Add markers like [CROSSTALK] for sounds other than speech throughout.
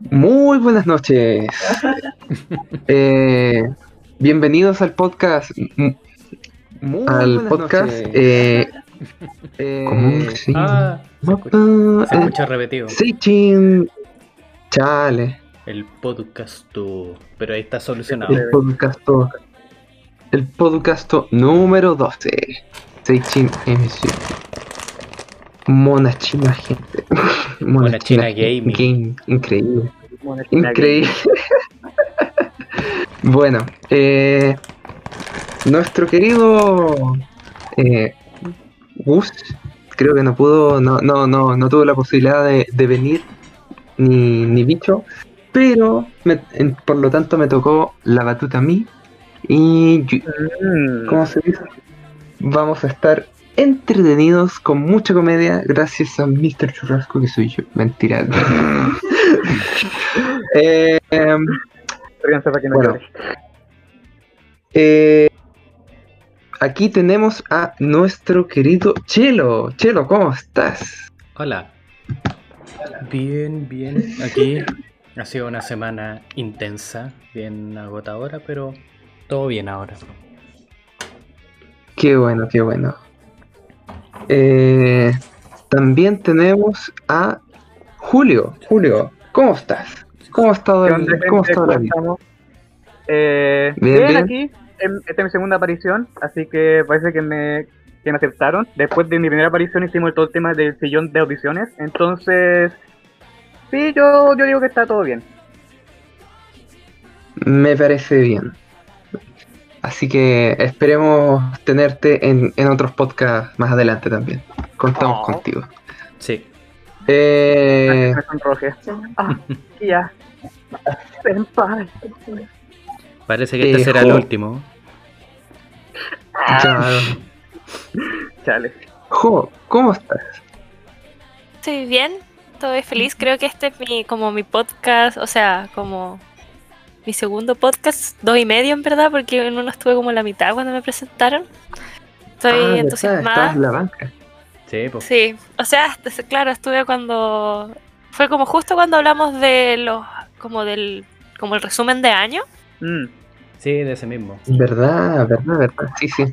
Muy buenas noches. [LAUGHS] Eh, bienvenidos al podcast. Muy al podcast. Eh, Eh, ¿Cómo se Ah, se escucha, se Eh, escucha repetido. Seichin. Chale. El podcast, pero ahí está solucionado. El podcast. El podcast número 12. Seichin MC. Mona china, gente. [LAUGHS] Mona china gaming. Game. Increíble. Mona china Increíble. [LAUGHS] bueno, eh, nuestro querido eh, Gus, creo que no pudo, no, no, no, no tuvo la posibilidad de, de venir, ni, ni bicho, pero me- en- por lo tanto me tocó la batuta a mí y yo- Mm. ¿cómo se dice? Vamos a estar entretenidos con mucha comedia gracias a Mr. Churrasco que soy yo. Mentira. Eh, Ríanse para que no Bueno. eh, aquí tenemos a nuestro querido Chelo. Chelo, ¿cómo estás? Hola. Bien, bien. Aquí ha sido una semana intensa, bien agotadora, pero todo bien ahora. Qué bueno, qué bueno. Eh, también tenemos a Julio. Julio, ¿cómo estás? ¿Cómo ha estado, ¿Qué el- onda, cómo ha gente? estado. Eh, Bien, bien, bien. aquí. Esta es mi segunda aparición, así que parece que me, que me aceptaron. Después de mi primera aparición hicimos todo el tema del sillón de audiciones. Entonces, sí, yo, yo digo que está todo bien. Me parece bien. Así que esperemos tenerte en, en otros podcasts más adelante también. Contamos Oh. contigo. Sí. Eh, Me sonroje. Ah, ya. Senpai. Parece que este Eh, será el último. claro. Chale. Jo, ¿cómo estás? Estoy bien, estoy feliz. Creo que este es mi, como mi podcast, o sea, como mi segundo podcast, dos y medio en verdad, porque en uno estuve como la mitad cuando me presentaron. Estoy Ah, entusiasmada. En la banca. Sí, pues. Sí, o sea, claro, estuve cuando fue como justo cuando hablamos de los, como del, como el resumen de año. Mm. Sí, de ese mismo. ¿Verdad? ¿Verdad? ¿Verdad? Sí, sí.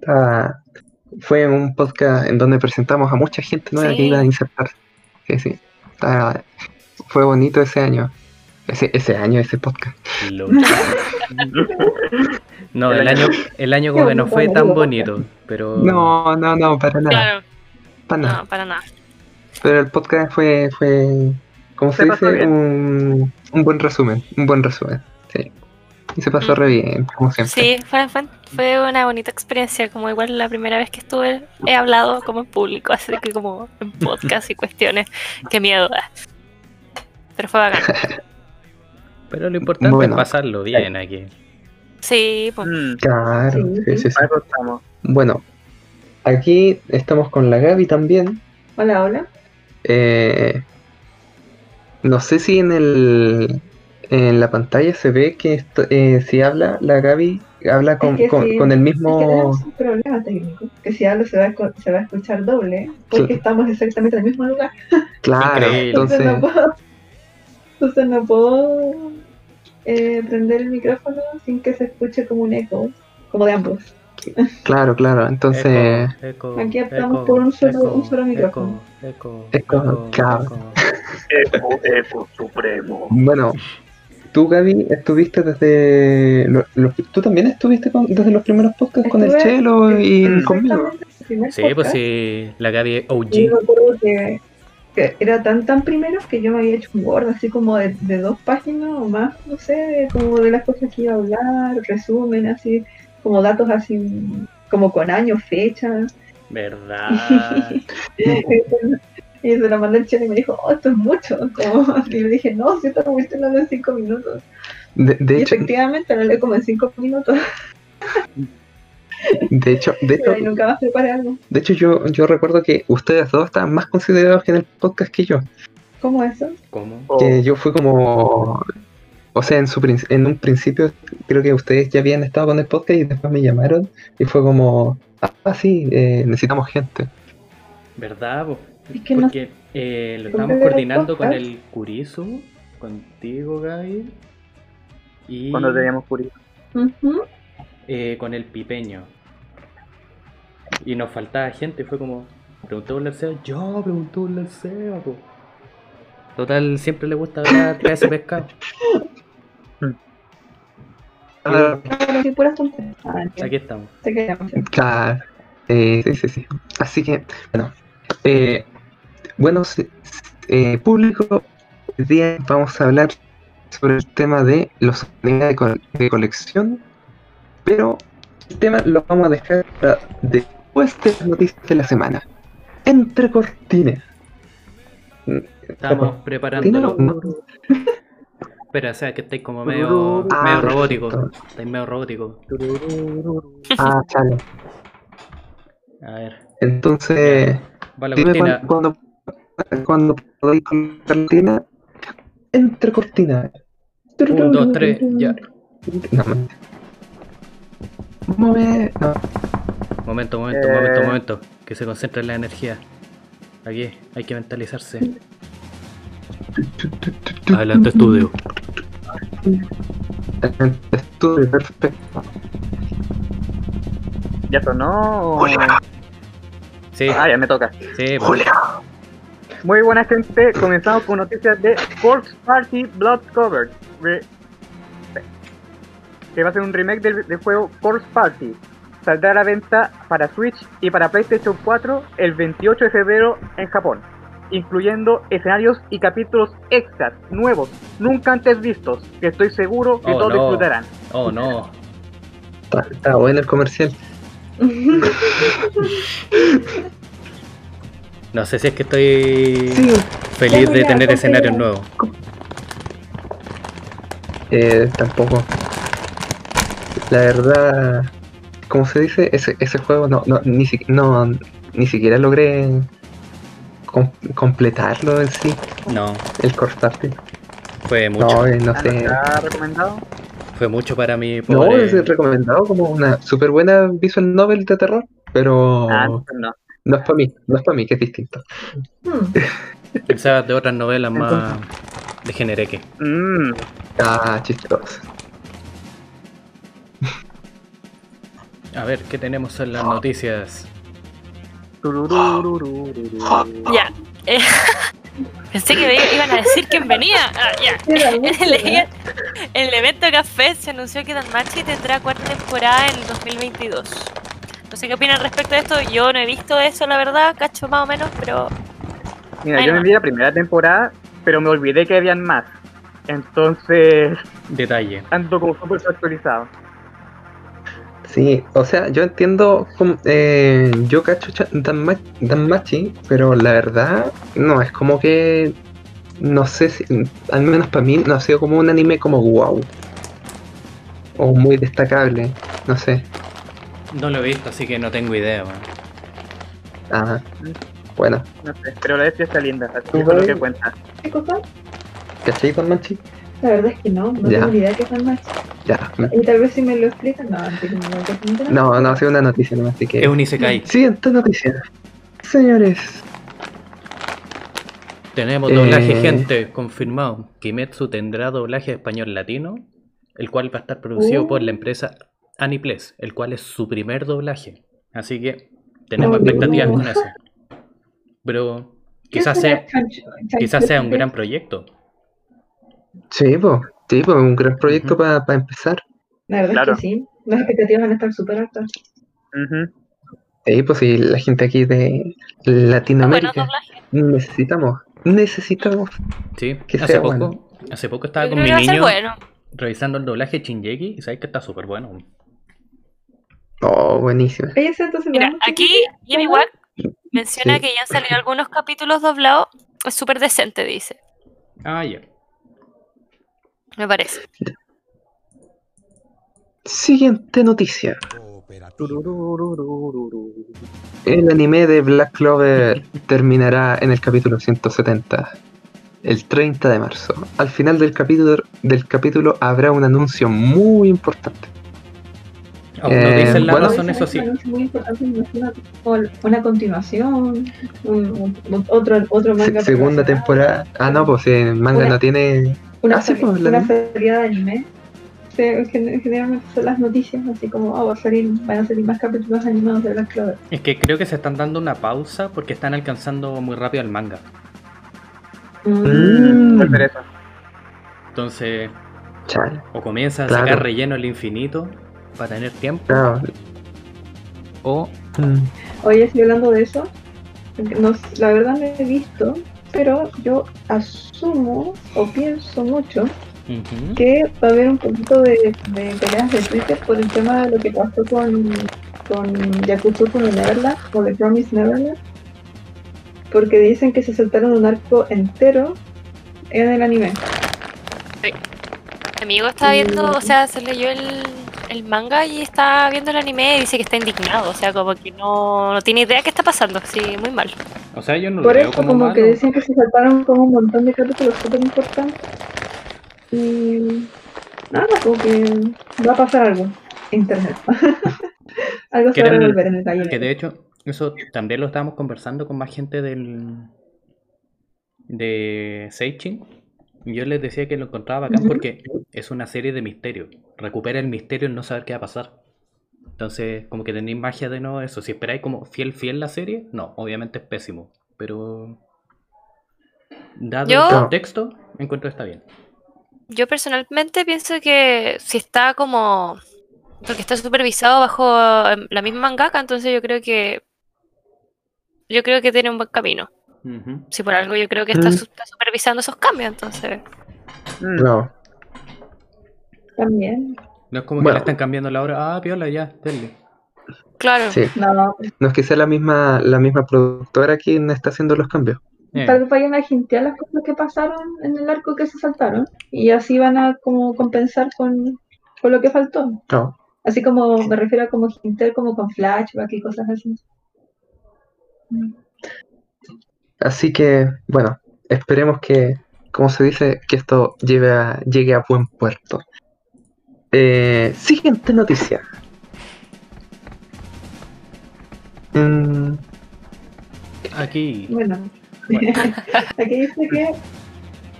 Estaba- Fue un podcast en donde presentamos a mucha gente nueva que iba a insertar. Sí, sí. Fue bonito ese año. Ese, ese año, ese podcast. Lo- [LAUGHS] No, el año, el año como que no fue tan bonito, pero No, no, no, para nada. Claro, Para nada. no, para nada. Pero el podcast fue, fue como se dice, un, un buen resumen. Un buen resumen. Sí. Y se pasó Mm. re bien, como siempre. Sí, fue, fue, fue una bonita experiencia, como igual la primera vez que estuve he hablado como en público, así que como en podcast y cuestiones, qué miedo da. Pero fue bacán. [LAUGHS] pero lo importante Bueno. es pasarlo bien aquí. Sí, pues, Mm. Claro, sí, sí. Bueno, aquí estamos con la Gaby también. Hola, hola. Eh, no sé si en el en la pantalla se ve que esto- eh, si habla la Gaby habla con, que con- el Es que mismo tenemos un problema técnico, que si hablo se va a, escu- se va a escuchar doble, porque Sí. estamos exactamente en el mismo lugar. claro. Entonces entonces no puedo, entonces no puedo eh, prender el micrófono sin que se escuche como un eco, como de ambos. claro claro entonces Eco, eco, Aquí optamos eco, por un solo- eco, un solo micrófono. Eco, Eco, eco, claro. eco. Supremo. bueno tú Gaby estuviste desde lo- lo- tú también estuviste con- desde los primeros podcasts con el Estuve- Chelo y conmigo Sí, pues sí, la Gaby es OG. yo me acuerdo que, que era tan tan primeros que yo me había hecho un Word así como de, de dos páginas o más, no sé, de- como de las cosas que iba a hablar, resumen así, como datos así, como con años, fechas. ¿Verdad? [LAUGHS] Y se la mandé al chelo y me dijo, oh, esto es mucho. Como, y le dije, no, si esto lo viste hablando en cinco minutos. de, de y hecho efectivamente lo leí como en cinco minutos. [LAUGHS] de hecho de hecho nunca más preparé algo. de hecho yo yo recuerdo que ustedes dos estaban más considerados que en el podcast que yo ¿Cómo eso? ¿Cómo? Oh, que yo fui como o sea en su en un principio creo que ustedes ya habían estado con el podcast y después me llamaron y fue como ah sí eh, necesitamos gente ¿Verdad? po? Es que no Porque eh, lo ¿Por estamos qué era coordinando con el Kurisu, contigo, Gaby. Y Cuando teníamos Purito. Ujú. Eh, con el pipeño. Y nos faltaba gente, fue como, preguntémosle al CEO. Yo preguntémosle al CEO, po. Total, siempre le gusta hablar de ese pescado. [LAUGHS] Ah. Ah. Aquí estamos. Claro. Eh, sí, sí, sí. Así que, bueno. Eh, bueno, eh, público, hoy día vamos a hablar sobre el tema de los de, de colección, pero el tema lo vamos a dejar para después de las noticias de la semana. Entre cortinas. Estamos preparando. no. [LAUGHS] Espera, o sea que estáis como medio, Ah, medio robótico. Estáis medio robótico. Ah, chale. A ver, Entonces, va la dime cortina. cuando, cuando colocar la cortina. Entre cortinas. Un, dos, tres, ya. No, Momento, momento, Eh. momento, momento. Que se concentre en la energía. Aquí, hay que mentalizarse. Adelante, estudio. Estuve perfecto. ¿Ya sonó? Julia, Sí, Ah, ya me toca. sí, pues. Julia. Muy buena gente, comenzamos con noticias de Corpse Party Blood Covered. Re- que va a ser un remake del, del juego Corpse Party. Saldrá a la venta para Switch y para PlayStation 4 el 28 de febrero en Japón, incluyendo escenarios y capítulos extras, nuevos, nunca antes vistos, que estoy seguro que Oh, todos no. disfrutarán. Oh, no. Está, está bueno el comercial. [LAUGHS] No sé si es que estoy Sí. feliz de tener escenarios nuevos. Eh, tampoco. La verdad, como se dice, ese, ese juego no, no, ni, si- no, ni siquiera logré com- completarlo en sí, No, el Core Party. fue mucho. No, eh, no ¿no sé. está recomendado? Fue mucho para mi No, pobre. es recomendado como una súper buena visual novel de terror, pero Ah, no. no es para mí, no es para mí, que es distinto. Hmm. Quizás de otras novelas más de genereque. Mm, Ah, chistoso. A ver, ¿qué tenemos en las noticias? Ya. eh, [LAUGHS] pensé que me iban a decir quién venía. Ah, ya. [LAUGHS] El, en el evento Café se anunció que Danmachi tendrá cuarta temporada en el 2022. No sé qué opinan respecto a esto. Yo no he visto eso, la verdad. Cacho más o menos, pero Mira, yo me vi la primera temporada, pero me olvidé que habían más. Entonces, Detalle. ando como súper actualizado. Sí, o sea, yo entiendo, eh, yo cacho Danma- Danmachi, pero la verdad, no, es como que, no sé si, al menos para mí, no ha sido como un anime como wow. O muy destacable, no sé. No lo he visto, así que no tengo idea. man. Ah, bueno, No sé, pero la bestia está linda, así que es lo que cuenta. ¿Qué cosa? ¿cachai Danmachi? La verdad es que no, no Ya. tengo ni idea qué son más. Ya, Y tal vez si me lo explican, no, no me lo explican. no, no, ha sido una noticia, no, así Es que... un Isekai. Siguiente noticia. Señores, Tenemos Eh. doblaje, gente, confirmado. Kimetsu tendrá doblaje español latino, el cual va a estar producido por la empresa Aniplex, el cual es su primer doblaje. Así que tenemos Oh. expectativas con eso. Pero quizás sea, quizás sea un gran proyecto. Sí, pues, sí, pues, un gran proyecto Ujú. para empezar. La verdad Claro. es que sí. Las expectativas van a estar súper altas. Ujú. Sí, pues sí, la gente aquí de Latinoamérica necesitamos, necesitamos. Sí, Que hace sea poco, bueno. hace poco estaba Yo con mi niño bueno. revisando el doblaje de Shinjeki y sabes que está súper bueno. Oh, buenísimo. Mira, aquí Jimmy Wack menciona Sí. que ya han salido algunos capítulos doblados. Es súper decente, dice. Ah, ya. Me parece. Siguiente noticia. El anime de Black Clover terminará en el capítulo 170, el 30 de marzo. Al final del capítulo, del capítulo habrá un anuncio muy importante. Aún no Eh, dicen la bueno. razón, eso sí. Es muy importante, una continuación, un, un- otro, otro manga. Se- segunda temporada. Ah, no, pues el manga Una- no tiene una, Ah, serie- una de anime. Se- generalmente son las noticias así como, oh, va a salir, van a salir más capítulos animados de Black Clover. Es que creo que se están dando una pausa porque están alcanzando muy rápido el manga. Mm, eso. Entonces, chale, o comienza a sacar relleno al infinito para tener tiempo, claro. o Mm, Oye, estoy hablando de eso. No, la verdad no he visto, pero yo asumo o pienso mucho que va a haber un poquito de, de peleas de Twitter por el tema de lo que pasó con, con Yakuza con Neverland o The Promise Neverland. Porque dicen que se saltaron un arco entero en el anime. Mi amigo estaba viendo, o sea, se leyó el, el manga y está viendo el anime y dice que está indignado, o sea, como que no, no tiene idea qué está pasando, sí, muy mal. o sea, yo no lo Por veo eso, como, como, malo. que decían que se saltaron como un montón de capítulos súper importantes. Y nada, como que va a pasar algo. Internet. [LAUGHS] algo se va a revolver en el taller. Que de hecho, eso también lo estábamos conversando con más gente del de Seichin. Yo les decía que lo encontraba bacán porque es una serie de misterio. Recupera el misterio el no saber qué va a pasar. Entonces, como que tenéis magia de no eso. Si esperáis como fiel, fiel la serie, no, obviamente es pésimo. Pero dado Yo- el contexto, encuentro que está bien. Yo personalmente pienso que si está como. Porque está supervisado bajo em, la misma mangaka, entonces yo creo que. Yo creo que tiene un buen camino. Si por algo yo creo que está, Mm. su- está supervisando esos cambios, entonces. Mm. no. También. No es como que Bueno. le están cambiando la hora. Ah, piola, ya, denle. Claro. Sí, No, no es que sea la misma, la misma productora quien está haciendo los cambios. Eh, tal vez vayan a jintear las cosas que pasaron en el arco que se saltaron. Y así van a como compensar con, con lo que faltó. No. Así como me refiero a como jintear como con flashback y cosas así. Así que, bueno, esperemos que, como se dice, que esto lleve a- llegue a buen puerto. Eh, siguiente noticia. Mm, Aquí. Bueno, Bueno. [LAUGHS] aquí dice que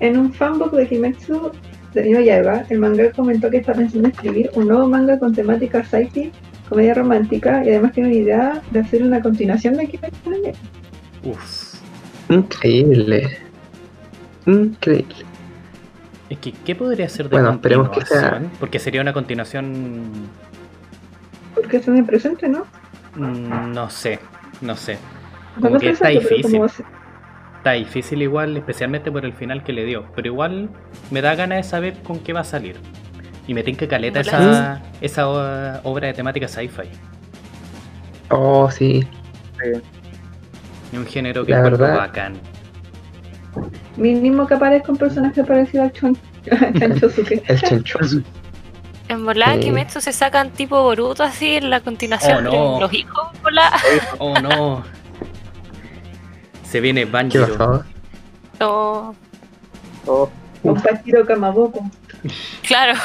en un fanbook de Kimetsu de Nino Yaiba, el manga comentó que está pensando en escribir un nuevo manga con temática psyche, comedia romántica y además tiene una idea de hacer una continuación de Kimetsu. Uf. Increíble. Increíble. Es que, ¿qué podría ser de Bueno, esperemos que sea- continuación? Porque sería una continuación. Porque es en el presente, ¿no? mm, No sé, no sé. No Como que está difícil. Está difícil igual, especialmente por el final que le dio. Pero igual me da ganas de saber con qué va a salir. Y me tinca caleta esa, esa obra de temática sci-fi. Oh, sí. Sí. Es un género que La verdad. bacán. Mínimo que aparezca un personaje parecido al Chon [LAUGHS] Chanchosuke. [LAUGHS] El chenchoso. En volada Sí. Kimetsu se sacan tipo Boruto así en la continuación. Oh, no. Los hijos, volá. [LAUGHS] Oh no. Se viene ¿Qué Banjiro. pasó? No, Oh, Un Pachiro Kamaboko. claro.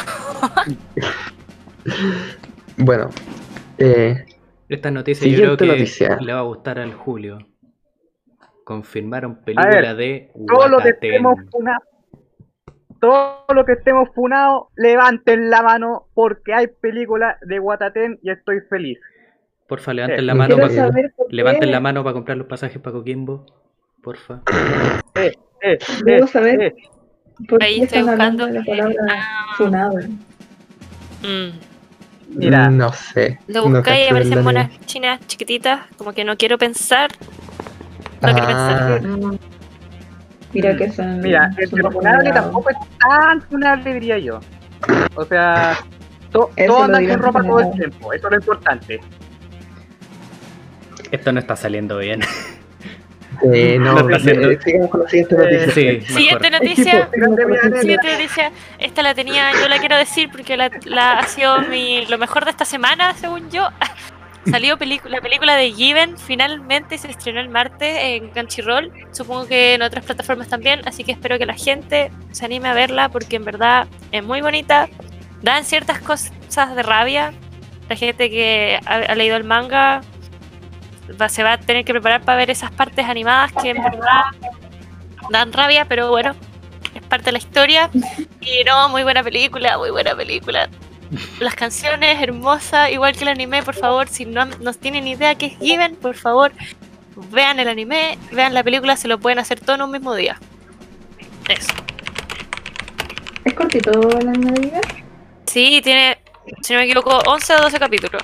Bueno, eh, Esta noticia yo creo que noticia. le va a gustar al Julio. Confirmaron película de todo lo que estemos funados, todo lo que estemos funados, levanten la mano porque hay película de Guataten y estoy feliz. Porfa, levanten Eh, la mano para levanten la mano para comprar los pasajes para Coquimbo. Porfa. Eh, eh, Debo eh, saber eh. por Ahí qué estoy están hablando buscando. de la palabra Ah, funado. mm. Mira. no sé. Lo no buscáis y aparecen monas chinas chiquititas. Como que no quiero pensar. No quiero pensar. Ah, Mira que son. Mira, el funable tampoco es tan funable, diría yo. O sea, to- todos lo andan con ropa todo el tiempo, eso es lo importante. Esto no está saliendo bien. eh, [LAUGHS] no, Lo haciendo. eh, sigamos con la siguiente Eh, noticia. Sí. Siguiente noticia. Siguiente noticia. Esta la tenía, yo la quiero decir porque la, la- ha sido mi, lo mejor de esta semana, según yo. Salió la película de Given, finalmente se estrenó el martes en Crunchyroll, supongo que en otras plataformas también, así que espero que la gente se anime a verla porque en verdad es muy bonita, dan ciertas cosas de rabia, la gente que ha, leído el manga se va a tener que preparar para ver esas partes animadas que en verdad dan rabia, pero bueno, parte de la historia. Y no, muy buena película, muy buena película. Las canciones, hermosas, igual que el anime, por favor, si no, no tienen idea qué es Given, por favor, vean el anime, vean la película, se lo pueden hacer todo en un mismo día. Eso. ¿Es cortito la Navidad? Sí, tiene, si no me equivoco, 11 o 12 capítulos.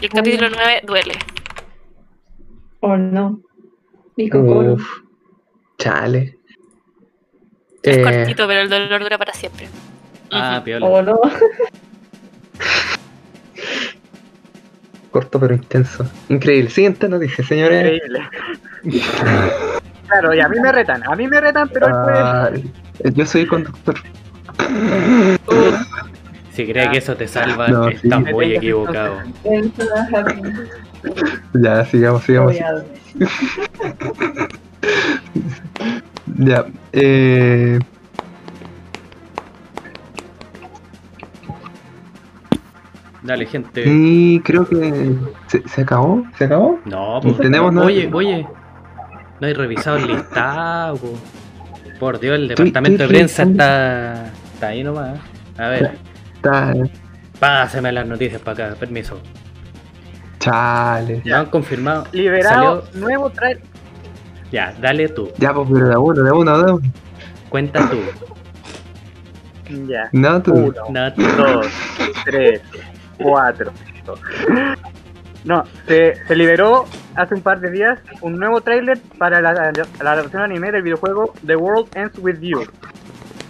Y el capítulo 9 duele. ¿O no? Uf, chale. Es Eh, cortito, pero el dolor dura para siempre. Ah, piola. ¿O no? [LAUGHS] corto pero intenso. Increíble. Siguiente noticia, señores. Increíble. claro, y a mí me retan, a mí me retan, pero. Ah, yo soy conductor. Si crees que eso te salva, No, estás sí. muy equivocado. [LAUGHS] Ya, sigamos, sigamos. [LAUGHS] Ya. Eh, Dale, gente. y creo que se, se acabó. ¿Se acabó? No, pues. Tenemos nada- Oye, oye. No hay revisado el listado. po. Por Dios, el Estoy- departamento de prensa está. Está ahí nomás. A ver, Está. pásame las noticias para acá, permiso. Chale. Ya han confirmado. Liberado, Salió- nuevo trailer. Ya, dale tú. Ya, pues, pero de uno, de uno, de uno. Cuenta tú. Ya. No, tú. Uno, No, tú. dos, tres, cuatro. No, se, se liberó hace un par de días un nuevo tráiler para la, la, la adaptación anime del videojuego The World Ends With You.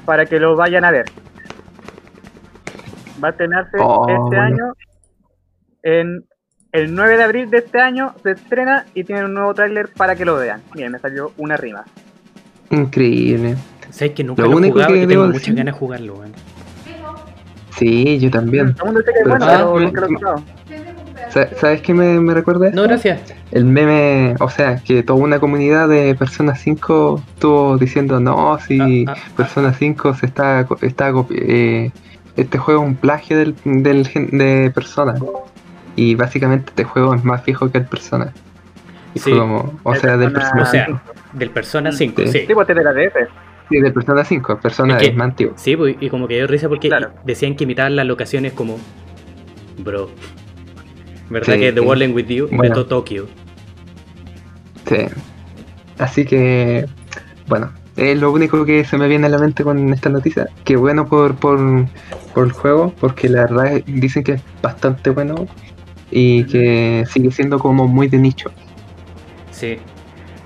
Para que lo vayan a ver. Va a estrenarse Oh, este bueno. año. En el 9 de abril de este año se estrena y tienen un nuevo tráiler para que lo vean. Bien, me salió una rima. Increíble. Sabes que nunca Lo lo, he único jugado que y tengo muchas ganas de jugarlo, weón. Sí, yo también. ¿sabes pero qué? nunca lo he jugado. Sa- ¿Sabes qué me, me recuerda? No, gracias. El meme, o sea, que toda una comunidad de Persona 5 estuvo diciendo, no, si Ah, ah, ah. Persona 5 se está, co- está eh, este juego es un plagio del, del gen- de Persona. Y básicamente este juego es más viejo que el Persona. Y Sí. fue como, o El sea, del Persona- Persona, O sea, 5. del Persona 5, Sí. sí. Sí, pues de la DS. Sí, del Persona 5, Persona Es es, que- más antiguo. Sí, pues, y como que dio risa porque Claro. decían que imitaban las locaciones como. Bro. ¿Verdad Sí, que The sí. World With You Bueno. vetó Tokio? Sí. Así que, bueno, es lo único que se me viene a la mente con esta noticia. Que bueno por, por, por el juego, porque la verdad es- dicen que es bastante bueno y que sigue siendo como muy de nicho. Sí.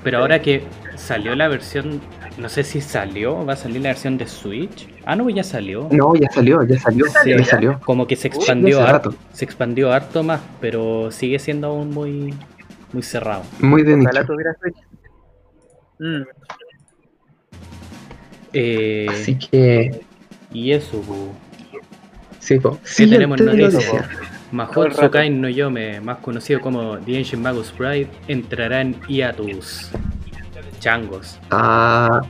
Pero ahora que salió la versión. No sé si salió, va a salir la versión de Switch. Ah, no, ya salió. No, ya salió, ya salió, ya salió. Como que se expandió harto. Se expandió harto más, pero sigue siendo aún muy. Muy cerrado. Muy de Ojalá nicho. tuviera Switch. Mm. Eh, Así que, y eso, bu. sí, po. ¿Qué tenemos noticias? rato. Tsukai no Yome, más conocido como The Ancient Magus Pride, entrará en Hiatus. Changos. Ah,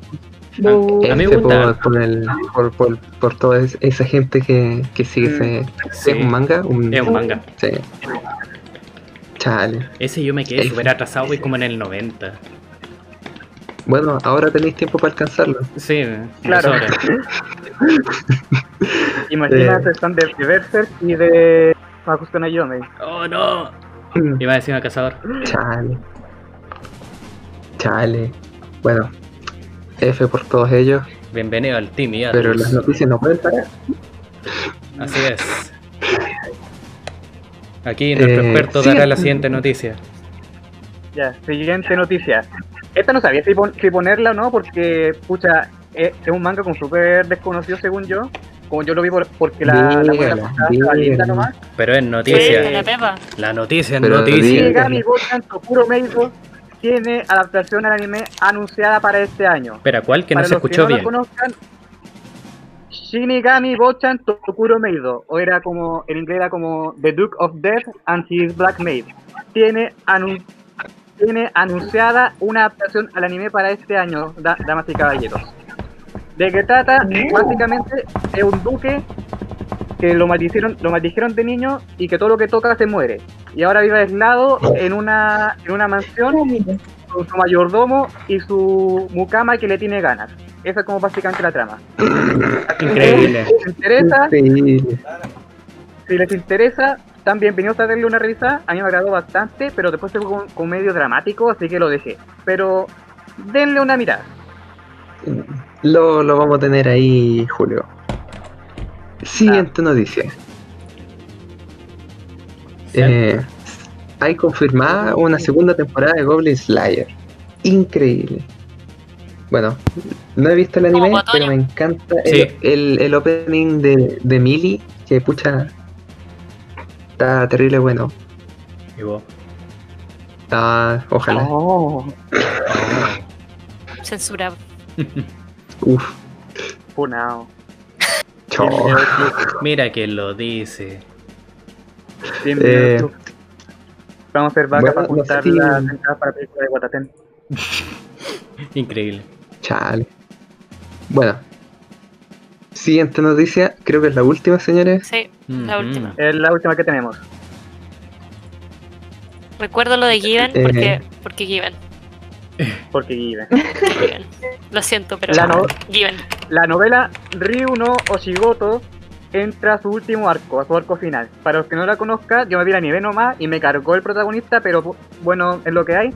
Bu. A mí me este gusta. por, por, el, por, por, por toda es- esa gente que, que sigue Mm. ese. Sí, ¿Es un manga? Un, es un manga. Sí. Chale. Ese yo me quedé súper atrasado, voy como en el 90. Bueno, ahora tenéis tiempo para alcanzarlo. Sí, Claro. [LAUGHS] Imagínate, están de de Berserk y de no Yome. ¡Oh no! Mm. Iba a decir una cazador. Chale. Chale. Bueno, F por todos ellos, Bienvenido al Team pero Hiatus. las noticias no pueden parar. Así es. Aquí nuestro Eh, experto sí. dará la siguiente noticia. Ya, siguiente noticia. Esta no sabía si, pon- si ponerla o no, porque, pucha, es, es un manga como súper desconocido según yo. Como yo lo vi por- porque la, la buena Dígala, portada estaba linda dígala. nomás. Pero es Sí, noticia. la Pepa. La noticia es Pero noticia. Bochan Tokuro Meido tiene adaptación al anime anunciada para este año. Espera, ¿cuál? Que no para se los escuchó no la bien. conozcan, Shinigami Bochan Tokuro Meido, o era como, en inglés era como The Duke of Death and His Black Maid, tiene, anu- tiene anunciada una adaptación al anime para este año, da- damas y caballeros. ¿De qué trata? Básicamente es un duque que lo maldicieron, lo maldijeron de niño y que todo lo que toca se muere. Y ahora vive aislado en una, en una mansión con su mayordomo y su mucama que le tiene ganas. esa es como básicamente la trama. Increíble. Si les interesa, Increíble. si les interesa, están bienvenidos a darle una revisada. A mí me agradó bastante, pero después se fue como, como medio dramático, así que lo dejé. Pero denle una mirada. Lo, lo vamos a tener ahí, Julio. Siguiente noticia. Eh, hay confirmada una segunda temporada de Goblin Slayer. Increíble. Bueno, no he visto el anime, pero me encanta el, Sí. el, el opening de, de Mili, que pucha. Está terrible bueno. Y vos. Está, ojalá. Oh, [LAUGHS] Censurado. Uf, funao. [LAUGHS] Mira quién lo dice. Eh. Vamos a hacer vaca bueno, para no sé juntar si- las entradas para la película de Guatatén. [LAUGHS] Increíble. Chale. Bueno. Siguiente noticia, creo que es la última, señores. Sí, la última. Es la última que tenemos. Recuerdo lo de Given Eh. porque, porque Given. Porque Given. Given. Lo siento, pero La no- Given. La novela Ryu no Oshigoto entra a su último arco, a su arco final. Para los que no la conozcan, yo me vi la nivel nomás y me cargó el protagonista, pero bu- bueno, es lo que hay.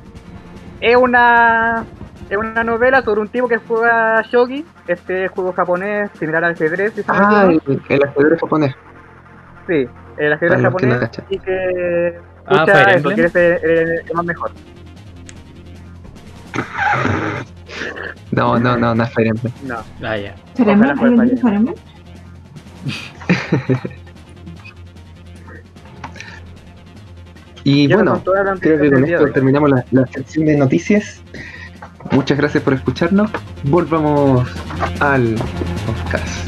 Es una es una novela sobre un tipo que juega shogi, este juego japonés similar al ajedrez, si Ah, el, el ajedrez japonés. sí, el ajedrez los que no japonés y que Ah, Fire eso, quiere ser eh, el más mejor. No, no, no, no es Fire Emblem. No, Ah, ya. Fire Emblem, Ojalá fuera ¿hay un Fire Fire Emblem? Y Ya bueno, creo que con esto terminamos la, la sección de noticias. Muchas gracias por escucharnos. Volvamos al podcast.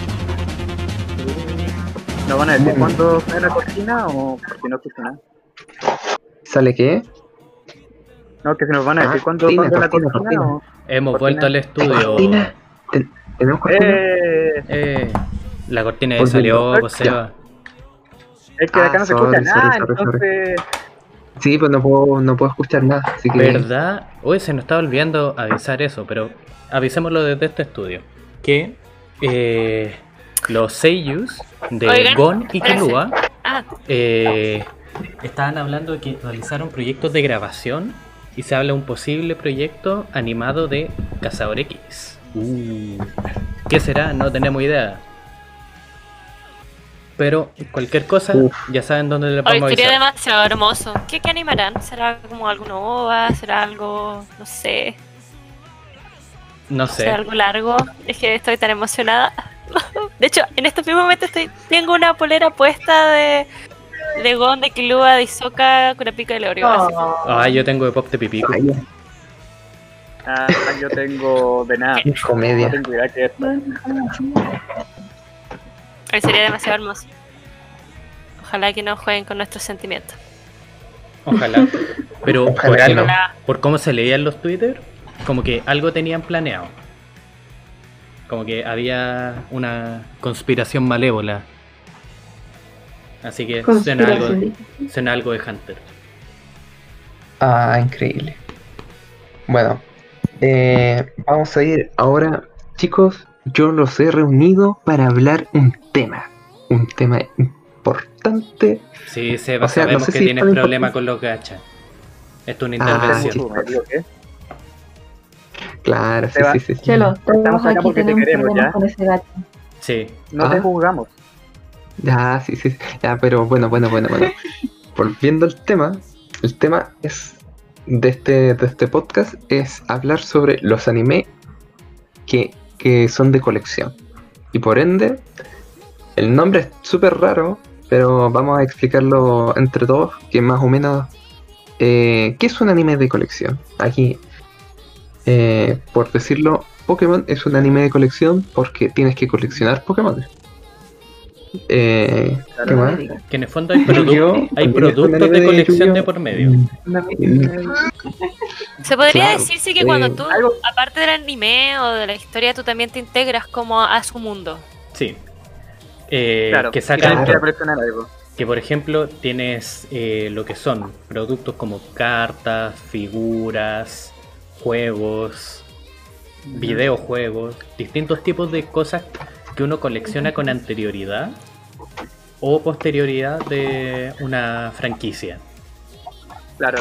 ¿Nos van a decir cuándo sale la cortina o porque no escucho nada? ¿Sale qué? No, que se nos van a Ah, decir cortina, cuándo la cortina, cortina, cortina. o... Hemos Cortina. vuelto al estudio. ¿Cortina? ¿Ten- ¿Tenemos cortina? Eh, Eh, la cortina ya salió, Ya. pues Seba. es que de acá Ah, no se sorry, escucha sorry, nada, sorry, sorry. entonces... Sí, pues no puedo, no puedo escuchar nada. Así que. ¿Verdad? Hoy se nos estaba olvidando avisar eso, pero avisémoslo desde este estudio. Que eh, los seiyus de Oigan, Gon y. Killua Ah, eh, estaban hablando de que realizaron proyectos de grabación y se habla de un posible proyecto animado de Cazador X. Uh, ¿Qué será? No tenemos idea. Pero cualquier cosa, Uf. ya saben dónde le hoy podemos sería avisar. demasiado hermoso. ¿Qué, ¿Qué animarán? ¿Será como alguno OVA? ¿Será algo, no sé, No será sé. algo largo? Es que estoy tan emocionada. [LAUGHS] De hecho, en este mismo momento estoy, tengo una polera puesta de, de Gon, de Killua, de Hisoka, Kurapika y Leorio. así. Ah, yo tengo de Pop de Pipico. Ay, Ah, yo tengo de nada. qué No comedia. tengo que. Hoy sería demasiado hermoso. Ojalá que no jueguen con nuestros sentimientos. Ojalá. Pero Ojalá por no. Por cómo se leía en los Twitter, como que algo tenían planeado. Como que había una conspiración malévola. Así que suena algo, suena algo de Hunter. Ah, increíble. Bueno, eh, vamos a ir ahora, chicos. Yo los he reunido para hablar un tema, un tema importante. Sí, Seba, O sea, no sabemos sé que si tienes problema importante. con los gachas. Esto es una Ah, intervención. sí. ¿Me digo qué? Claro, sí, Seba, sí, sí, sí. Chelo, todos Estamos acá aquí porque te tenemos queremos, problemas ¿ya? con ese gato. Sí. No te Ah. juzgamos. Ya, sí, sí. Ya, pero bueno, bueno, bueno, bueno. Volviendo al tema, el tema es de este, de este podcast es hablar sobre los anime que, que son de colección. Y por ende, el nombre es súper raro, pero vamos a explicarlo entre todos, que más o menos... eh, ¿Qué es un anime de colección? Aquí, eh, por decirlo, Pokémon es un anime de colección porque tienes que coleccionar Pokémon. Eh, ¿Qué más? Que en el fondo hay, [LAUGHS] productos de colección de por medio. [LAUGHS] Se podría Claro, decirse que cuando eh, tú, algo- aparte del anime o de la historia, tú también te integras como a su mundo. Sí. Eh, Claro, que sacan que algo. Que por ejemplo tienes eh, lo que son productos como cartas, figuras, juegos, videojuegos, distintos tipos de cosas que uno colecciona con anterioridad o posterioridad de una franquicia. Claro.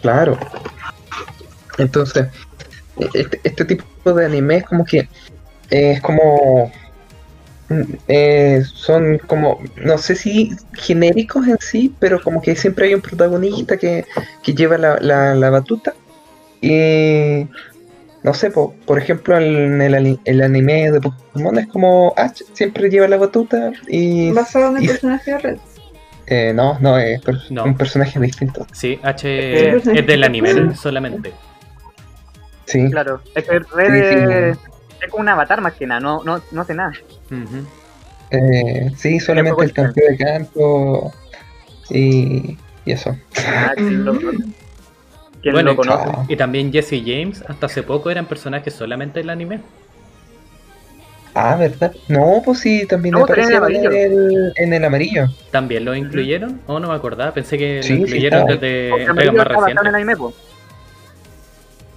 Claro. Entonces, este, este tipo de anime es como que eh, es como mm, eh, son como no sé si genéricos en sí, pero como que siempre hay un protagonista que, que lleva la, la, la batuta y no sé, po, por ejemplo en el, el anime de Pokémon es como Ash siempre lleva la batuta y Basado en el y- personaje real. eh, no, no es per- No. un personaje distinto. Sí, H Eh, es del anime solamente. Sí, Claro. Es que Red Sí, es, es como un avatar más que nada, no, no, no hace nada. Eh, sí, solamente el campeón de campo y, y eso. Ah, ¿quién lo, quién Bueno, lo conoce? Y también Jesse James, hasta hace poco eran personajes solamente del anime. Ah, ¿verdad? No, pues sí, también No, en el en amarillo. el, en el amarillo. ¿También lo incluyeron? ¿O no me acordaba? Pensé que Sí, lo sí incluyeron estaba. desde Porque entregas más en el anime, po.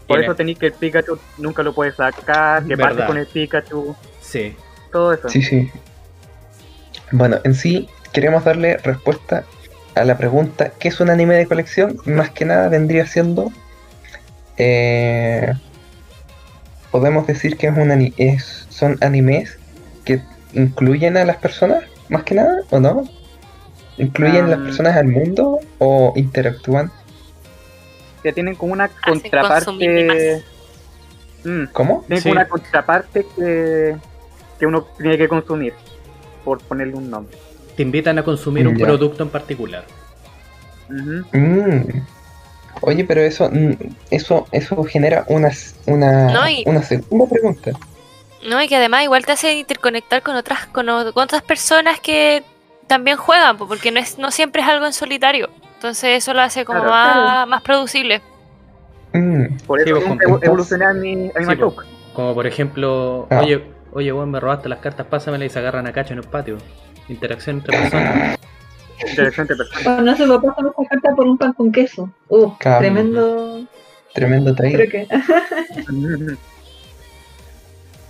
Por eso tenéis que el Pikachu nunca lo puedes sacar, que Verdad. parte con el Pikachu, Sí. todo eso. Sí, sí. Bueno, en sí queremos darle respuesta a la pregunta ¿qué es un anime de colección? Más que nada vendría siendo eh, podemos decir que es un ani- es, son animes que incluyen a las personas más que nada o no incluyen las Um, personas al mundo o interactúan Que tienen como una contraparte. Mm, ¿cómo? tienen Sí. como una contraparte que, que uno tiene que consumir, por ponerle un nombre. Te invitan a consumir un Ya. producto en particular. Mm. Oye, pero eso, mm, eso, eso genera una, una, No, y- una segunda pregunta. No, y que además igual te hace interconectar con otras, con, otras personas que también juegan, po, porque no es, no siempre es algo en solitario. Entonces eso lo hace como Claro. más, más producible. Mm, Por Sí, eso pues, entonces- evolucioné a mi, a mi Sí, po. Como por ejemplo, Ah. oye, oye, weón, me robaste las cartas, pásamelas y se agarran a cacho en el patio. Interacción entre personas. Interesante persona. Cuando se me pasan esta carta por un pan con queso. Uh, tremendo. tremendo. Creo que. [LAUGHS]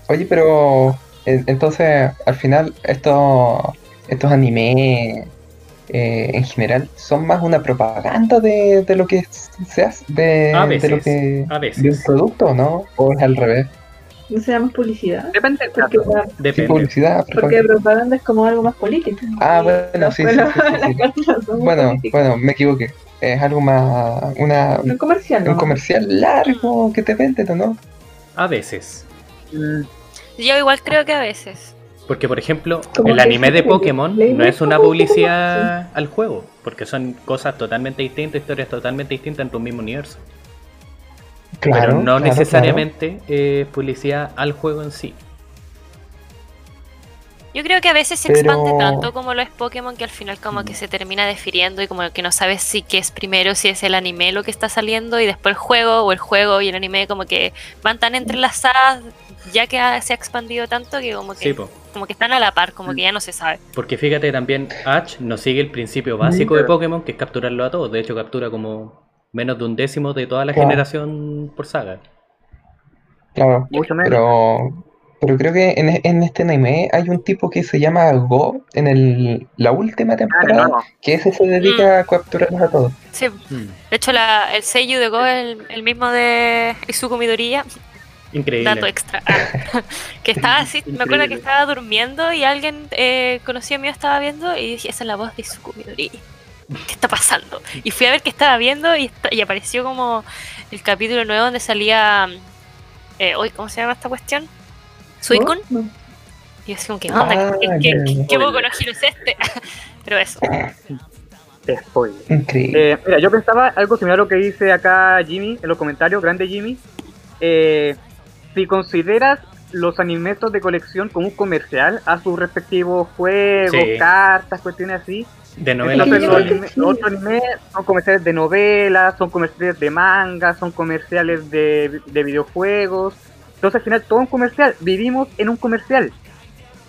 Oye, pero en- entonces al final estos estos animes eh, en general son más una propaganda de, de lo que se hace, de, A de lo veces, que a de un veces. producto, ¿no? O es al revés. No se llama publicidad. Depende Porque, la- Sí, Depende. publicidad, porque propaganda. es como algo más político. Ah, bueno, sí, sí, [LAUGHS] Bueno, políticas. bueno, me equivoqué. Es algo más una Un comercial, un ¿no? comercial largo que te venden, ¿no? A veces. Mm, Yo igual creo que a veces. Porque, por ejemplo, el anime de Pokémon no es una publicidad al juego, porque son cosas totalmente distintas, historias totalmente distintas en tu mismo universo. Claro. pero no claro, necesariamente eh, publicidad al juego en sí. Yo creo que a veces se Pero- expande tanto como lo es Pokémon que al final como que se termina defiriendo y como que no sabes si qué es primero, si es el anime lo que está saliendo y después el juego o el juego y el anime como que van tan entrelazadas ya que ha- se ha expandido tanto que como que, Sí, como que están a la par, como que ya no se sabe. Porque fíjate también, Ash no sigue el principio básico de Pokémon, que es capturarlo a todos. De hecho, captura como menos de un décimo de toda la Claro. generación por saga. Claro, mucho menos. pero, pero creo que en, en este anime hay un tipo que se llama Go en el, la última Ah, temporada, que ese se dedica a capturarlos a todos. Sí, Mm, de hecho la, el sello de Go es el, el mismo de Izuku Midoriya, Increíble. dato extra. Ah, [LAUGHS] que estaba así, me acuerdo que estaba durmiendo y alguien eh, conocido mío estaba viendo y dije, esa es la voz de Izuku Midoriya. ¿Qué está pasando? Y fui a ver qué estaba viendo y, y apareció como el capítulo nuevo donde salía... Eh, hoy, ¿Cómo se llama esta cuestión? Suicune. No, Y así como, ¿qué onda? Ah, ¿Qué, ya, qué, qué poco no giro es este? [LAUGHS] Pero eso. Spoiler. Increíble. Eh, mira, yo pensaba algo similar a lo que dice acá Jimmy en los comentarios, grande Jimmy. Eh, si consideras los animes de colección como un comercial a sus respectivos juegos, Sí. cartas, cuestiones así, De novela Es que entonces los, anime- sí. animes son comerciales de novelas, son comerciales de manga, son comerciales de, de videojuegos. Entonces al final todo un comercial, vivimos en un comercial.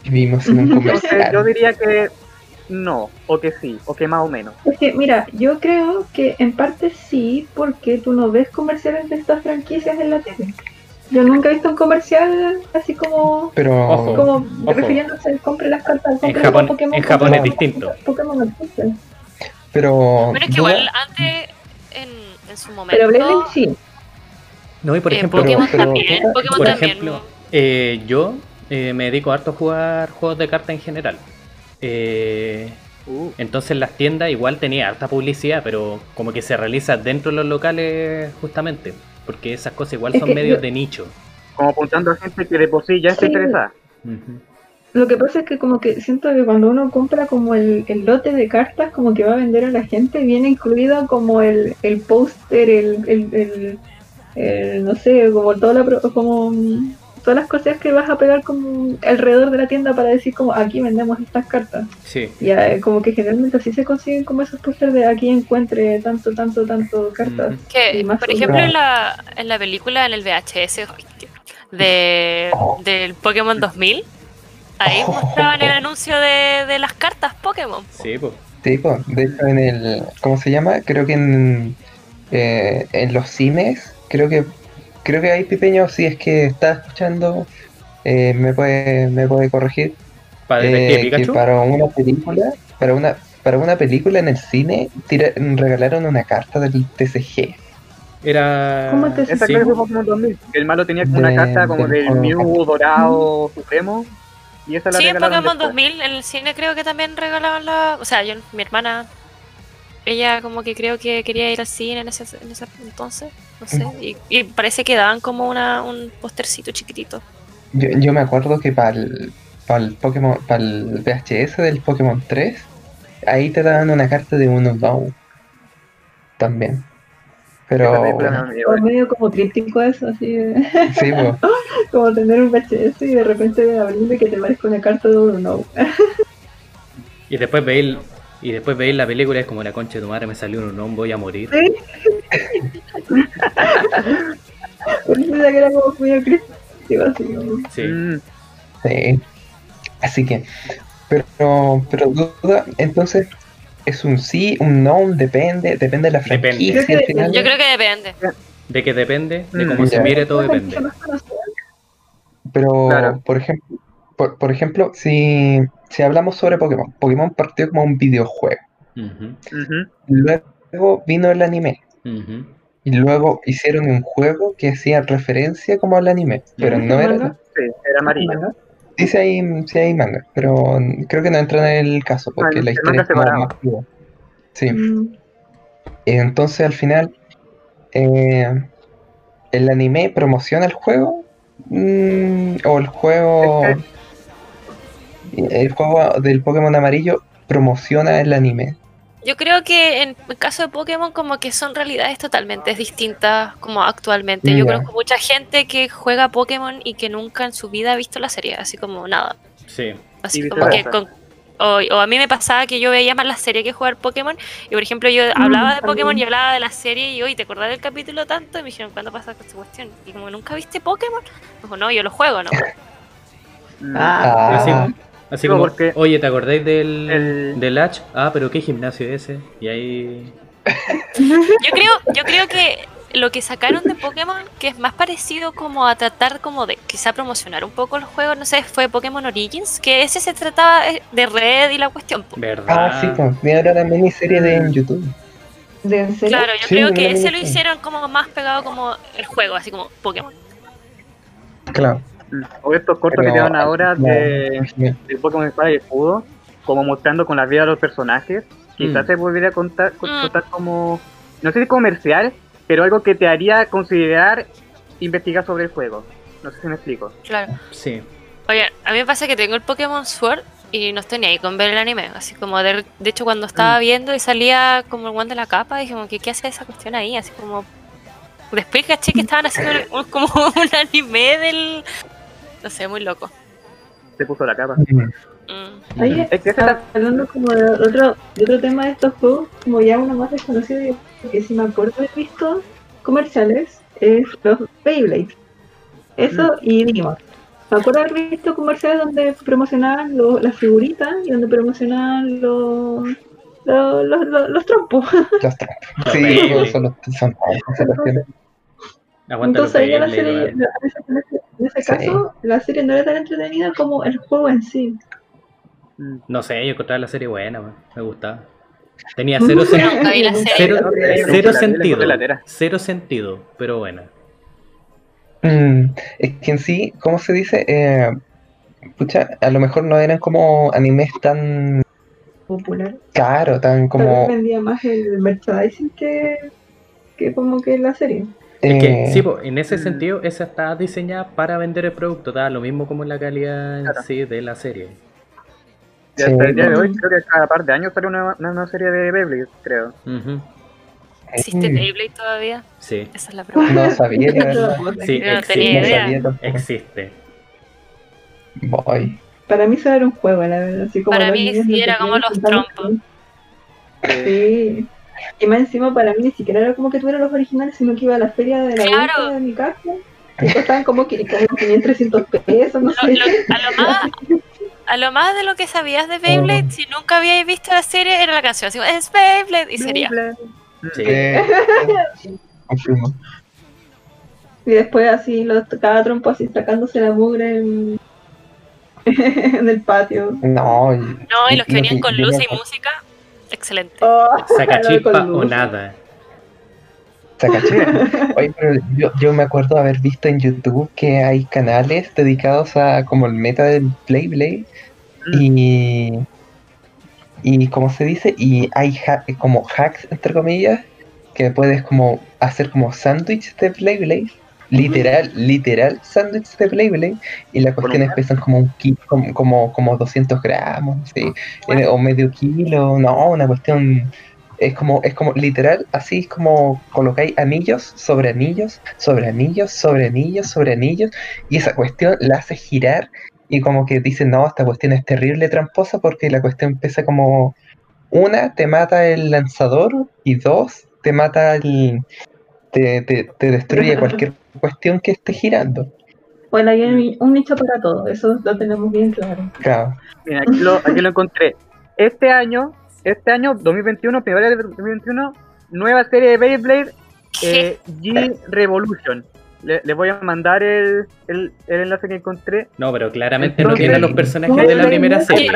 Vivimos en un Entonces comercial. yo diría que no, o que sí, o que más o menos. Es que, mira, yo creo que en parte sí, porque tú no ves comerciales de estas franquicias en la tele. Yo nunca he visto un comercial así como, Pero Ojo. como Ojo. refiriéndose, compre las cartas, En Japón, Pokémon. en Japón compre es distinto. Pokémon entonces. pero Pero es que igual antes, en, en su momento. Pero Blade sí. No, y por eh, ejemplo, Pokémon pero- también. Pokémon por también. ejemplo, eh, yo eh, me dedico harto a jugar juegos de cartas en general. Eh, Uh, entonces las tiendas igual tenía harta publicidad, pero como que se realiza dentro de los locales justamente, porque esas cosas igual Es son medios yo- de nicho. como apuntando a gente que de por sí ya está Sí. interesada. Lo que pasa es que como que siento que cuando uno compra como el, el lote de cartas como que va a vender a la gente, viene incluido como el, el póster, el, el, el- el, no sé, como toda la pro- como mm, todas las cosas que vas a pegar como alrededor de la tienda para decir como aquí vendemos estas cartas. Sí, Y eh, como que generalmente así se consiguen como esos pósters de aquí encuentre tanto, tanto, tanto cartas. Que, por ejemplo, en la, en la película, en el VHS de, del Pokémon 2000, ahí mostraban el anuncio de, de las cartas Pokémon. po. sí, pues. Sí, pues, de hecho en el, ¿cómo se llama? Creo que en, eh, en los cines, creo que creo que hay Pipeño, si es que está escuchando, eh, me puede me puede corregir, Para eh, que para una película, para una para una película en el cine tira- regalaron una carta del TCG. Era. ¿Cómo te- Esa sí, clase fue po. Pokémon 2000. que El malo tenía como una carta como del. Mew dorado supremo. Y esa la Sí, en Pokémon después. 2000, en el cine creo que también regalaban la... O sea, yo, mi hermana, ella como que creo que quería ir al cine en ese, en ese entonces, no sé, y, y parece que daban como una, un postercito chiquitito. Yo, yo me acuerdo que para el, para el Pokémon, para el VHS del Pokémon 3, ahí te daban una carta de un Unown. También. Pero bueno, O medio como tríptico eso, así de- sí, pues. [LAUGHS] como tener un VHS y de repente abrirlo y que te parezca una carta de uno. Y después veis y después veis la película y es como la concha de tu madre me salió un no voy a morir. [LAUGHS] Que era como muy. Sí. Mm, Sí. Así que, pero, pero duda, entonces, ¿es un sí, un no, un depende? Depende de la Depende. franquicia Creo al que final. Yo creo que depende. De que depende, de Mm, cómo se ya. mire todo depende. Pero, Claro. por ejemplo, por, por ejemplo, si, si hablamos sobre Pokémon, Pokémon partió como un videojuego. Luego vino el anime. Y luego hicieron un juego que hacía referencia como al anime. Pero no era. Manga. Sí, era amarillo. Manga. Sí, sí hay, sí hay manga, pero creo que no entra en el caso porque el- la historia es como más cruda. Sí. Mm, Entonces al final, eh, ¿el anime promociona el juego? Mm, ¿O el juego, Es el juego del Pokémon amarillo promociona el anime? Yo creo que en el caso de Pokémon como que son realidades totalmente distintas como actualmente. Yo Ya. conozco mucha gente que juega Pokémon y que nunca en su vida ha visto la serie, así como nada. Sí. Así Y como que con- o, o a mí me pasaba que yo veía más la serie que jugar Pokémon y por ejemplo yo hablaba de Pokémon y hablaba de la serie y hoy te acordás del capítulo tanto y me dijeron ¿cuándo pasa esta cuestión? Y como nunca viste Pokémon, dijo no, yo lo juego, ¿no? Mm. [LAUGHS] Ah, Así, como, porque oye, ¿te acordáis del, el- del H? Ah, pero ¿qué gimnasio es ese? Y ahí... [LAUGHS] Yo creo, yo creo que lo que sacaron de Pokémon, que es más parecido como a tratar como de quizá promocionar un poco los juegos, no sé, fue Pokémon Origins, que ese se trataba eh, de red y la cuestión. ¿Verdad? ah, sí, pues, y ahora la miniserie de en YouTube. ¿De en serio? Claro, yo Sí, creo que ese lo hicieron como más pegado como el juego, así como Pokémon. Claro. Mm. O estos cortos Pero, que te dan ahora no, de, Pokémon Espada y Escudo, como mostrando con la vida de los personajes, quizás Mm. se contar, con- Mm. contar como, no sé si comercial, pero algo que te haría considerar investigar sobre el juego. No sé si me explico. Claro. Sí. Oye, a mí me pasa que tengo el Pokémon Sword y no estoy ni ahí con ver el anime. Así como, de, de hecho, cuando estaba viendo y salía como el one de la capa, dije, como, ¿qué, ¿qué hace esa cuestión ahí? Así como. Después caché que estaban haciendo [CLEARS THROAT] un- como [LAUGHS] un anime del. No sé, muy loco. Se puso la capa. Mm. Oye, Es que ese ta- hablando como de otro, de otro tema de estos juegos, como ya uno más desconocido, que si me acuerdo haber visto comerciales, es los Beyblade. Eso y Digimon. Me acuerdo haber visto comerciales donde promocionaban lo- las figuritas y donde promocionaban los, los, los, los, los trompos. Los trompos. Sí, son los son los Entonces ahí ya la serie, en ese, en ese- en ese Sí. caso, la serie no era tan entretenida como el juego en sí. Mm. No sé, yo encontraba la serie buena. Me gustaba. Tenía cero, sen- cero, No, cero sentido. Cero sentido, pero buena. Mm, es que en sí, ¿cómo se dice? Eh, pucha, a lo mejor no eran como animes tan Popular. caros, tan Tal vez como... vendía más el merchandising que, que como que la serie. Es que, eh, sí, po, en ese Mm. sentido, esa está diseñada para vender el producto, da lo mismo como la calidad en Claro. sí de la serie. Y hasta el día de Sí. hoy, creo que cada par de años sale una, una, una serie de Beyblade, creo. ¿Existe mm, Beyblade todavía? Sí, Esa es la pregunta. No sabía, [LAUGHS] verdad. sí, no existe. tenía No idea. sabía. Existe. Voy. Para mí eso era un juego, la verdad. Así como Para mí sí, era como los trompos. Sí. Y más encima para mí ni siquiera era como que tuviera los originales, sino que iba a la feria de la Claro. vuelta de mi casa. Y costaban como, que, como 500, 300 pesos, no Lo- sé. lo- a, lo más, a lo más de lo que sabías de Beyblade, si nunca habíais visto la serie, era la canción. Así, como, es Beyblade y sería. Beyblade. Sí. Eh, [LAUGHS] confirmo. Y después así, los, cada trompo así sacándose la mugre en, [LAUGHS] en el patio. No, y- No, y los que venían con luz y música, excelente. Oh, [LAUGHS] Saca lo chispa con o nada. [LAUGHS] Oye, pero yo, yo me acuerdo haber visto en YouTube que hay canales dedicados a como el meta del Play Blade y y como se dice y hay ha- como hacks entre comillas que puedes como hacer como sándwich de Play Blade literal literal sándwich de Play Blade y las cuestiones pesan como un kilo como, como como 200 gramos sí, eh, o medio kilo no una cuestión es como, es como literal, así es como colocáis anillos sobre anillos, sobre anillos, sobre anillos, sobre anillos, y esa cuestión la hace girar y como que dicen, no, esta cuestión es terrible tramposa porque la cuestión empieza como, una, te mata el lanzador y dos, te mata el... Te, te, te destruye [LAUGHS] cualquier cuestión que esté girando. Bueno, hay un, nicho para todo, eso lo tenemos bien claro. Claro. Mira, aquí lo, aquí lo encontré. Este año, este año, 2021, primavera de 2021, nueva serie de Beyblade, eh, G Revolution. Le- Les voy a mandar el, el, el enlace que encontré. No, pero claramente no Entonces, tiene a los personajes No, de la no, primera no, serie.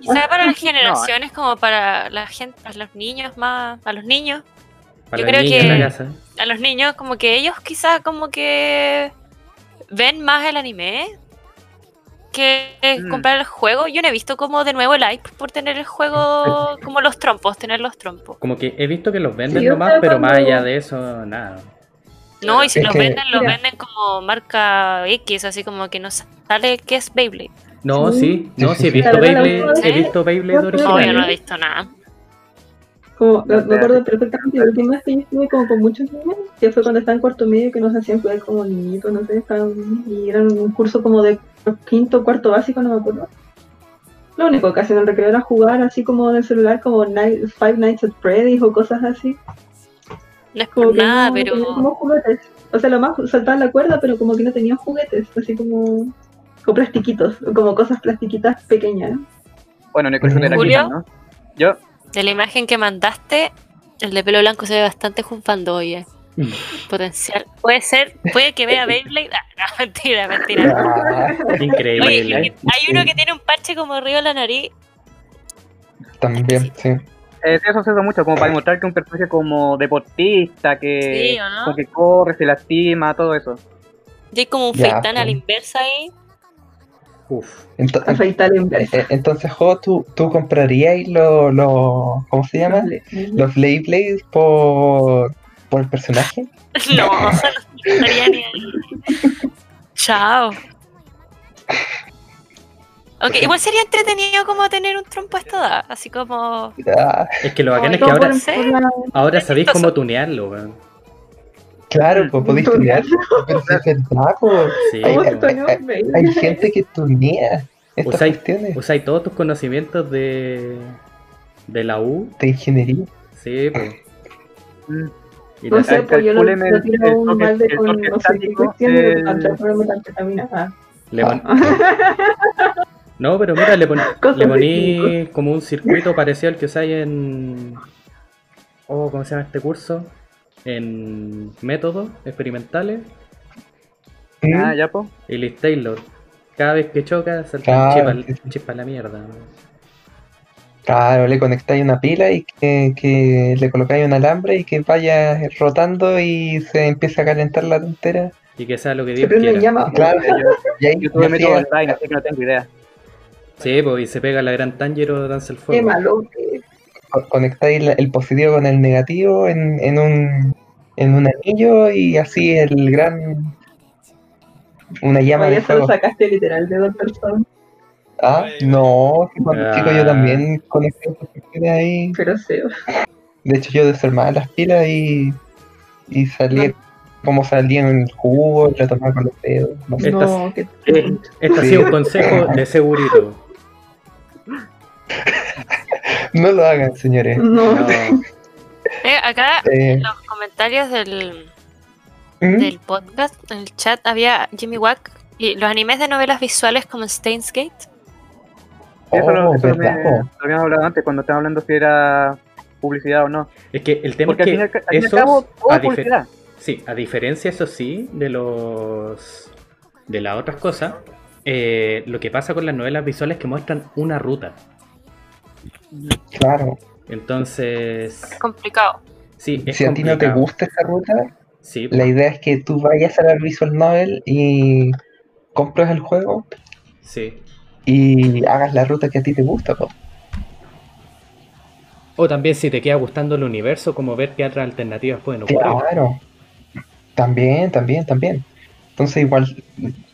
Quizá para las generaciones, como para la gente, a los niños más, a los niños, Para Yo creo que-. A los niños como que ellos quizá como que ven más el anime que Mm. comprar el juego. Yo no he visto como de nuevo el hype por tener el juego [LAUGHS] como los trompos, tener los trompos. Como que he visto que los venden Sí, nomás, pero más allá de eso, nada. No, y si Es los que- venden, los Mira. venden como marca X, así como que no sale que es Beyblade. No, Sí. sí, no, sí he [LAUGHS] visto. Beyblade, he visto Beyblade no, No, yo original. no he visto nada. Como, me, me acuerdo perfectamente, la última vez que yo estuve como con muchos niños, que fue cuando estaba en cuarto medio, que nos hacían jugar como niñitos, no sé, estaban, y era un curso como de quinto, cuarto básico, no me acuerdo. Lo único que hacían en el recreo era jugar así como en el celular, como Night- Five Nights at Freddy's o cosas así. No es Como nada, no pero como juguetes. O sea, lo más saltaban la cuerda, pero como que no tenían juguetes, así como, como plastiquitos, como cosas plastiquitas pequeñas. Bueno, no hay cosa de la ¿no? Yo, de la imagen que mandaste, el de pelo blanco se ve bastante jumpando, oye. [LAUGHS] Potencial. Puede ser, puede que vea Beyblade. Ah, no, [LAUGHS] mentira, mentira. Ah, Increíble. que- hay uno que tiene un parche como arriba de la nariz. también, sí. eh, sí, eso se usa mucho, como para demostrar que un personaje como deportista, que, Sí, corre, se lastima, todo eso. Y hay como un feitán a la inversa ahí. Uf. Ento- Afeitar en vez. eh, entonces, Jo, ¿tú, tú comprarías los, los, ¿cómo se llama? Los Blade Blades por, por el personaje. [LAUGHS] No, no estaría ni ahí. Chao. Ok, igual sería entretenido como tener un trompo a esta edad, así como... Es que lo bacán es que ahora, ahora sabéis cómo tunearlo, weón. Claro, pues podéis tunear. [LAUGHS] Pero es verdad, pues. Sí, Ay, ¿Cómo po. se tuneó hay- baby? Hay gente que tunea estas Usáis- cuestiones Usáis todos tus conocimientos de, de la U. de ingeniería. Sí, pues. Mm. Y No sé, pues yo lo, lo el- tiro el un toque- balde con no sé qué cuestión en metanfetamina. Ah. le pon- [LAUGHS] No, pero mira, le, pon- le de poní como un circuito parecido al que usáis en. Oh, ¿cómo se llama este curso? En métodos experimentales. Ah, ya, po. y Liz Taylor. Cada vez que choca, salta Claro, un chip, sí, al- un chip a la mierda. Claro, le conectáis una pila y que, que le colocáis un alambre y que vaya rotando y se empieza a calentar la tontera. Y que sea lo que Se Dios quiera. llamas. Claro, y ahí Yo tuve método online, así que no tengo idea. Sí, pues, y se pega la gran Tanjiro danza el Qué fuego. malo. Conectáis la- el positivo con el negativo en, en un en un anillo y así el gran una llama Oye, de eso lo fuego. sacaste literal de Doctor Stone, Ah, no, cuando Ah. chico yo también conecté cuestiones ahí. pero sí. De hecho yo desarmaba las pilas y, y salía como salía en el jugo, y lo tomaba con los dedos. No sé. No, Eh, Este ha sido un consejo de segurito. [LAUGHS] No lo hagan, señores. [LAUGHS] no. No, [LAUGHS] Eh, acá Eh, en los comentarios del, ¿mm? del podcast, en el chat, había Jimmy Wack y los animes de novelas visuales como Steins Gate. Sí, eso, lo, Oh, eso lo habíamos hablado antes cuando estábamos hablando si era publicidad o no. es que el tema Porque es que al fin y al esos, cabo, todo a publicidad. sí, a diferencia, eso sí, de los de las otras cosas, eh, lo que pasa con las novelas visuales es que muestran una ruta. Claro. Entonces, Complicado. sí, es Si a ti no te complicado. gusta esa ruta, Sí, la idea es que tú vayas a la Visual Novel y compres el juego sí. y hagas la ruta que a ti te gusta. po. O también si te queda gustando el universo, como ver qué otras alternativas pueden ocurrir. Claro. También, también, también. Entonces igual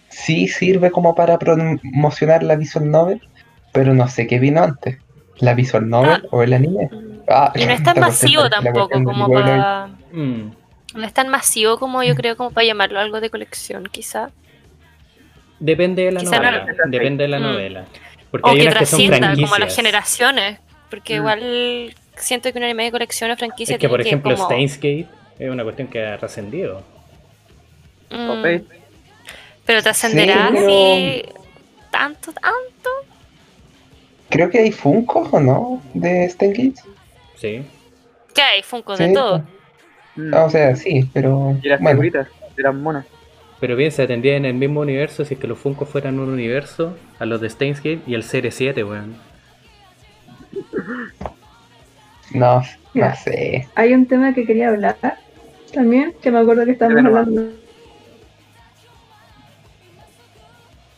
sí sirve como para promocionar la Visual Novel, pero no sé qué vino antes, la Visual Novel o el anime. Ah, Y no es [LAUGHS] tan masivo tampoco como para... Mm, No es tan masivo como yo creo como para llamarlo algo de colección, quizá. Depende de la Quizá no- novela. Depende de la Mm. novela. Porque O hay que unas que son trascienda como a las generaciones. Porque Mm. igual siento que un anime de colección o franquicia Es que, por ejemplo, como- Steins Gate es una cuestión que ha trascendido. Mm, Ok. Pero trascenderá Sí, pero- tanto, tanto. Creo que hay Funko o no de Stan Gates. Sí. ¿Qué hay? Funko de todo. Mm. O sea, sí, pero Y las bueno, figuritas, eran monas. Pero bien, se atendía en el mismo universo si es que los Funko fueran un universo a los de Steins Gate y el CR7, weón. no, no sé. Hay un tema que quería hablar también, que me acuerdo que estábamos hablando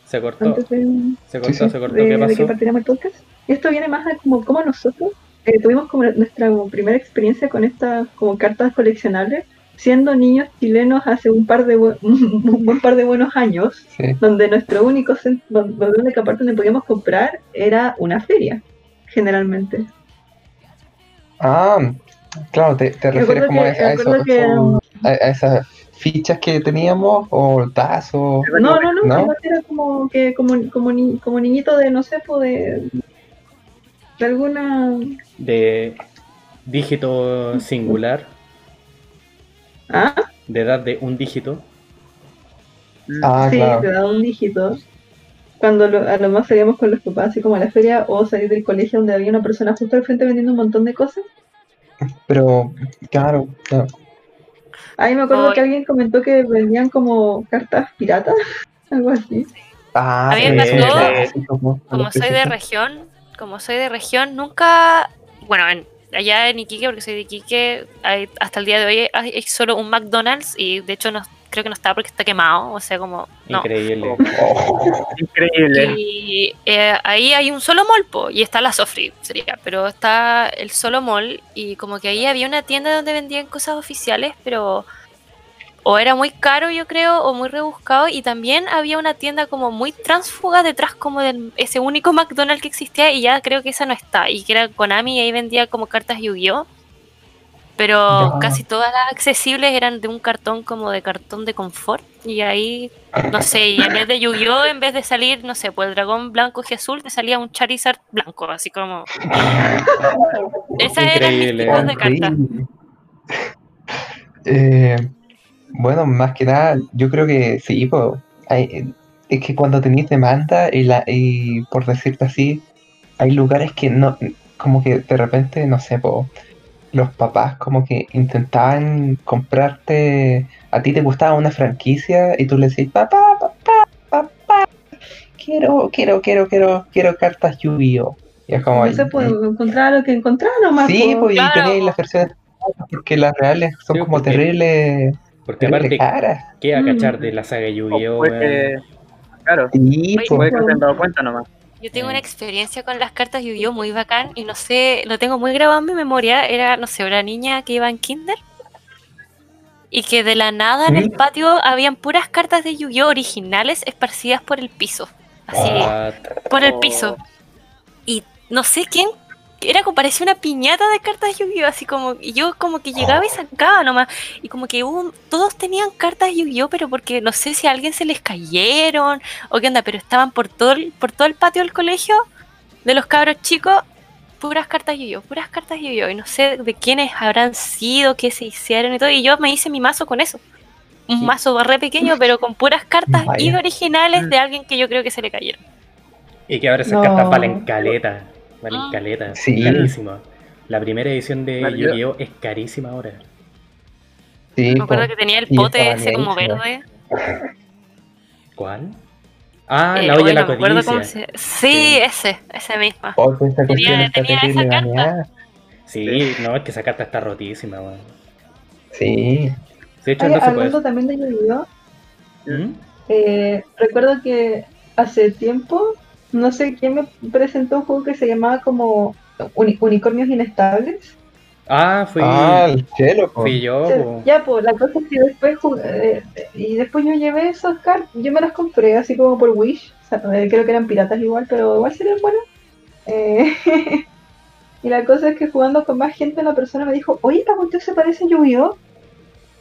Se cortó, antes de, se cortó, sí. se cortó. de- ¿Qué de que pasó? partiéramos el podcast. Y esto viene más a como, como nosotros eh, tuvimos como nuestra como primera experiencia con estas como cartas coleccionables, siendo niños chilenos hace un par de bu- [LAUGHS] un buen par de buenos años, Sí. donde nuestro único donde la única parte donde podíamos comprar era una feria, generalmente. Ah, claro, te, te refieres como que- a, eso- que- eso- a, a esas fichas que teníamos o tazos. No, no, no, ¿No? era como que como, como, ni- como niñito de, no sé, pues de, de alguna... De dígito singular, ¿Ah? de edad de un dígito. Mm. Ah, sí, claro. te da un dígito. Cuando lo- a lo más salíamos con los papás así como a la feria o salir del colegio donde había una persona justo al frente vendiendo un montón de cosas. Pero, claro, claro. Ahí me acuerdo que alguien comentó que vendían como cartas piratas, [LAUGHS] algo así. Ah, A mí me pasó, sí, sí, sí, como- Como soy de región, como soy de región, nunca, bueno, en- allá en Iquique, porque soy de Iquique, hay- hasta el día de hoy hay, hay solo un McDonald's y de hecho no, creo que no está porque está quemado, o sea, como, no. Increíble. Oh, Increíble. Y eh, ahí hay un solo mall, po, y está la Sofri, sería, pero está el solo mall y como que ahí había una tienda donde vendían cosas oficiales, pero o era muy caro, yo creo, o muy rebuscado, y también había una tienda como muy transfuga detrás como de ese único [LAUGHS] McDonald's que existía y ya creo que esa no está, y que era Konami y ahí vendía como cartas Yu-Gi-Oh! Pero Ya. casi todas las accesibles eran de un cartón como de cartón de confort. Y ahí, no sé, y en vez de Yu-Gi-Oh! en vez de salir, no sé, pues el dragón blanco y azul, te salía un Charizard blanco, así como. Esas eran mis tipos de cartas. Eh, bueno, más que nada, yo creo que sí, po, hay- es que cuando tenéis demanda y, la, y por decirte así, hay lugares que no, como que de repente, no sé, po, los papás como que intentaban comprarte, a ti te gustaba una franquicia y tú le decías, papá, papá, papá, quiero, quiero, quiero, quiero, quiero cartas Yu-Gi-Oh! Y es como, No se puede encontrar lo que encontrar nomás. sí, pues y Claro. tenéis las versiones porque las reales son Sí, como porque- terribles, Porque terribles aparte, caras. ¿qué a Mm. cachar de la saga Yu-Gi-Oh! Claro, Sí, pues. puede que se han dado cuenta nomás. Yo tengo una experiencia con las cartas Yu-Gi-Oh muy bacán y no sé, lo tengo muy grabado en mi memoria. Era, no sé, una niña que iba en kinder y que de la nada en el patio habían puras cartas de Yu-Gi-Oh originales esparcidas por el piso. Así, por el piso. Y no sé quién, era como parecía una piñata de cartas Yu-Gi-Oh! Así como, y yo como que llegaba y sacaba nomás. Y como que hubo, todos tenían cartas Yu-Gi-Oh! pero porque no sé si a alguien se les cayeron o qué onda, pero estaban por todo el, por todo el patio del colegio de los cabros chicos, puras cartas Yu-Gi-Oh! puras cartas Yu-Gi-Oh! Y no sé de quiénes habrán sido, qué se hicieron y todo. Y yo me hice mi mazo con eso. Un Sí. mazo re pequeño, [LAUGHS] pero con puras cartas y originales de alguien que yo creo que se le cayeron. Y que ahora esas No. cartas valen caleta. Valen Ah. caleta. Sí. Carísima. La primera edición de Vale, yo- Yu-Gi-Oh! es carísima ahora. Sí, Me acuerdo pues. que tenía el pote ese como verde. [LAUGHS] ¿Cuál? Ah, Eh, la olla de la acuerdo cómo codicia. se- Sí, Sí. ese, ese mismo. Oh, esa Tenía- tenía esa carta. Sí, no, es que esa carta está rotísima, weón. Sí. De hecho, Oye, no hablando también de Yu-Gi-Oh! ¿Mm? Eh, recuerdo que hace tiempo, no sé quién me presentó un juego que se llamaba como Uni- Unicornios Inestables. Ah, fui, Ah, el chelo, fui yo. Po. Ya, pues, la cosa es que después jugué- eh, y después yo llevé esas cartas, yo me las compré así como por Wish, o sea, eh, creo que eran piratas igual, pero igual serían buenas. Eh, [LAUGHS] y la cosa es que jugando con más gente, la persona me dijo, oye, esta cuestión se parece a Yu-Gi-Oh!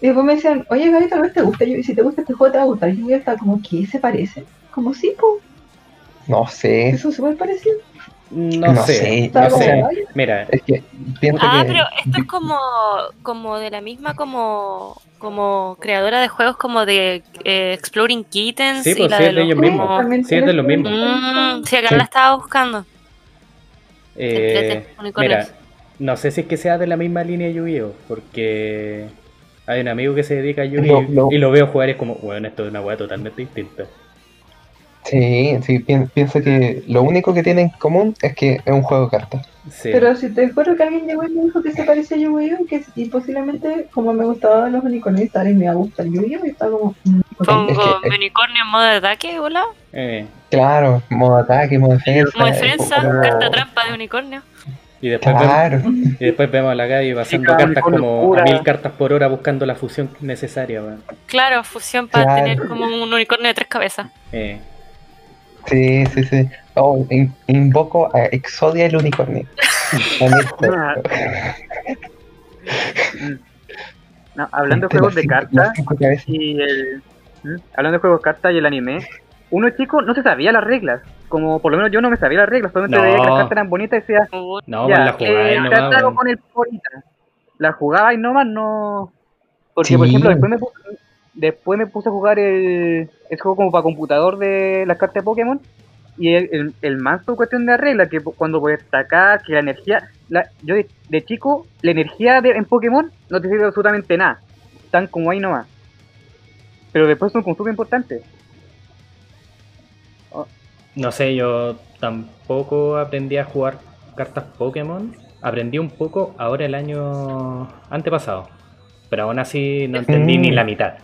Y después me decían, oye, Gaby, tal vez te guste, Yu- y si te gusta este juego te va a gustar. Y yo estaba como, ¿qué? ¿Se parece? Como, sí, pues, No sé. eso es súper parecido. No, No sé, no sé. "Ay, Mira, Es que pienso Ah, que. pero esto es como, como de la misma como, como creadora de juegos como de eh, Exploring Kittens Sí, y pues la sí, de es de los ellos mismos. también Sí, es de lo mismo. Mm, sí, acá Sí. la estaba buscando. eh, mira, no sé si es que sea de la misma línea de Yu-Gi-Oh! Porque hay un amigo que se dedica a Yu-Gi-Oh! No, no. y lo veo jugar y es como, bueno, esto es una weá totalmente distinta. Sí, sí, pi- pienso que lo único que tienen en común es que es un juego de cartas. Sí. Pero si te juro que alguien llegó y me dijo que se parece a Yu-Gi-Oh! y, que, y posiblemente, como me gustaban los unicornios, tal vez me va a gustar Yu-Gi-Oh! y estaba como, mm. Pongo es que- mi unicornio en modo de ataque, hola. Eh, Modo modo ataque, modo defensa. Modo es defensa, como- carta trampa de unicornio. y, después vemos, Claro. y después vemos a la Gaby pasando cartas como a mil cartas por hora buscando la fusión necesaria. Claro, fusión para Claro. tener como un unicornio de tres cabezas. Eh, Sí, sí, sí. Oh, in- invoco a Exodia el unicornio. [LAUGHS] Ah. No, hablando de las juegos de cartas y el. Hablando de juegos de cartas y el anime, uno chico no se sabía las reglas. Como por lo menos yo no me sabía las reglas, solamente No. veía que las cartas eran bonitas y decía, no, ya, con la jugada eh, nomás, con el. La jugaba y nomás no. Porque por ejemplo después me puse, después me puse a jugar el, el juego como para computador de las cartas de Pokémon. Y el, el, el manso cuestión de regla, que cuando puedes destacar, que la energía. La, yo de, de chico, la energía de, en Pokémon no te sirve absolutamente nada. Están como ahí nomás. Pero después son como súper importantes. No sé, yo tampoco aprendí a jugar cartas Pokémon. Aprendí un poco ahora el año antepasado. Pero aún así no entendí Mm. ni la mitad.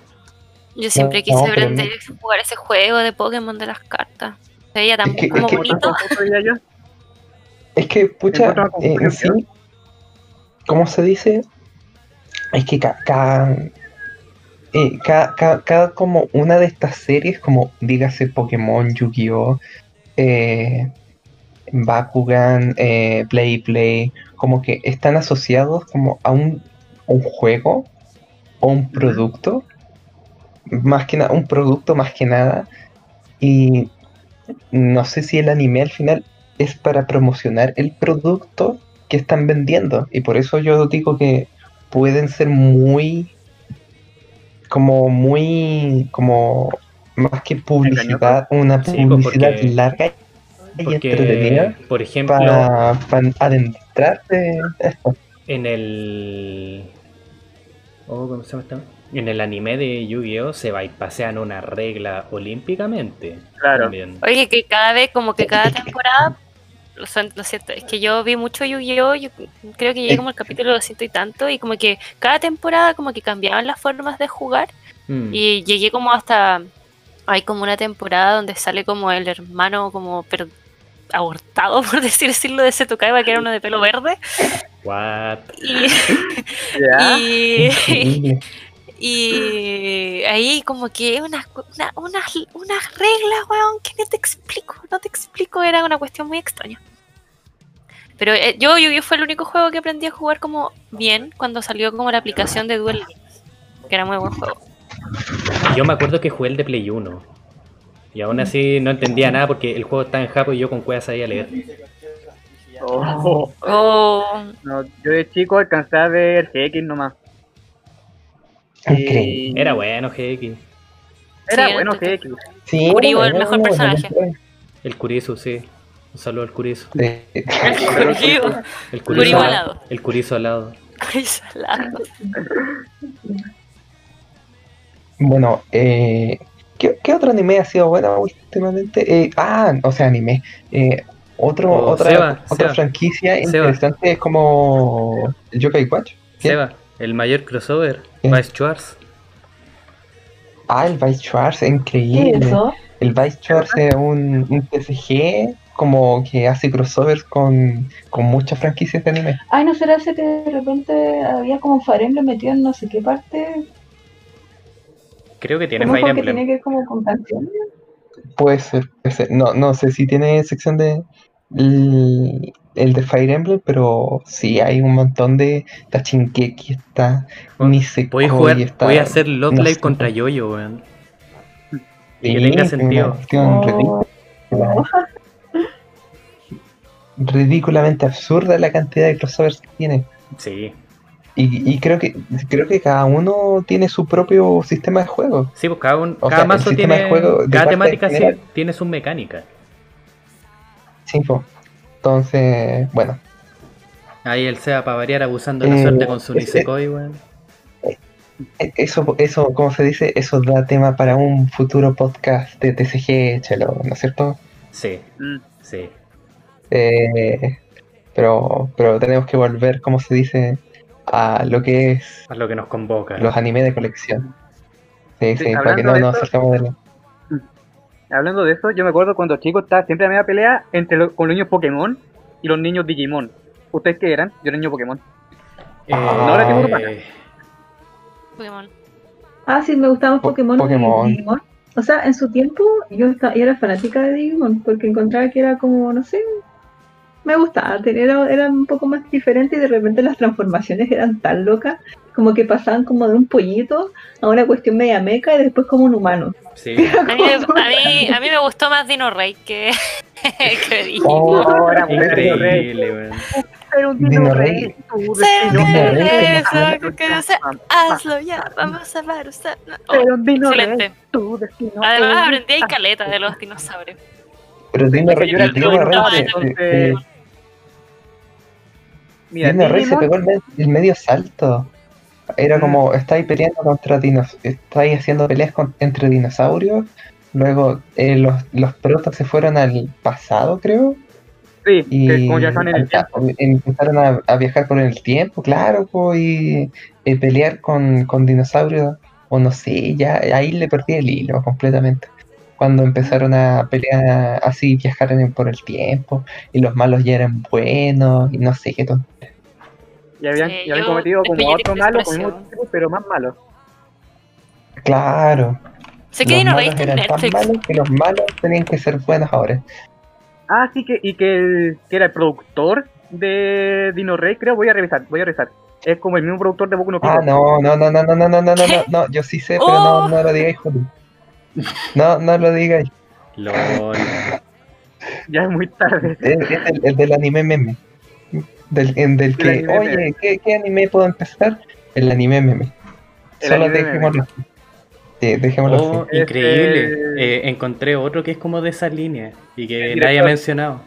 Yo siempre No, quise no, a jugar ese juego de Pokémon de las cartas. Se veía tan Es que- como es que- bonito. Es que, pucha, eh, en sí, ¿cómo se dice? Es que ca- ca- eh, ca- ca- cada como una de estas series, como dígase Pokémon, Yu-Gi-Oh, eh, Bakugan, eh, Play Play, como que están asociados como a un, un juego o un producto, más que nada, un producto más que nada, y no sé si el anime al final es para promocionar el producto que están vendiendo. Y por eso yo digo que pueden ser muy, como muy, como más que publicidad, una Sí, pues, publicidad porque- larga y entretenida Porque, por ejemplo, para, para adentrarte esto. En el. Oh, ¿cómo se llama esta? En el anime de Yu-Gi-Oh! se bypasean una regla olímpicamente. Claro. También. Oye, que cada vez, como que cada temporada. Lo, son- lo siento, es que yo vi mucho Yu-Gi-Oh! Yo creo que llegué como al capítulo 200 y tanto. Y como que cada temporada, como que cambiaban las formas de jugar. Mm. Y llegué como hasta. Hay como una temporada donde sale como el hermano, como. Pero abortado, [LAUGHS] por decir decirlo, de Seto-Kaiba, que era uno de pelo verde. What? Y. [LAUGHS] Ya. [LAUGHS] y. Y ahí como que unas, una- unas, unas reglas, weón, que no te explico, no te explico, era una cuestión muy extraña. Pero eh, yo, Yu-Gi-Oh fue el único juego que aprendí a jugar como bien cuando salió como la aplicación de Duel que era muy buen juego. Yo me acuerdo que jugué el de Play 1. Y aún así no entendía nada porque el juego estaba en japo y yo con cueva sabía leer. Oh. Oh, No, yo de chico alcancé a ver GX nomás. Increíble. Era bueno, GX. Era Sí, bueno GX. Sí, Uribo, el mejor bueno, personaje. bueno. El Kurisu, sí. Un saludo al Yu-Gi-Oh, El Kuribo Kurisu, al lado. el Kurisu al lado. Ay, salado. Bueno, eh, ¿qué, qué otro anime ha sido bueno últimamente? Eh, ah, o sea, anime. Eh, otro, Oh, otra, Seba, otra Seba. franquicia Seba. interesante es como el Yokai Watch. ¿Quién? Seba, el mayor crossover. ¿Quién? Vice Schwartz. Ah, el Vice Schwarz, ¿Qué es increíble. eso? El Vice Schwarz es un, un TCG como que hace crossovers con, con muchas franquicias de anime. Ay, ¿no será ese que de repente había como Fire Emblem metido en no sé qué parte? Creo que tiene ¿Cómo Fire Emblem. tiene que ver como con canciones? Puede ser, puede ser. No, no sé si tiene sección de el, de Fire Emblem, pero sí hay un montón de está Shinkeki, está Nisekoi, Voy a jugar, está voy a hacer Love no Live sé. contra Yoyo, weón. Sí, que tenga una sentido. Oh, ridícula. ridículamente absurda la cantidad de crossovers que tiene. Sí. Y, y creo que creo que cada uno tiene su propio sistema de juego. Sí, pues cada, un, cada sea, mazo sistema tiene. de juego de cada temática sí tiene sus mecánicas. Sí, po. Entonces, bueno, Ahí el Seba para variar abusando de la Eh, suerte con su Nisekoi, weón. e- eso, eso, ¿cómo se dice? Eso da tema para un futuro podcast de TCG, chelo, ¿no es cierto? Sí, Mm. sí. Eh, pero, pero tenemos que volver, ¿cómo se dice? A lo que es A lo que nos convoca. los animes de colección. Sí, Sí, sí, para que no nos acercamos de lo... Hablando de eso, yo me acuerdo cuando chico estaba siempre la misma pelea entre los, con los niños Pokémon y los niños Digimon. ¿Ustedes qué eran? Yo era niño Pokémon. Eh, No. Pokémon. Ah, sí, me gustaban Po- Pokémon, y Pokémon. Digimon. O sea, en su tiempo yo, esta- yo era fanática de Digimon porque encontraba que era como, no sé, me gustaba, era, era un poco más diferente y de repente las transformaciones eran tan locas, como que pasaban como de un pollito a una cuestión media meca y después como un humano. sí. [LAUGHS] A mí, a, mí, a mí me gustó más Dino Rey que, [LAUGHS] que. Oh, era. Increíble. Era un Dino. Dino Rey. hazlo ya, vamos a ver usted. Oh, Era un Dino Rey, excelente. tu destino. Además aprendí ahí caleta de los dinosaurios. Pero Dino Rey, se- entonces- Mira, Dino Rey se Digimon- pegó el, el medio salto. Era Mm. como, estáis peleando contra dinosaurios, estáis haciendo peleas con- entre dinosaurios. Luego eh, los, los protas se fueron al pasado, creo. Sí, Y que como ya están en el tiempo. empezaron a, a viajar por el tiempo, claro, po, y eh, pelear con, con dinosaurios. O no sé, ya ahí le perdí el hilo completamente. Cuando empezaron a pelear así, viajar en- por el tiempo, y los malos ya eran buenos, y no sé qué tonto. Y habían, Sí, y habían yo- cometido como otro malo, con expresión. el mismo tipo, pero más malo. Claro. Sé que los Dino Rey malos está en Netflix. malos que los malos tenían que ser buenos ahora. Ah, sí, que, y que, el, que era el productor de Dino Rey, creo, voy a revisar, voy a revisar. Es como el mismo productor de Boku no. Ah, no, no, no, no, no, no, no, no, no, no, no, yo sí sé, pero Oh. no, no lo digáis, Juli. No, no lo digáis. LOL. Ya es muy tarde. Es, es el, el del anime meme. Del, en del que, anime oye, meme. ¿qué, ¿qué anime puedo empezar? El anime meme. El Solo anime dejémoslo. Sí, dejémoslo Oh, así. increíble. Este- Eh, encontré otro que es como de esa línea y que nadie ha mencionado.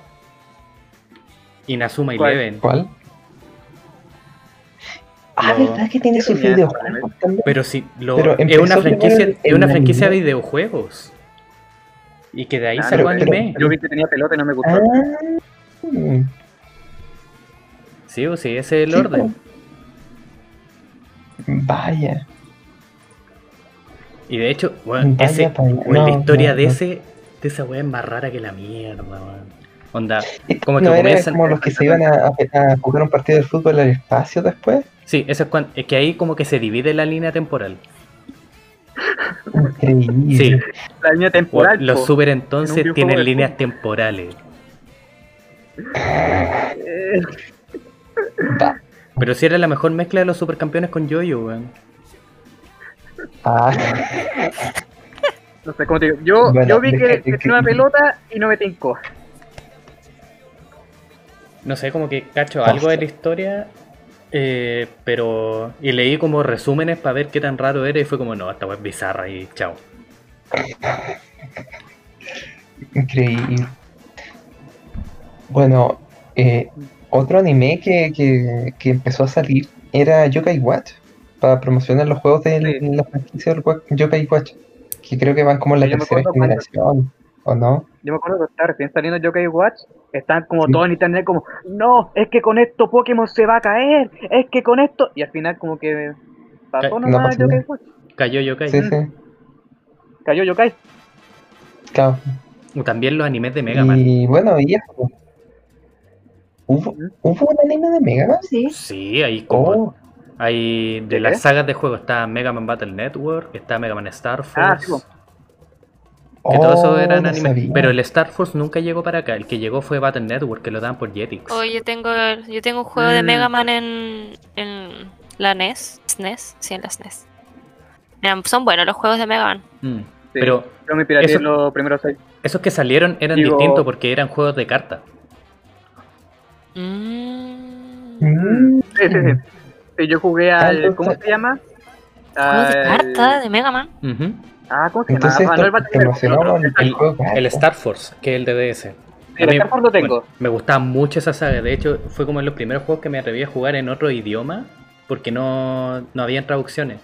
Inazuma ¿Cuál? Eleven. ¿Cuál? Ah, Lo- ¿verdad que tiene videojuegos también? Pero sí, lo- Pero es una franquicia, en- es una en franquicia de videojuegos. Y que de ahí Ah, sacó pero- anime. Yo vi que tenía pelota y no me gustó. Ah, Sí, o sí, ese es el sí, orden. pues. Vaya. Y de hecho, weón, Vaya ese, weón, la historia no, de no. ese, de esa weá es más rara que la mierda, weón. Onda, como que ¿No era comienzan. como los que se iban a, jugar un partido de fútbol al espacio después? Sí, eso es, cuan- es que ahí como que se divide la línea temporal. Increíble. Sí, La línea temporal. los po. super entonces tienen líneas temporales. Pero si era la mejor mezcla de los supercampeones con Yoyo, weón. Ah, no sé cómo te digo. Yo, Bueno, yo vi que- tenía una pelota y no me tincó. No sé, como que cacho algo de la historia, eh, pero... Y leí como resúmenes para ver qué tan raro era y fue como, no, esta es bizarra y chao. [LAUGHS] increíble. Bueno, eh, otro anime que, que, que empezó a salir era Yokai Watch, para promocionar los juegos de Sí. la franquicia del Yokai Watch, que creo que van como en la yo tercera cuando- generación, ¿o no? Yo me acuerdo que estaba recién saliendo Yokai Watch. Están como Sí. todos en internet como, no, es que con esto Pokémon se va a caer, es que con esto... Y al final como que pasó no nomás Yokai. Watch. Cayó Yokai. Sí, sí, Cayó Yokai. claro. O También los animes de Mega Man. Y bueno, y eso. ¿Hubo, ¿Hubo un anime de Mega Man? Sí. Sí, hay como... Oh, Hay de ¿De las sagas de juegos está Mega Man Battle Network, está Mega Man Star Force. Ah, sí, po. Que todo eso oh, eran no animes. sabía. Pero el Star Force nunca llegó para acá. El que llegó fue Battle Network, que lo dan por Jetix. Oh, yo tengo, yo tengo un juego de Mm. Mega Man en, en la E NES. SNES, sí, en la SNES. Mira, son buenos los juegos de Mega Man. Mm. Sí. Pero Yo me pirateé eso- los primeros seis. esos que salieron eran Digo- distintos porque eran juegos de cartas. Mm. Mm. Sí, sí, sí. Sí, yo jugué al. ¿Cómo se llama? ¿Juegos de cartas de Mega Man? Ujú. Ah, ¿cómo se llama? Entonces Ah, no, el el el- Star Force, que es el de DS. Sí, el mí, Star Force lo tengo. bueno, me gustaba mucho esa saga. De hecho, fue como de los primeros juegos que me atreví a jugar en otro idioma porque no, no habían traducciones.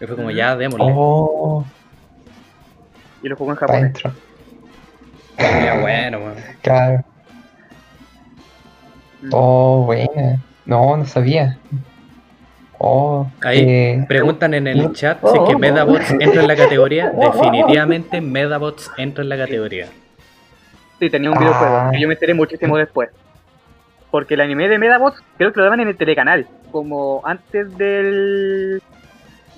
Y fue como, ya, démosle. Oh, Y lo jugué en japonés. Ya, bueno, weón. [LAUGHS] Claro. Mm. Oh, buena. No, no sabía. Oh, Ahí, eh, Preguntan en el chat si es que Medabots entra en la categoría. [LAUGHS] Definitivamente Medabots entra en la categoría. Sí, tenía un Ah. videojuego que yo me enteré muchísimo después. Porque el anime de Medabots creo que lo daban en el telecanal, como antes del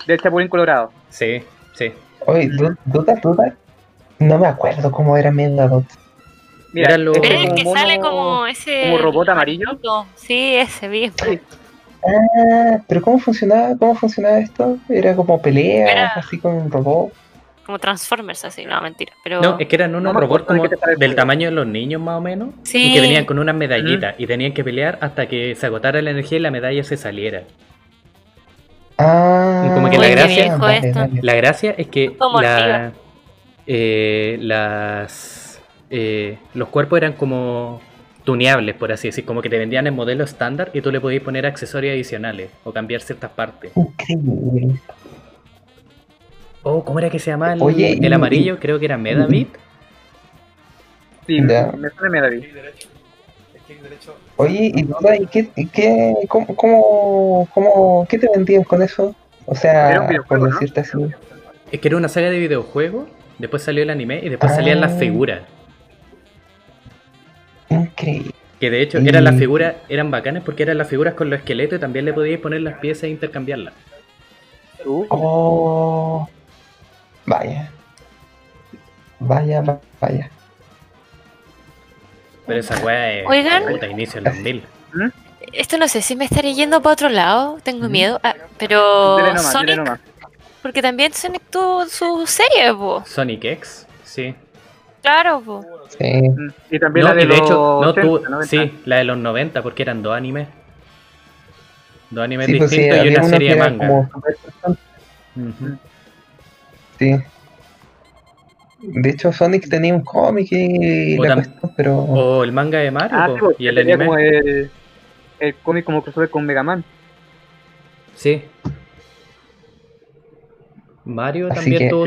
del Chapulín Colorado. Sí, sí. oye, du- duda, duda. No me acuerdo cómo era Medabot. Mira, Era lo- este Pero como el que mono- sale como ese. como robot amarillo. Sí, ese mismo. Sí. Ah, pero ¿cómo funcionaba? ¿Cómo funcionaba esto? Era como peleas, Era- así con un robot. Como Transformers, así. No, mentira. Pero. No, es que eran unos No robots como del tamaño de los niños más o menos. Sí. Y que venían con unas medallitas y tenían que pelear hasta que se agotara la energía y la medalla se saliera. Ah, Como que la gracia- vale, vale. La gracia es que la- eh, las eh, los cuerpos eran como tuneables, por así decir, como que te vendían en modelo estándar y tú le podías poner accesorios adicionales o cambiar ciertas partes. Increíble. Oh, ¿cómo era que se llamaba el, Oye, el y- amarillo? Creo que era Medabit. Sí, Ya. me suena Medavid. Oye, y duda, ¿y qué, y qué, cómo, cómo, cómo, qué te vendían con eso? O sea, por decirte así. Es que era una saga de videojuegos, después salió el anime y después salían las Ah. figuras. Increíble. Que de hecho eran las figuras, eran bacanas porque eran las figuras con los esqueletos y también le podíais poner las piezas e intercambiarlas. Uh, Oh, vaya. Vaya, va- vaya. Pero esa weá es Oigan. puta, inicio del 2000. Esto no sé si me estaré yendo para otro lado. Tengo miedo. Ah, pero. nomás, Sonic. nomás. Porque también Sonic tuvo su serie, po. Sonic X, sí. Claro, po. Sí. Y también No, la de y de los hecho, no 80, tuvo, 90. sí, la de los 90 porque eran dos animes. Dos animes Sí, pues sí, distintos y una serie de manga. como. Sí. De hecho, Sonic tenía un cómic y O la tam- cuestión, pero. O el manga de Mario Ah, po, sí, porque y el anime. como el, el cómic como crossover con Mega Man. Sí. Mario Así también que- tuvo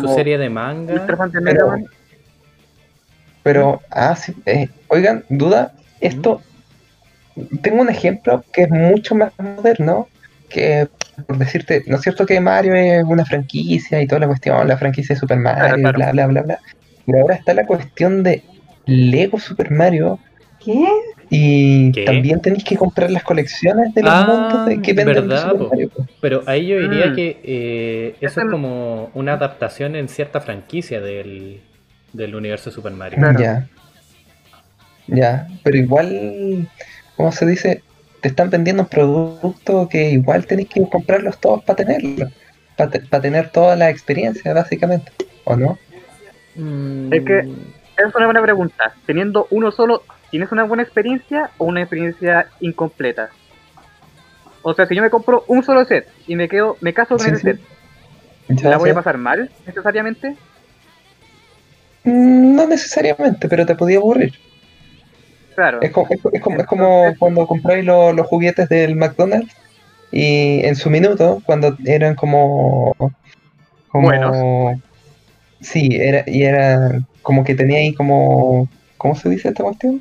su, serie de manga. Ultra fan de Pero- Mega Man. Pero, ah, sí, eh, oigan, duda, esto, tengo un ejemplo que es mucho más moderno, que, por decirte, ¿no es cierto que Mario es una franquicia y toda la cuestión, la franquicia de Super Mario, Claro, claro. bla, bla, bla, bla? Pero ahora está la cuestión de Lego Super Mario ¿Qué? y ¿Qué? también tenéis que comprar las colecciones de los Ah, mundos de, que venden de verdad, Super. Mario. Pero ahí yo diría Mm. que eh, eso es como una adaptación en cierta franquicia del, del universo de Super Mario. Claro. Ya. Ya, pero igual, ¿cómo se dice? Te están vendiendo un producto que igual tenéis que comprarlos todos para tenerlo. Para tener toda la experiencia, básicamente. ¿O no? Mm, Es que- Esa es una buena pregunta. Teniendo uno solo, ¿tienes una buena experiencia o una experiencia incompleta? O sea, si yo me compro un solo set y me quedo, me caso con Sí, ese sí. set, Ya ¿la voy a pasar mal necesariamente? Mm, No necesariamente, pero te podía aburrir. Claro. Es como, es, es como, es como cuando compráis lo- los juguetes del McDonald's y en su minuto, cuando eran como. como Buenos. Sí, era, y era como que tenía ahí como. ¿Cómo se dice esta cuestión?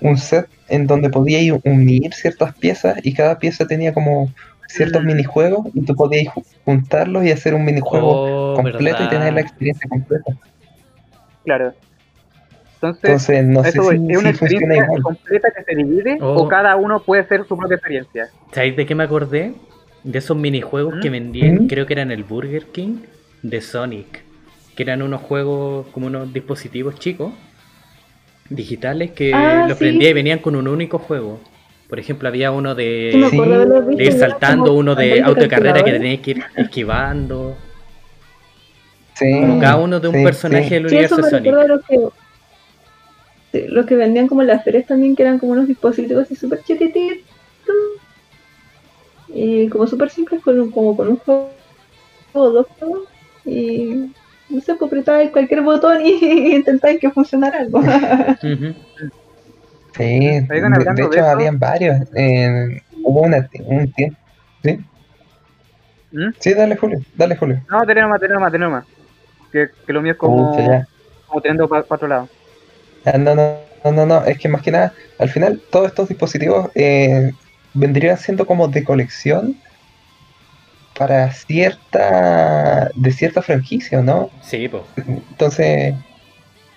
Un set en donde podíais unir ciertas piezas y cada pieza tenía como ciertos Mm. minijuegos y tú podías ju- juntarlos y hacer un minijuego oh, completo y tener la experiencia completa. Claro. Entonces, Entonces, no sé eso si, ¿es una si experiencia completa que se divide Oh. o cada uno puede ser su propia experiencia? ¿Sabéis de qué me acordé? De esos minijuegos ¿Mm? que vendían, ¿Mm? creo que eran el Burger King de Sonic. Que eran unos juegos, como unos dispositivos chicos, digitales, que Ah, los sí. prendía y venían con un único juego. Por ejemplo, había uno de, Sí ir saltando, uno de auto de carrera que tenías que ir esquivando. Sí, Como cada uno de un sí, personaje sí. del Sí, eso universo me Sonic. a los que, sí, los que vendían como las ferias también, que eran como unos dispositivos así súper chiquititos y como súper simples, con un, como con un juego o dos juegos y no sé, pues apretabas cualquier botón y [LAUGHS] intentabas que funcionara algo. Sí, de, hecho eso- habían varios. eh, hubo una, un tiempo. ¿Sí? ¿Mm? Sí, dale Julio, dale Julio. No, tenemos más, tenemos más, tenemos más. Que, que lo mío es como, Pucha, como teniendo para otro lado. Ah, no, no, no, no, no, es que más que nada, al final todos estos dispositivos eh, vendrían siendo como de colección para cierta, de cierta franquicia, ¿no? Sí, pues. Entonces,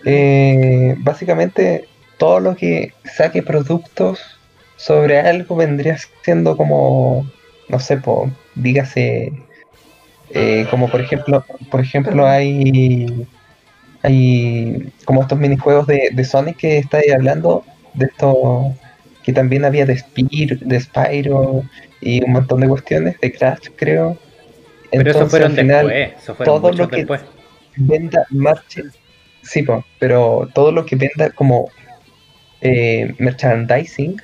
eh, básicamente todo lo que saque productos sobre algo vendría siendo como, no sé, po, dígase, eh, como por ejemplo, por ejemplo hay, hay como estos minijuegos de, de Sonic que estáis hablando, de esto que también había de Spyro, de Spyro y un montón de cuestiones, de Crash creo. Pero eso Entonces, fueron al final, después. Eso fueron todo lo que- después. venda marche sí po, pero todo lo que venda como eh, merchandising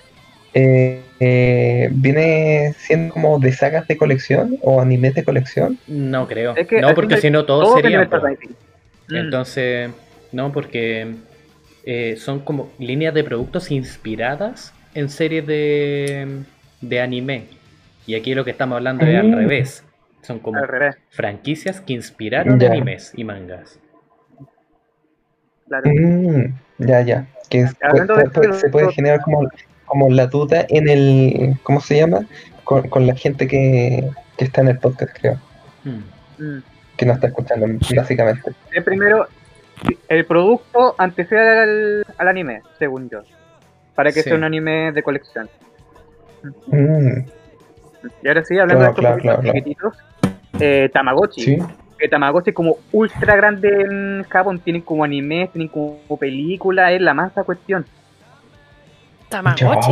eh, eh, viene siendo como de sagas de colección o animes de colección No creo. Es que no, porque si no todo Todo sería. Mm. Entonces, no, porque eh, son como líneas de productos inspiradas en series de, de anime. Y aquí lo que estamos hablando es al Mm. revés. Son como revés, franquicias que inspiraron Ya. animes y mangas. claro. Mm, ya ya que es- de se puede generar como, como la duda en el ¿cómo se llama? con, con la gente que, que está en el podcast creo Mm. Mm. que nos está escuchando básicamente Es primero, el producto antecede al, al anime, según yo. Para que Sí. sea un anime de colección. Mm, Y ahora sí, hablando Claro, de estos claro, chiquititos, eh, Tamagotchi. sí Que Tamagotchi es como ultra grande en Japón. Tienen como anime, tienen como película, es la mansa cuestión. Tamagotchi.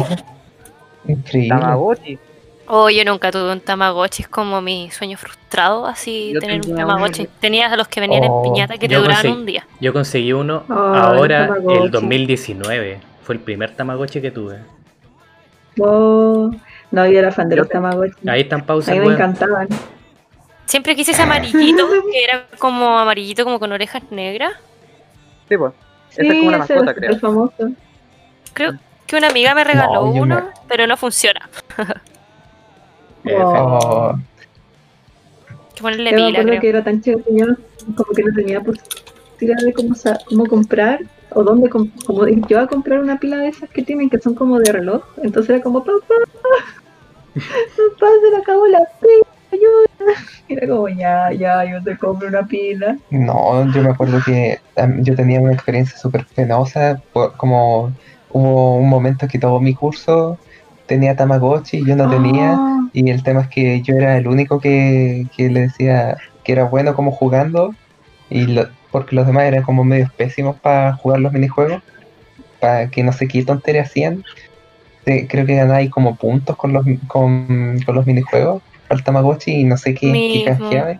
Increíble Tamagotchi. Oh, yo nunca tuve un Tamagotchi, es como mi sueño frustrado, así Yo tener un Tamagotchi. Tenías a los que venían Oh, en piñata que te duraban conseguí- un día. Yo conseguí uno ahora, Tamagotchi. el 2019. Fue el primer Tamagotchi que tuve. Oh, no, yo era fan de Yo los Tamagotchi. Ahí están A pausas, mí me encantaban. Siempre quise ese amarillito, que era como amarillito, como con orejas negras. Sí, pues. Sí, es como una mascota, creo. famoso. Creo que una amiga me regaló No, yo uno, me- pero no funciona. [LAUGHS] Oh, Que ponerle Yo me pila, acuerdo creo. que era tan chido yo como que no tenía posibilidad de cómo, cómo comprar o dónde com- como yo iba a comprar una pila de esas que tienen que son como de reloj. Entonces era como, papá, papá, se le acabó la pila, ayuda. Y [LAUGHS] era como, ya, ya, yo te compro una pila. no, yo me acuerdo que am, yo tenía una experiencia súper penosa, por- como hubo un momento que todo mi curso tenía Tamagotchi y yo no tenía, Ah, y el tema es que yo era el único que, que le decía que era bueno como jugando, y lo- porque los demás eran como medios pésimos para jugar los minijuegos, para que no sé qué tontería hacían. Creo que ganáis como puntos con los, con, con los minijuegos al Tamagotchi y no sé qué, qué Mismo. canjeabais.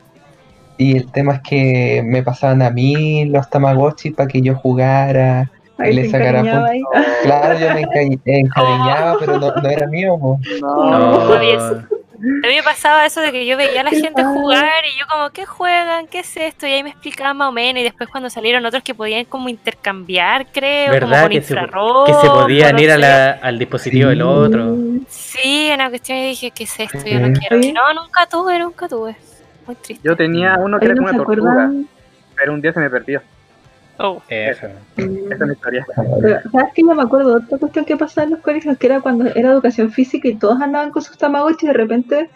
Y el tema es que me pasaban a mí los Tamagotchi para que yo jugara ahí le puntos. ahí. Claro, yo me encariñaba, pero no, no era mío. po. No. Oye, A mí me pasaba eso de que yo veía a la gente padre. jugar y yo como, ¿qué juegan? ¿Qué es esto? Y ahí me explicaban más o menos y después cuando salieron otros que podían como intercambiar, creo, como ¿Verdad? con Que se, infrarrojo. que se podían no ir a la- al dispositivo del otro. Sí, una cuestión y dije, ¿qué es esto? Yo no quiero. Y no, nunca tuve, nunca tuve. Muy triste. Yo tenía uno que era no como una tortuga, acuerdan. pero un día se me perdió. Oh. F. Mm. Esa es mi historia. Pero, ¿sabes qué? Yo me acuerdo de otra cuestión que pasaba en los colegios, que era cuando era educación física y todos andaban con sus tamagotchi y de repente,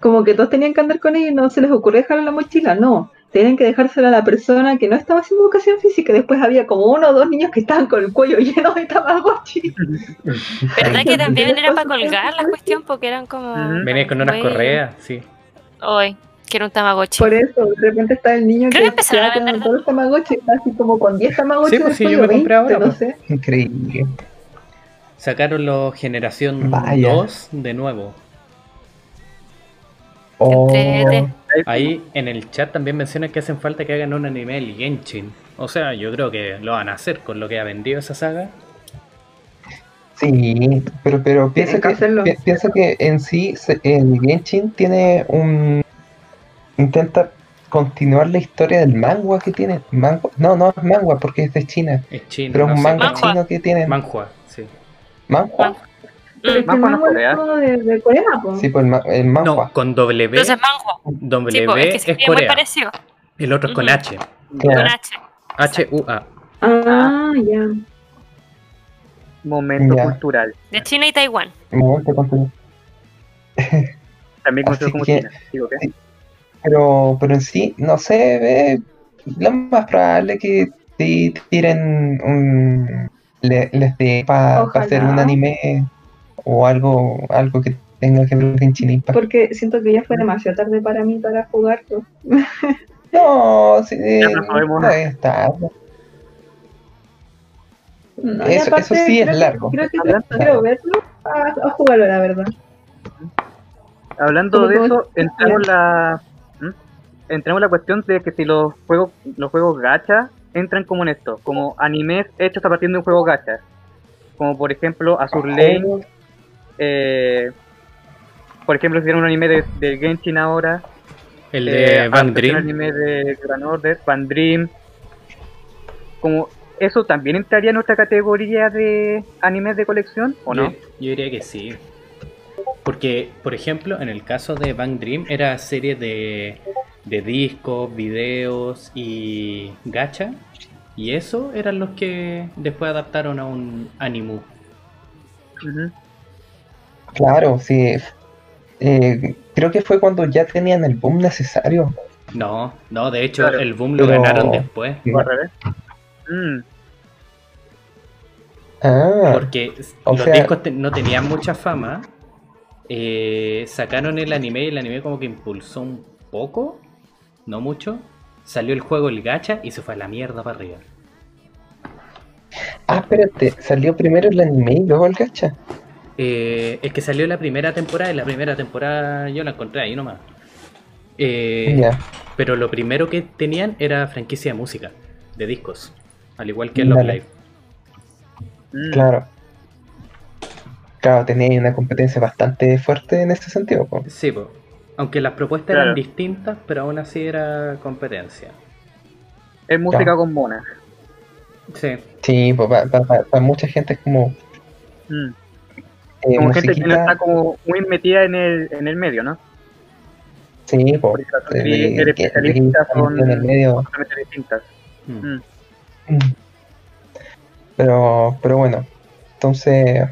como que todos tenían que andar con ellos y no se les ocurrió dejarlo en la mochila. No, tenían que dejárselo a la persona que no estaba haciendo educación física. y Después había como uno o dos niños que estaban con el cuello lleno de tamagotchi. [LAUGHS] ¿Verdad que también era para colgar la cuestión? Porque eran como. Ujú. Venía con unas correas, sí. Hoy, que era un tamagotchi. Por eso, de repente está el niño Creo que que empezaron a vender- todos los tamagotchi, así como con 10 tamagotchi Sí, pues sí, yo me compré 20, ahora, no pues. sé. Increíble. Sacaron los generación Vaya. 2 de nuevo. Oh. Ahí en el chat también mencionan que hacen falta que hagan un anime del Genshin. O sea, yo creo que lo van a hacer con lo que ha vendido esa saga. sí, pero, pero piensa que que, piensa que en sí el Genshin tiene un... Intenta continuar la historia del manga que tiene. Mangua- no, no es manga porque es de China. Es chino. Pero es no un sé manga Manhua. chino que tienen. Manhua, sí. ¿Manhua? Pero es que el Corea. es como de, de Corea, po. Sí, pues el, el manhua. No, con W. Entonces, manjo. W Sí, pues, es que es es muy Corea. parecido. El otro es con Ujú. H. Claro. Con H. H-U-A. Ah, ya. Momento Ya. cultural. De China y Taiwán. Momento continúa. También conocido como que- China. Digo, ¿qué? Pero, pero en sí, no sé, ve, lo más probable que sí tiren un. le- les dé para Ojalá. hacer un anime o algo algo que tenga que ver con Impact. Porque siento que ya fue demasiado tarde para mí para jugarlo. [LAUGHS] No, sí, Ya no sabemos. no es tarde. No, y Eso- aparte, eso sí es que- largo. Creo que Hablando- quiero verlo a, a jugarlo, la verdad. Hablando de eso, entramos la ¿Mm? entramos la cuestión de que si los juegos los juegos gacha entran como en esto, como animes hechos a partir de un juego gacha, como por ejemplo Azur Lane, eh, por ejemplo hicieron un anime de, de Genshin ahora, El eh, de Van adaptación Dream. anime de Grand Order, Van Dream, como eso también entraría en nuestra categoría de animes de colección o no? Yo, yo diría que sí. Porque, por ejemplo, en el caso de Bang Dream era serie de, de discos, videos y gacha. Y eso eran los que después adaptaron a un animu. Claro, sí. Eh, creo que fue cuando ya tenían el boom necesario. No, no, de hecho Claro. el boom lo Pero- ganaron después. ¿O al revés? Mm, Ah, Porque los sea- discos te- no tenían mucha fama. eh, sacaron el anime y el anime como que impulsó un poco, no mucho. Salió el juego el gacha y se fue a la mierda para arriba. ah, espérate, salió primero el anime y luego el gacha. Eh, es que salió la primera temporada y la primera temporada yo la encontré ahí nomás. Eh. Pero lo primero que tenían era franquicia de música, de discos, al igual que Love Dale. Live. mm. Claro. Claro, tenía una competencia bastante fuerte en ese sentido. po. Sí, po. Aunque las propuestas Claro. eran distintas, pero aún así era competencia. Es música Ya. con monas. Sí, Sí, pues para mucha gente es como, Mm. eh, Como gente que no está como muy metida en el, en el medio, ¿no? sí, po, Porque las de- eres de- son en el medio. distintas. Mm. Mm. Mm. Pero, pero bueno, entonces.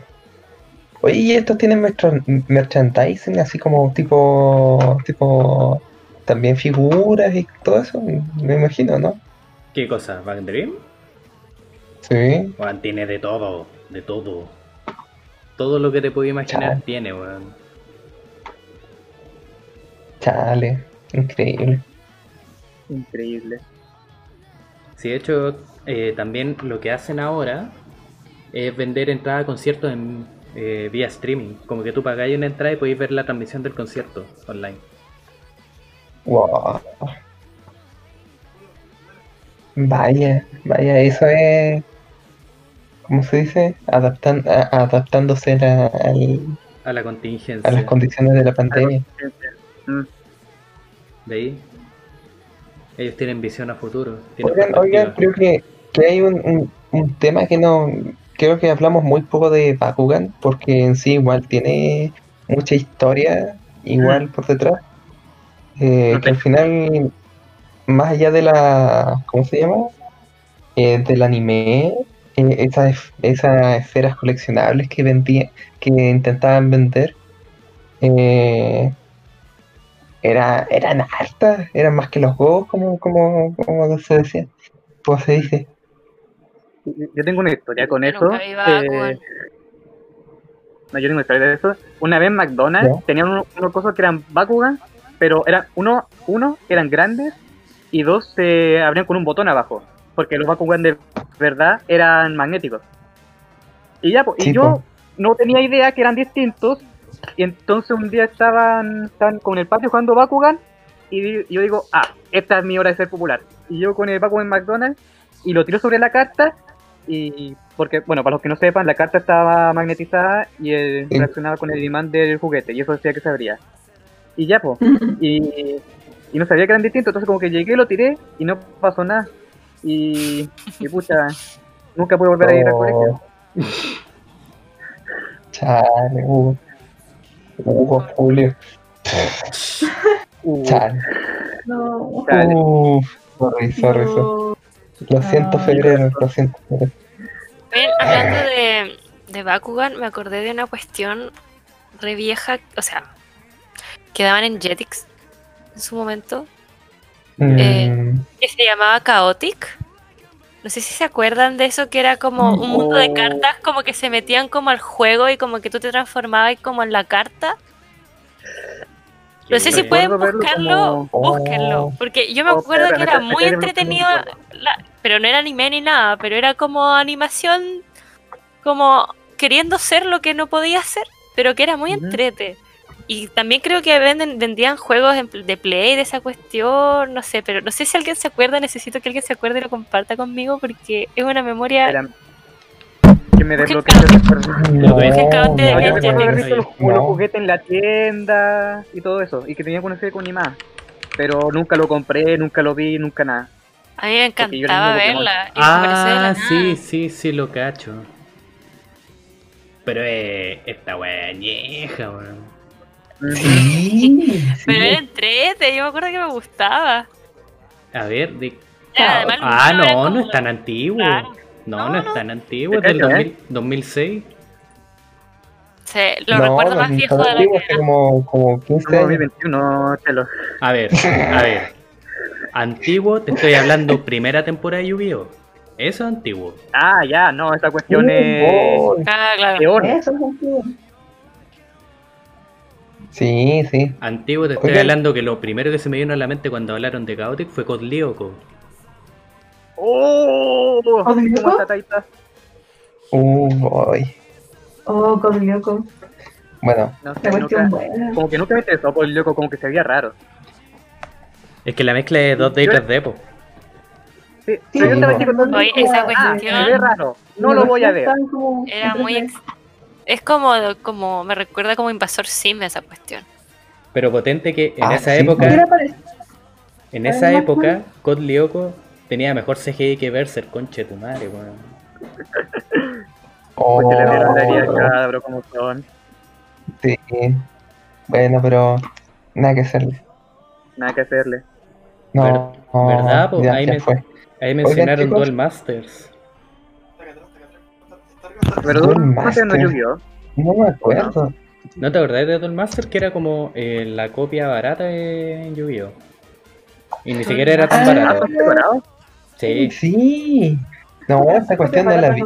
Oye, ¿y estos tienen merchan- merchandising así como tipo. tipo. también figuras y todo eso? Me imagino, ¿no? ¿Qué cosa? ¿Back Dream? Sí. Weón, tiene de todo, de todo. Todo lo que te puedo imaginar tiene, weón. Chale, increíble. Increíble. Sí, de hecho, eh, también lo que hacen ahora es vender entradas a conciertos en, eh, vía streaming. Como que tú pagáis una entrada y podéis ver la transmisión del concierto online. Wow. Vaya, vaya, eso es. ¿Cómo se dice? Adaptan, a- adaptándose a, al- A la a contingencia. las condiciones de la pandemia. Mm. De ahí. Ellos tienen visión a futuro. Oigan, oigan, creo que, que hay un, un- un tema que no. Creo que hablamos muy poco de Bakugan, porque en sí igual tiene mucha historia, igual por detrás. Eh, que al final, más allá de la. ¿Cómo se llama? Eh, del anime, eh, esas, esas esferas coleccionables que vendían, que intentaban vender, eh, era, eran hartas, eran más que los juegos, como, como, como se decía. ¿Cómo se dice? Yo tengo una historia con Yo eso. eh, no, yo tengo una historia de eso. Una vez McDonald's ¿Ya? tenían unos, unos cosas que eran Bakugan, pero eran uno, uno eran grandes y dos se abrían con un botón abajo. Porque los Bakugan de verdad eran magnéticos. Y ya, pues, y Sí, yo po. no tenía idea que eran distintos. Y entonces un día estaban, estaban con el patio jugando Bakugan. Y di- yo digo, ah, esta es mi hora de ser popular. Y yo con el Bakugan McDonald's y lo tiro sobre la carta. Y porque, bueno, para los que no sepan, la carta estaba magnetizada y eh, Sí. reaccionaba con el imán del juguete. Y eso decía que se abría. Y ya, pues. [LAUGHS] Y, y no sabía que eran distintos. Entonces, como que llegué, lo tiré y no pasó nada. Y, y pucha, nunca pude volver a ir al colegio. Oh. [LAUGHS] Chale, Hugo. Hugo, Julio. Uh, [LAUGHS] Chale. No. Chale. Uf, sorry, sorry, sorry. No. Lo siento, Ay. febrero, lo siento. Bien, hablando de, de Bakugan, me acordé de una cuestión re vieja, o sea, que daban en Jetix en su momento, Eh, Mm, que se llamaba Chaotic. No sé si se acuerdan de eso, que era como un mundo de cartas, como que se metían como al juego y como que tú te transformabas como en la carta. No sé si pueden buscarlo, como- búsquenlo, Oh. porque yo me acuerdo que era muy entretenido, la- pero no era anime ni nada, pero era como animación, como queriendo ser lo que no podía ser, pero que era muy Ujú. entrete. Y también creo que venden, vendían juegos de Play de esa cuestión, no sé, pero no sé si alguien se acuerda, necesito que alguien se acuerde y lo comparta conmigo porque es una memoria... me desbloqueó ese recuerdo. no, de No, yo recuerdo haber visto los, No. los juguetes en la tienda y todo eso, y que tenía una serie con animada. Pero nunca lo compré, nunca lo vi, nunca nada. A mí me encantaba el verla. Ah, sí, sí, sí, lo cacho. Pero eh, esta wea añeja, weón. Sí, Pero era entrete, yo me acuerdo que me gustaba. A ver, de... El Ah, era no, no es tan antiguo. Claro. No, No, no, es tan antiguo, es del cacho, 2000 2006. Sí, lo No, recuerdo más viejo de hace era. como, como 15 Estamos años. 2021, chelo. A ver, a ver. Antiguo, te estoy hablando primera temporada de Yu-Gi-Oh! Eso es antiguo. Ah, ya, no, esta cuestión Uh, es boy. Ah, claro. Eso es antiguo. Sí, sí. Antiguo te estoy hablando que lo primero que se me vino a la mente cuando hablaron de Chaotic fue Code Lyoko. ¡Oh! ¿Oh, ¿Cómo está Taita? Boy. Oh, con loco. Bueno, No sé, La cuestión nunca, buena. como que nunca me interesó por el loco, como que se veía raro. Es que la mezcla de dos de Yo- 3D, po. Sí, Sí, pero yo estaba no. Oye, esa ah, cuestión- se ve raro, no lo voy a ver. Como Era muy. ex- Es como, como. Me recuerda como Invasor Sim esa cuestión. Pero potente que en Ah, esa sí, época, en esa época, Code Lyoko tenía mejor CGI que Berserk, conche tu madre, weón. oh, que le dieron la herida, cabro, como son. Sí. Bueno, pero nada que hacerle. Nada que hacerle. No, ¿Verdad, po? ya, Ahí ya me- fue. Ahí mencionaron chicos. Duel Masters. Pero Duel no sé, no. Yu-Gi-Oh! No me acuerdo. ¿No te acordás de Duel Master? Que era como eh, la copia barata de Yu-Gi-Oh! Y ni siquiera era tan barato. ¿Estás preparado? Sí. Sí. No, esta cuestión no la vi.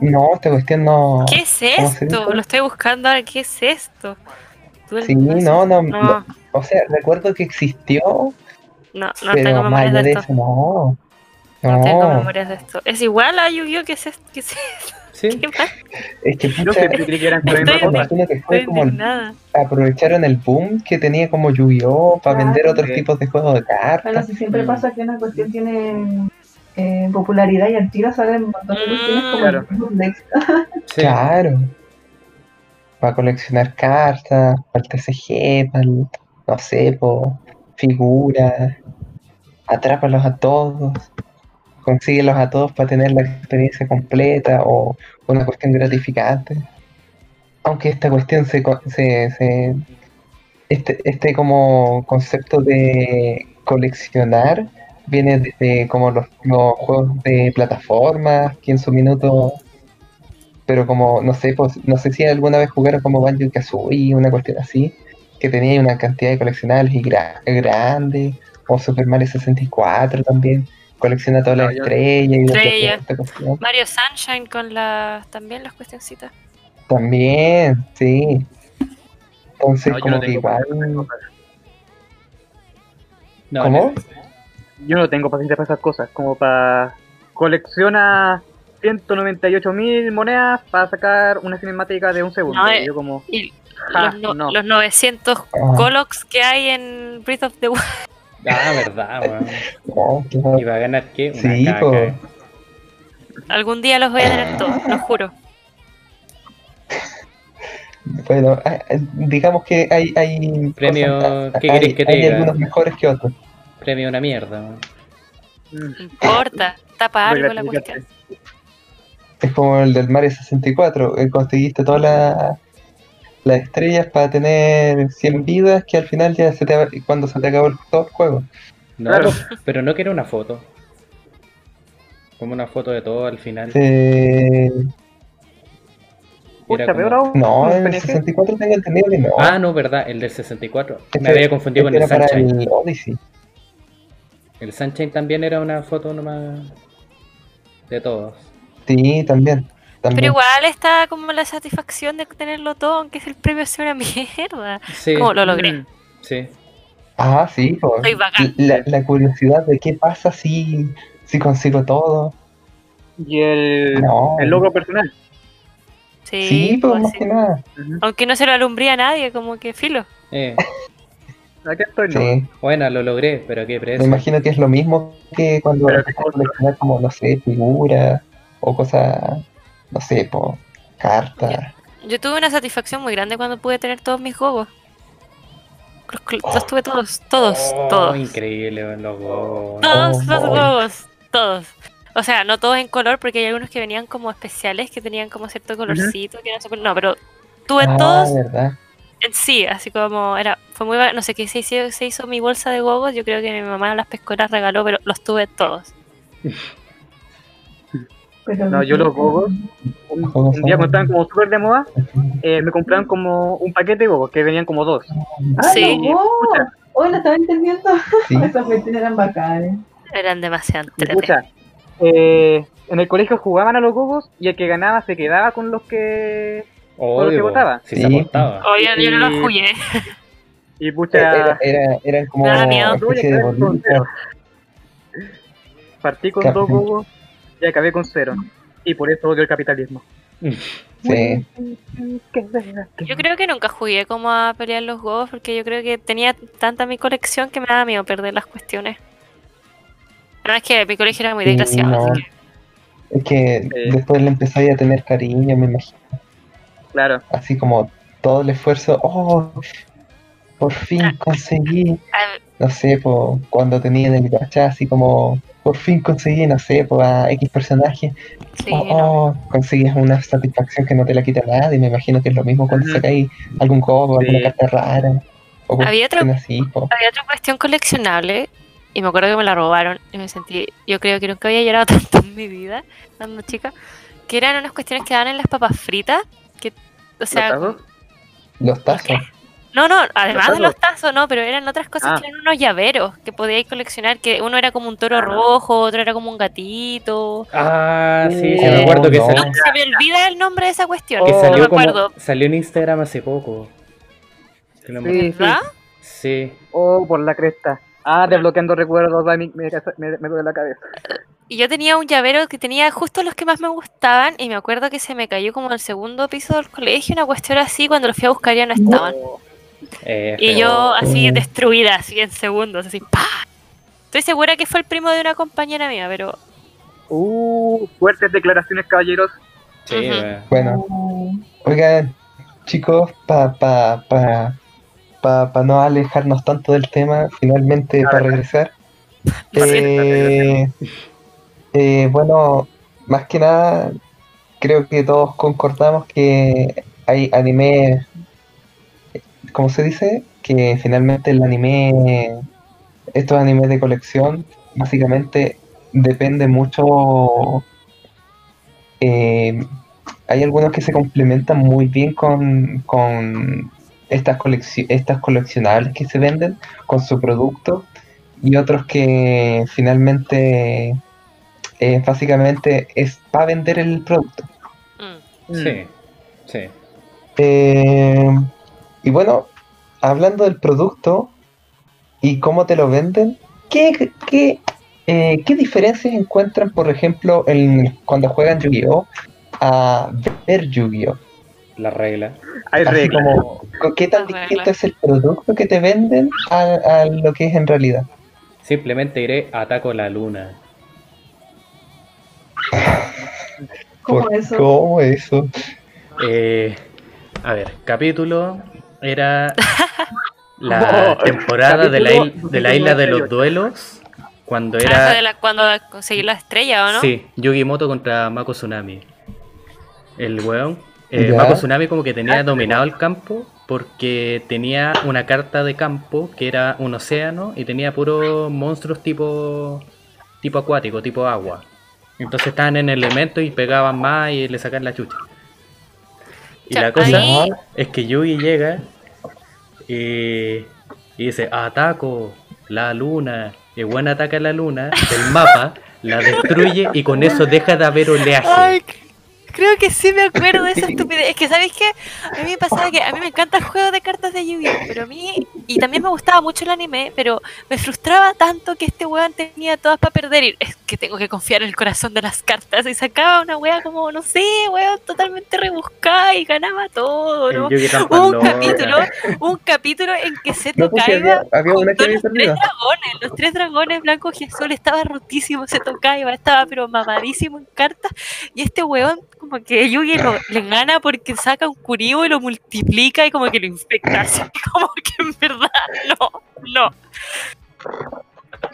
No esta cuestión no. ¿Qué es ¿Cómo se esto? Lo estoy buscando ahora. ¿Qué es esto? Sí, no, no, No, no. O sea, recuerdo que existió, no, no pero tengo allá de de esto. eso, no. No tengo memorias de esto. ¿Es igual a Yu-Gi-Oh! ¿Qué es esto? ¿Qué es esto? Sí. ¿Qué es que pucha, creí que eran Estoy misma me cosa. imagino que fue Estoy como indignada. aprovecharon el boom que tenía como Yu-Gi-Oh! para Claro. vender otros tipos de juegos de Bueno, cartas. si siempre Mm. pasa que una cuestión tiene eh, popularidad y al tiro salen un montón de cuestiones como Claro. bootlegs. [LAUGHS] Sí. Claro. Para coleccionar cartas, para el TCG, para el, no sé, po, figuras. Atrápalos a todos. Consíguelos a todos para tener la experiencia completa o una cuestión gratificante. Aunque esta cuestión se, se, se- este, este como concepto de coleccionar viene desde como los, juegos de plataformas que en su minuto pero como no sé pues, no sé si alguna vez jugaron como Banjo Kazooie una cuestión así que tenía una cantidad de coleccionables y gra- grandes o Super Mario 64 también colecciona todas las estrellas y Estrella. cuestión. Mario Sunshine con las también las cuestioncitas. también sí entonces No, como no que igual No, ¿cómo? Yo no tengo paciencia para esas cosas, como para colecciona 198 mil monedas para sacar una cinemática de un segundo. No, Y yo como, Y ja, los, no- no. los 900 Ah, Colox que hay en Breath of the Wild. Ah, verdad, [LAUGHS] weón. no, claro. ¿Y va a ganar qué? Una Sí, caca. po. Algún día los voy a tener todos, lo juro. Bueno, ah, ah, digamos que hay, hay Premio, cosas- ah, ¿qué hay, querés que te hay algunos mejores que otros. Premio una mierda. weón. No importa, tapa algo la cuestión. Es como el del Mario 64, eh, conseguiste todas las las estrellas para tener 100 vidas que al final ya se te cuando se te acabó el, todo el juego. No, Claro. pero no quiero una foto. Como una foto de todo al final. Eh, Era Pucha, como- no, el PNG. 64 tengo entendido que no. Ah, no, verdad, el del 64. Me Este- había confundido con este el era para Sunshine. el Odyssey. El Sunshine también era una foto nomás de todos. Sí, también. También. Pero igual está como la satisfacción de tenerlo todo, aunque el premio sea una [LAUGHS] mierda. Sí, Como lo logré. Mm, sí. Ah, sí, pues. Soy bacán. La, la curiosidad de qué pasa si, si consigo todo. Y el, No. el logro personal. Sí, Sí, pues pues, más sí. que nada. Aunque no se lo alumbría a nadie, como que filo. Eh, [LAUGHS] Aquí estoy, no. Sí. bueno, lo logré, pero qué Me precio. imagino que es lo mismo que cuando coleccionar como, no sé, figuras o cosas, no sé, po, cartas. Yo tuve una satisfacción muy grande cuando pude tener todos mis gogos. Los, tuve todos, todos, Oh, todos. increíble, los gogos. Todos Oh, los boy. gogos, todos. O sea, no todos en color, porque hay algunos que venían como especiales, que tenían como cierto colorcito, que no sé, no, pero tuve ah, todos verdad. en sí, así como era, fue muy, no sé qué se hizo, se hizo mi bolsa de gogos, yo creo que mi mamá las pescó y las regaló, pero los tuve todos. [LAUGHS] Pero No, yo los gogos, un, Los día cuando estaban como súper de moda, eh, me compraron como un paquete de gogos, que venían como dos. Ah, Sí. no, hoy lo estaba entendiendo. Sí. [LAUGHS] Esas cuestiones eran bacanes. Eran demasiado pucha, eh, en el colegio jugaban a los gogos y el que ganaba se quedaba con los que... Obvio, lo que votaba. Sí. se apostaba. Oye, yo no los jugué. Y Era, pucha, era, eran como especie de partí con dos gogos y acabé con cero. Y por eso odio el capitalismo. [LAUGHS] Sí. Yo creo que nunca jugué como a pelear los gogos, porque yo creo que tenía tanta mi colección que me daba miedo perder las cuestiones. No es que mi colegio era muy desgraciado, no. así que Es que Sí. después le empezáis a tener cariño, me imagino. Claro. Así como todo el esfuerzo. Oh, por fin conseguí, Ah, no sé, po, cuando tenía en el gacha, así como, por fin conseguí, no sé, po, a X personaje, Sí, oh, no. oh, consigues una satisfacción que no te la quita nadie, me imagino que es lo mismo cuando sacáis algún cobo, alguna Sí. carta rara, o Había otro- cuestiones así, po. Había otra cuestión coleccionable y me acuerdo que me la robaron y me sentí, yo creo que nunca había llorado [LAUGHS] tanto en mi vida cuando chica, que eran unas cuestiones que daban en las papas fritas, que, o sea, ¿Los tazos? Los tazos. No, no, además de los tazos, no, pero eran otras cosas Ah. que eran unos llaveros que podíais coleccionar, que uno era como un toro Ah. rojo, otro era como un gatito. Ah, sí, sí, Oh, me acuerdo que no. salió, Se me olvida el nombre de esa cuestión, que no salió me como- acuerdo, salió en Instagram hace poco. Sí, sí. ¿verdad? Sí. Oh, por la cresta. Ah, desbloqueando recuerdos, me, me, me, me duele la cabeza. Y yo tenía un llavero que tenía justo los que más me gustaban y me acuerdo que se me cayó como en el segundo piso del colegio, una cuestión así, cuando lo fui a buscar ya no estaban. Eh, Y yo así destruida, así en segundos, así ¡pa! Estoy segura que fue el primo de una compañera mía, pero Uh, fuertes declaraciones, caballeros. Sí, wea. Bueno, oigan, chicos, para pa, pa, pa, pa no alejarnos tanto del tema, finalmente A para regresar. [LAUGHS] Eh, eh, bueno, más que nada, creo que todos concordamos que hay anime, ¿cómo se dice? Que finalmente el anime, estos animes de colección, básicamente depende mucho. eh, hay algunos que se complementan muy bien con, con estas, colecci- estas coleccionables que se venden, con su producto, y otros que finalmente eh, básicamente es para vender el producto. mm, Sí, sí. Eh, y bueno, hablando del producto y cómo te lo venden, ¿qué, qué, eh, qué diferencias encuentran, por ejemplo, en, cuando juegan Yu-Gi-Oh! a ver Yu-Gi-Oh! La regla. Hay Así reglas. como, ¿qué tan distinto es el producto que te venden a, a lo que es en realidad? Simplemente iré ataco la luna. [LAUGHS] ¿Cómo ¿Por- eso? ¿Cómo eso? Eh, a ver, capítulo era [LAUGHS] la Oh, temporada de la, il- de la isla de los 58. duelos. Cuando Ah, era de la- cuando conseguí la estrella, ¿o no? Sí, Yugimoto contra Mako Tsunami. El weón. eh. Mako Tsunami como que tenía dominado el campo porque tenía una carta de campo que era un océano y tenía puros monstruos tipo tipo acuático, tipo agua. Entonces estaban en elemento y pegaban más y le sacan la chucha. Y Ya, la cosa ahí- es que Yugi llega y, y dice, ataco la luna. Y buen ataca a la luna del mapa, la destruye y con eso deja de haber oleaje. Creo que sí me acuerdo de esa [LAUGHS] estupidez. Es que, ¿sabéis qué? A mí me pasaba que a mí me encanta el juego de cartas de Yu-Gi-Oh! Pero a mí, y también me gustaba mucho el anime, pero me frustraba tanto que este weón tenía todas para perder. Y es que tengo que confiar en el corazón de las cartas. Y sacaba una wea como, no sé, weón, totalmente rebuscada y ganaba todo, ¿no? Un capítulo, un capítulo en que se No, pues, tocaba había, había una que había los tres dragones, los tres dragones blancos y azul estaba rotísimo, se tocaba, estaba pero mamadísimo en cartas. Y este weón, como que Yugi lo, le gana porque saca un curibo y lo multiplica y como que lo infecta. [LAUGHS] Así como que en verdad, no, no.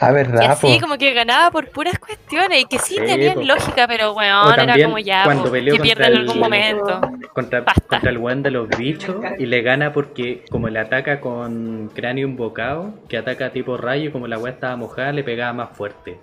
Ah, verdad, así po. como que ganaba por puras cuestiones y que sí, Sí, tenían po. lógica, pero weón, era como ya, cuando po, peleó que pierden en el- algún momento. contra, contra el weón de los bichos y le gana porque como le ataca con cráneo invocado, que ataca tipo rayo y como la weá estaba mojada le pegaba más fuerte.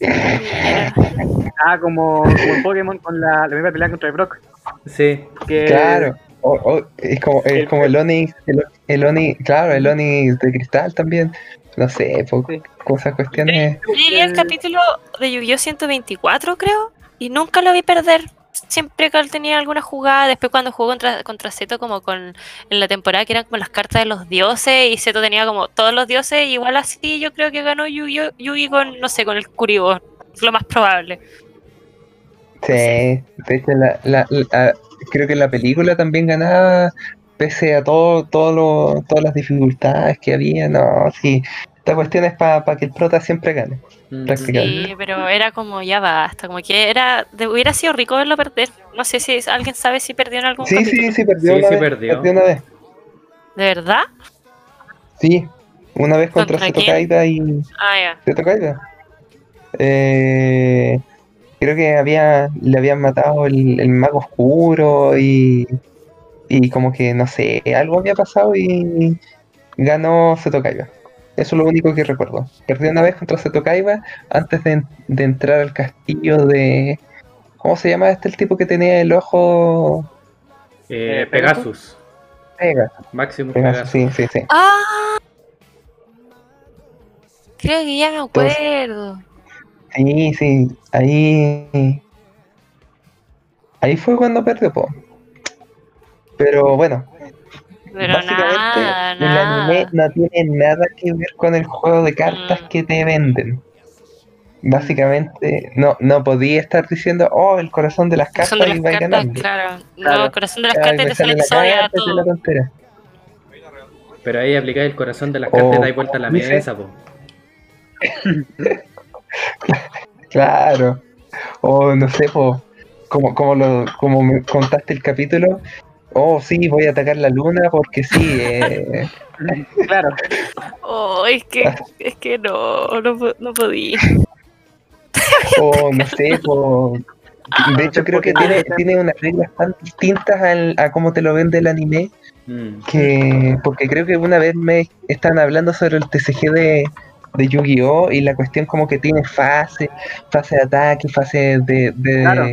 [LAUGHS] Ah, como, como en Pokémon con la, la misma pelea contra el Brock. Sí, Que, Claro. O- o- es como, es como el Oni, el, el Oni, claro, el Oni de cristal también. No sé, po, Sí. cosas, cuestiones. Yo llegué al capítulo de Yu-Gi-Oh 124, creo, y nunca lo vi perder. Siempre él tenía alguna jugada, después cuando jugó contra, contra Zeto, como con en la temporada que eran como las cartas de los dioses, y Zeto tenía como todos los dioses, igual así yo creo que ganó Yu-Gi-Oh- Yugi con, no sé, con el Kuribo, lo más probable. Sí, de hecho, la, creo que la película también ganaba, pese a todo, todo lo- todas las dificultades que había. No, sí, esta cuestión es para que el prota siempre gane. Prácticamente. Sí, pero era como ya basta, como que era, de- hubiera sido rico verlo perder. No sé si alguien sabe si perdió en algún Sí, capítulo. sí, sí, perdió Sí, una sí, vez. perdió. una vez. ¿De verdad? Sí, una vez contra, ¿Contra Seto? Kaiba y. Ah, ya. ¿Seto Kaiba? Eh, creo que había le habían matado el, el mago oscuro y. Y como que, no sé, algo había pasado y ganó Seto Kaiba. Eso es lo único que recuerdo. Perdió una vez contra Seto Kaiba antes de, de entrar al castillo de. ¿Cómo se llama este el tipo que tenía el ojo? Eh, Eh, Pegasus. Pega. Maximus Pegasus, Pegasus. sí, sí, sí. Ah. Creo que ya me acuerdo. Sí, sí, ahí. Ahí fue cuando perdió, po. Pero bueno, Pero básicamente nada, el anime no tiene nada que ver con el juego de cartas Mm. que te venden. Básicamente, no, no podía estar diciendo, oh, el corazón de las cartas de y cartas, ganando. claro. No, el corazón de las cartas te sale la la todo. tontera. Pero ahí aplicáis el corazón de las cartas y dais vuelta a la dice- mesa, po. [LAUGHS] Claro. O no sé, po, como, como, lo, como me contaste el capítulo, oh, sí, voy a atacar la luna porque sí, eh, [LAUGHS] Claro. Oh, es que, es que no, no, no podía. o no sé, po, de hecho creo que tiene, tiene unas reglas tan distintas al- a cómo te lo vende el anime, Mm. que porque creo que una vez me estaban hablando sobre el TCG de, de Yu-Gi-Oh! y la cuestión como que tiene fase, fase de ataque, fase de, de Claro.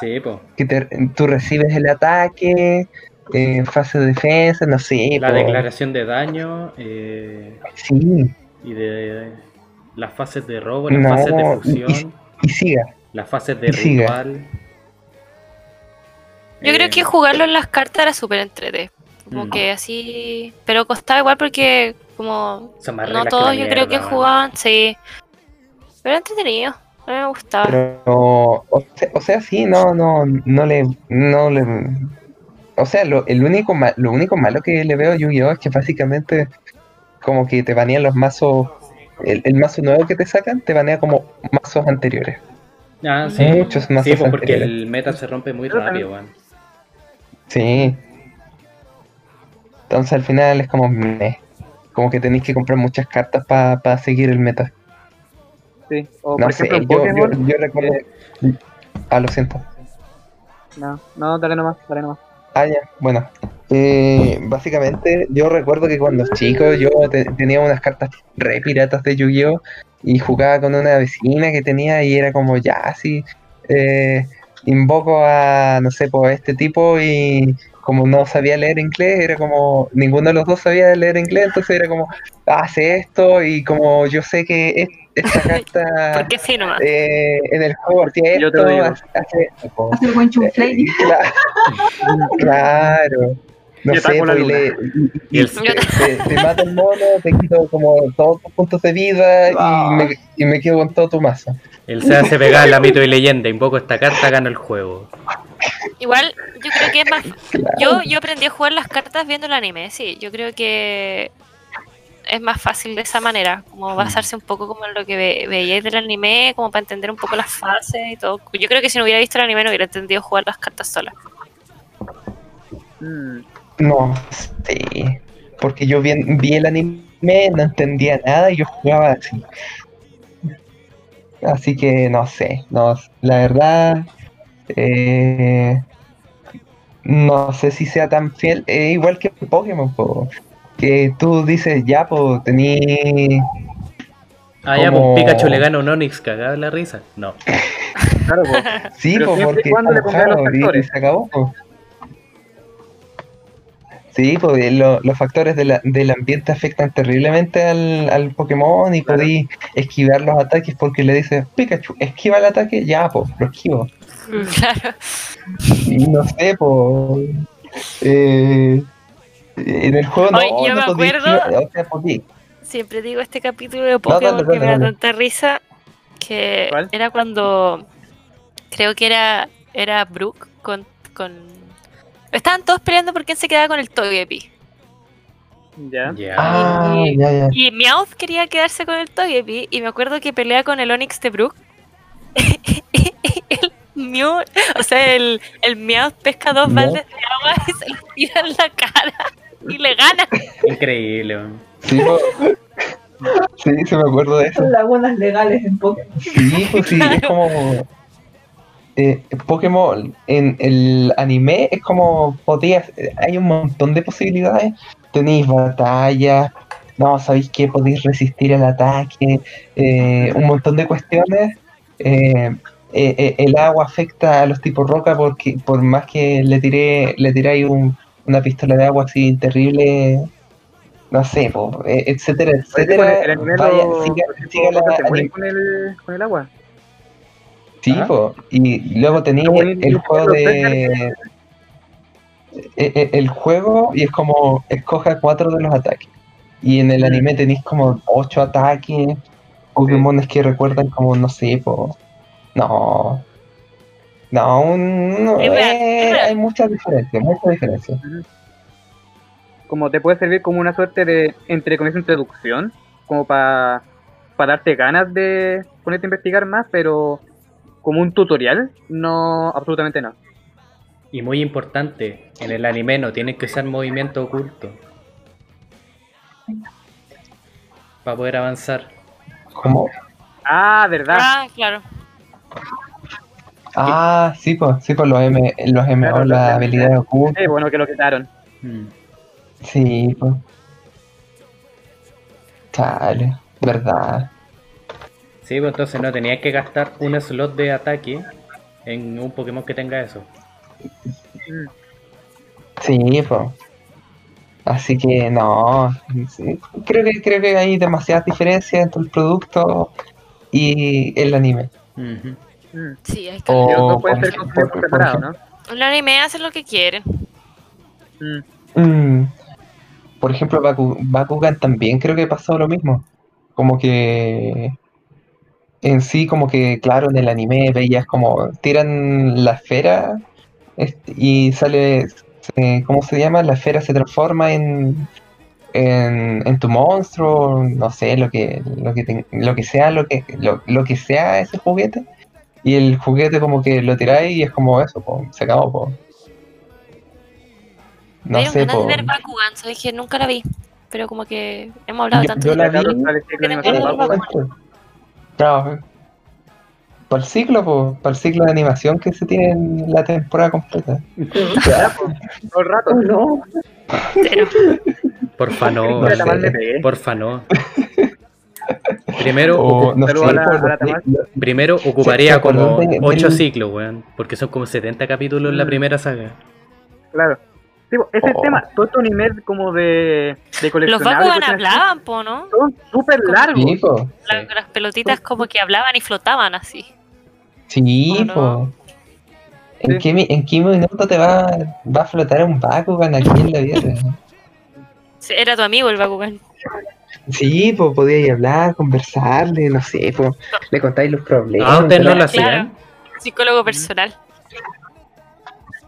Sí, po. que te- tú recibes el ataque, eh, fase de defensa, no sé, La po. declaración de daño eh, sí, y de las fases de robo, las No, fases de y- fusión, y siga. las fases de y siga. ritual. Yo creo Eh, que jugarlo en las cartas era súper entrete. Como Mm. que así. Pero costaba igual porque, como. son más No todos yo creo que man. jugaban, sí. Pero entretenido. A mí me gustaba. Pero, o sea, o sea, sí, no, no, no le, no le, o sea, lo, el único ma- lo único malo que le veo a Yu-Gi-Oh es que básicamente como que te banean los mazos, el, el mazo nuevo que te sacan te banea como mazos anteriores. Ah, sí. Muchos mazos Sí, pues porque anteriores. el meta se rompe muy rápido, weón. Sí. Entonces al final es como, meh, como que tenéis que comprar muchas cartas para seguir el meta. Sí. O No por sé, ejemplo, yo, yo, yo recuerdo... Ah, lo siento. No, no, dale nomás, dale nomás. Ah, ya, bueno. Eh, básicamente, yo recuerdo que cuando chico yo te- tenía unas cartas re piratas de Yu-Gi-Oh! y jugaba con una vecina que tenía y era como, ya, así, eh, invoco a, no sé, a este tipo y como no sabía leer inglés, era como, ninguno de los dos sabía leer inglés, entonces era como, hace esto y como yo sé que es- esta [LAUGHS] carta sí nomás. eh, en el juego tiene Yo te esto, digo. hace, hace esto. Hace el buen chunflay. Claro. [LAUGHS] claro. No sé, pues, le- y- Y el- te, te- te mata el mono, te quito como todos tus puntos de vida Ah. y, me, y me quedo con todo tu mazo. El se hace pegar la mito y leyenda, invoco esta carta, gano el juego. Igual, yo creo que es más. [LAUGHS] Claro. Yo, yo aprendí a jugar las cartas viendo el anime, sí. Yo creo que es más fácil de esa manera, como basarse un poco como en lo que ve, veíais del anime, como para entender un poco las fases y todo. Yo creo que si no hubiera visto el anime no hubiera entendido jugar las cartas solas. Mm, No sé. Porque yo vi, vi el anime, no entendía nada y yo jugaba así. Así que no sé. No, la verdad. Eh, no sé si sea tan fiel. eh, igual que Pokémon, po, que tú dices, ya, pues tení. Ah, ya, Como- pues Pikachu le gana a un Onix cagado de la risa. No. [LAUGHS] claro, pues. Sí, po, porque cuando le y- y factores. se acabó. po. Sí, pues lo- los factores de la- del ambiente afectan terriblemente al, al Pokémon y Claro. podí esquivar los ataques porque le dices, Pikachu, esquiva el ataque, ya, pues, lo esquivo. [LAUGHS] Claro. Y no sé, pues... eh, en el juego no, yo no me acuerdo- o sea. Siempre digo este capítulo de Pokémon dale, que me da tanta risa que ¿Cuál? era cuando creo que era era Brooke con, con estaban todos peleando por quién se quedaba con el Togepi Ya. Ya. Ah, Y- ya, ya. y Meowth quería quedarse con el Togepi y me acuerdo que pelea con el Onix de Brooke el [LAUGHS] Mew, o sea el, el Meowth pesca dos No. baldes de agua y se los tira en la cara y le gana Increíble. Sí, Sí, sí me acuerdo de eso. Son lagunas legales en Pokémon. Sí, pues sí, es como. eh, Pokémon en el anime es como podías, hay un montón de posibilidades. Tenéis batallas, no, sabéis que podéis resistir el ataque, eh, un montón de cuestiones. Eh, eh, eh, el agua afecta a los tipos roca porque por más que le tiré, le tiráis un- una pistola de agua así terrible, no sé, po, eh, etcétera, etcétera. el anime vaya, lo- siga- siga la con el, con el agua. Sí, po, y luego Como el- el juego de... El juego y es como escoja cuatro de los ataques. Y en el Mm. anime tenéis como ocho ataques, Pokémones que recuerdan como, no sé, po... No... No, un- no, Es real, eh, es real. hay muchas diferencias, muchas diferencias. Como te puede servir como una suerte de, entre comillas, introducción, como para darte ganas de ponerte a investigar más, pero como un tutorial, no, absolutamente no. Y muy importante, en el anime no tienes que usar movimiento oculto. Para poder avanzar. Como... Ah, verdad. Ah, claro. Ah, sí, pues, sí, pues los M, los MO, Claro, las habilidades ocultas. Eh, bueno que lo quitaron. Mm. Sí, pues. Chale, verdad. Sí, pues entonces no tenías que gastar un slot de ataque en un Pokémon que tenga eso. Sí, pues. Así que no. sí, Creo que creo que hay demasiadas diferencias entre el producto y el anime. Mm. Sí, hay que... O, Y los dos pueden por ser por separado, ¿no? El anime hace lo que quieren. Mm. Mm, por ejemplo, Baku- Bakugan también creo que pasó lo mismo. Como que en sí, como que, claro, en el anime veías como tiran la esfera este, y sale, eh, ¿cómo se llama? La esfera se transforma en, en, en tu monstruo, no sé, lo que, lo que, te- lo que sea, lo que, lo, lo que sea ese juguete. Y el juguete como que lo tiráis y es como eso, po, se acabó, po. No Me sé, ganas po. de ver Bakugan, sabes que nunca la vi. Pero como que hemos hablado Yo- tanto yo de la vi. animación no, Bakugan. Claro, para el ciclo, po, para el ciclo de animación que se tiene en la temporada completa. todo el rato. Oh, no. Pero, Porfa no. No sé. Porfa no. Primero, O, ocu- no sé, Saludos a la- po, a la los- Tamara. primero ¿Se ocuparía como de- 8 del- ciclos, weón. Porque son como 70 capítulos en la Mm. primera saga. Claro. Sí, po, ese Oh. tema, todo estos animes como de, de los así, hablaban, po, ¿no? Son súper largos. Sí, po. La- Sí. Las pelotitas como que hablaban y flotaban así. Sí, ¿O no? po. ¿En, Sí. qué, ¿En qué minuto te va, va a flotar un Bakugan aquí en la vida? Sí, Era tu amigo el Bakugan. Sí, pues podíais hablar, conversarle, no sé, pues le contáis los problemas. Ah, ustedes no lo hacían. Claro. Psicólogo personal.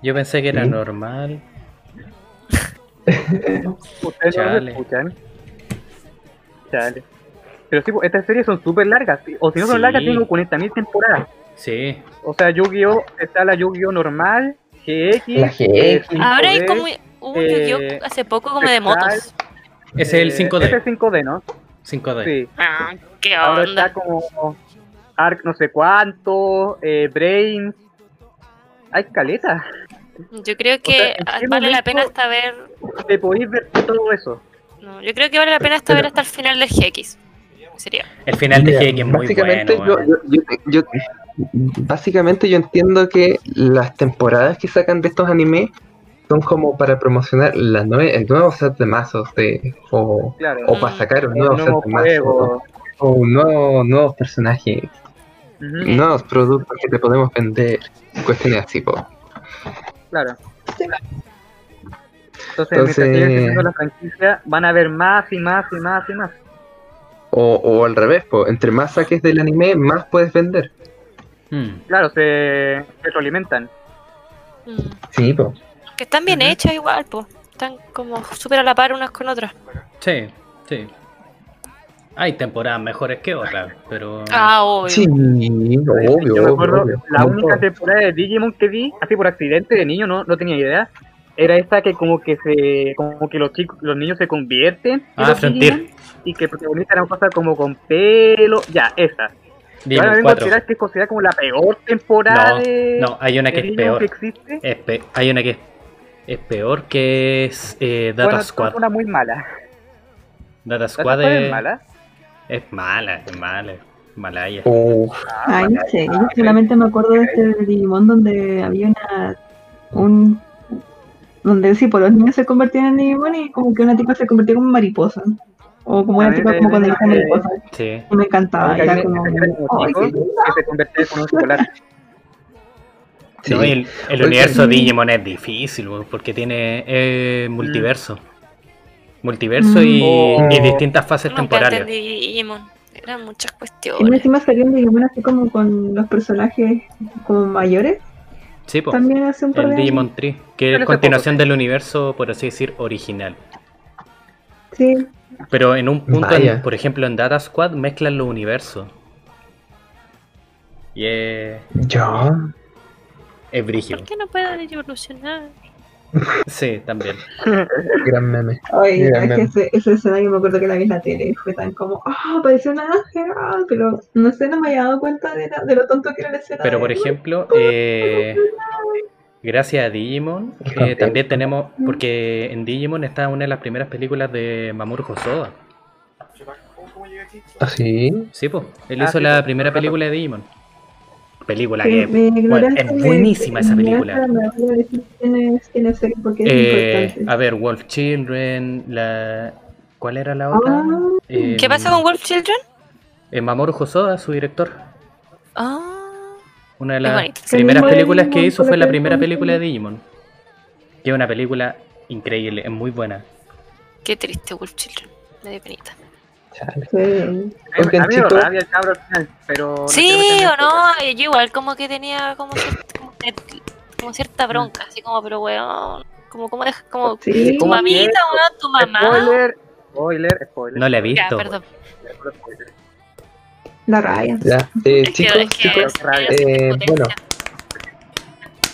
Yo pensé que era Sí. normal. Ustedes no los escuchan. Chale. Pero sí, po, estas series son súper largas. O si no son Sí. largas, tienen 40.000 temporadas. Sí. O sea, Yu-Gi-Oh! está la Yu-Gi-Oh! normal, GX. La GX. eh, Ahora hay 5D, como un eh, Yu-Gi-Oh hace poco como de motos. Es el eh, 5D. Ese es 5D, ¿no? 5D. Sí. Ah, qué Ahora onda. está como Arc no sé cuánto, eh, Brains. Hay caleta. Yo creo O sea, que ¿en ah, qué vale la pena hasta ver. Te podéis ver todo eso. no, yo creo que vale la pena hasta ver hasta el final del GX. Sería. El final de GX es muy básicamente bueno. yo, yo- yo- yo- básicamente yo entiendo que las temporadas que sacan de estos animes son como para promocionar la nue- el nuevo set de mazos de o, Claro. o para sacar un nuevo nuevo set de mazos o un nuevo, nuevos personajes nuevos productos que te podemos vender cuestiones así po. Claro. Sí. Entonces, mientras Entonces- creciendo la franquicia, van a haber más y más y más y más. o, o al revés po. entre más saques del anime más puedes vender Mm. Claro, se retroalimentan. Mm. sí po. Que están bien hechas igual, pues. Están como súper a la par unas con otras. Sí, sí. Hay temporadas mejores que otras, pero. Ah, obvio. sí obvio Yo me acuerdo, obvio, la única temporada de Digimon que vi, así por accidente de niño, no, no tenía idea, era esta que como que se como que los chicos los niños se convierten en Ah. Digimon, y que el protagonista era una cosa como con pelo ya esa Digimon ahora vengo a 4. tirar que es considerada como la peor temporada No, de no, hay una que es peor. que existe Es pe- hay una que es, es peor que es eh, Data bueno, Squad. es una muy mala Data ¿La Squad es, es mala? es mala, es mala, malaya. Uf, Ay, no sé, yo solamente me acuerdo de este Digimon donde había una. un. Donde sí, pues los niños se convertían en Digimon y como que una tipa se convertía como en mariposa. O como una tipa como el me- mariposa. Sí. Y me encantaba, era como. ay, que se convierte en un chocolate sí. No, y el, universo sí. Digimon es difícil, porque tiene eh, multiverso. Multiverso y, Mm. y distintas fases Nunca temporales. Digimon. Eran muchas Y cuestiones. encima salió un Digimon así como con los personajes como mayores. Sí, po. También hace un par El de Digimon Tree, que Pero es continuación del universo, por así decir, original. Sí, Pero en un punto, en- por ejemplo, en Data Squad mezclan los universos. Y es, Yo. es brígido. ¿Por qué no puedo evolucionar? Sí, también. [LAUGHS] Gran meme. Ay, Mira, es que ese, ese escenario me acuerdo que la vi en la tele y fue tan como, ah, pareció un ángel, ah", pero no sé, no me había dado cuenta de, la- de lo tonto que era el escenario. Pero por ejemplo, eh, [LAUGHS] gracias a Digimon, eh, también tenemos, porque en Digimon está una de las primeras películas de Mamoru Hosoda. ¿Así? Sí, pues, él Ah, hizo sí, la primera película de Digimon. Película Sí, que bueno, es me- buenísima esa película. porque es Eh, a ver, Wolf Children, la... ¿cuál era la otra? Ah. Eh, ¿Qué pasa con Wolf Children? eh, Mamoru Hosoda, su director. Ah, Una de las primeras películas que hizo fue la primera película de. Digimon. Que es una película increíble, es muy buena. qué triste Wolf Children. Me dio penita. Chale. Sí. Oigan, a mí chicos. rabia el cabro final, pero... no Sí meterme o no, yo igual como que tenía como cierta, como, que- como cierta bronca, así como, pero weón, como, como, deja- como Sí. tu ¿Cómo mamita, que eso? weón, tu mamá. Spoiler, spoiler, spoiler. No la he Ya, visto. perdón. spoiler. La raya. Ya. Eh, Es que- chicos, es que chicos, es- rabia. es Eh, bueno.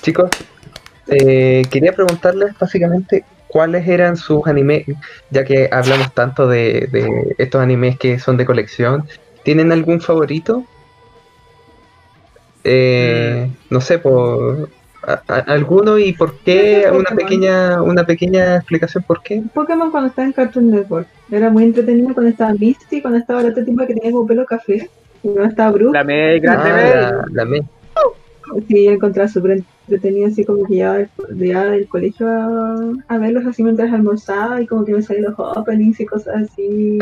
chicos. eh, quería preguntarles básicamente cuáles eran sus animes, ya que hablamos tanto de, de estos animes que son de colección. ¿Tienen algún favorito? Eh, No sé, por a- a- alguno y por qué, una Pokémon. pequeña, una pequeña explicación por qué. Pokémon cuando estaba en Cartoon Network. Era muy entretenido cuando estaba Misty, cuando estaba la otra tipa que tenía como pelo café. Y cuando estaba Brooke. La May, grande Ah, May. la, la me- Sí, yo encontraba súper entretenido, así como que llevaba del colegio a, a verlos así mientras almorzaba y como que me salían los openings y cosas así.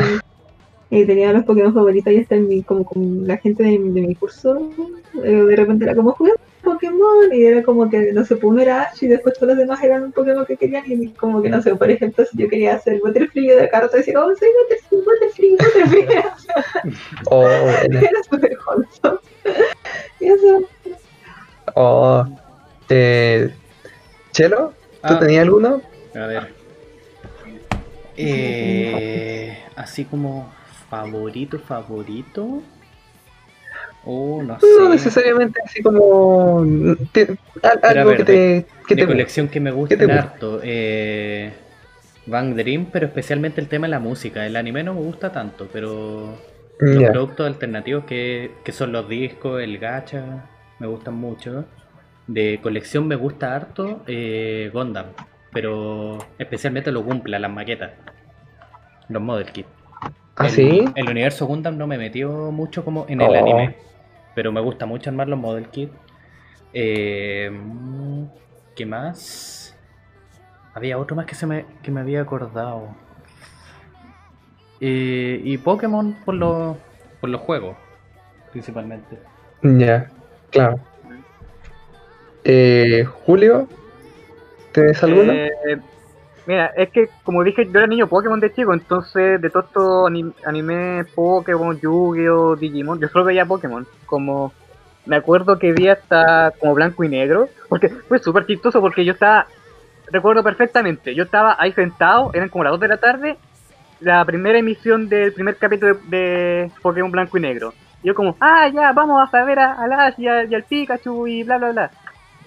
Y tenía los Pokémon favoritos y hasta en mi, como con la gente de, mi- de mi curso, eh, de repente era como jugué Pokémon y era como que, no sé, pues uno era Ash y después todos los demás eran un Pokémon que querían y como que, no sé, por ejemplo, si yo quería hacer Butterfree de rato decía, oh, soy Butterfree, Butterfree, Butterfree. [LAUGHS] Oh, [LAUGHS] era súper wholesome. [LAUGHS] Y eso, Oh, eh, Chelo, ¿tú Ah. tenías alguno? A ver. Eh, así como favorito, favorito. Oh, no sé. No necesariamente así como te- al- algo ver, que te, que de te colección que me ¿Qué gusta gusta? harto. Eh, Bang Dream, pero especialmente el tema de la música. El anime no me gusta tanto, pero los productos alternativos que, que son los discos, el gacha, me gustan mucho. De colección me gusta harto eh, Gundam, pero especialmente los Gumpla, las maquetas, los Model Kit. ¿Ah, el, sí? el universo Gundam no me metió mucho como en el Oh. anime, pero me gusta mucho armar los Model Kit. Eh, ¿Qué más? Había otro más que se me, que me había acordado. Eh, y Pokémon por los, por los juegos, principalmente. Ya, claro. Eh, Julio, ¿tienes alguno? Eh, mira, es que como dije, yo era niño Pokémon de chico, entonces de todos estos anim- animes Pokémon, Yu-Gi-Oh, Digimon, yo solo veía Pokémon. Como me acuerdo que vi hasta como blanco y negro, porque fue súper chistoso porque yo estaba, recuerdo perfectamente, yo estaba ahí sentado, eran como las 2 de la tarde, la primera emisión del primer capítulo de, de Pokémon blanco y negro. Y yo como, ah, ya, vamos a saber a, a Ash y, a- y al Pikachu y bla, bla, bla.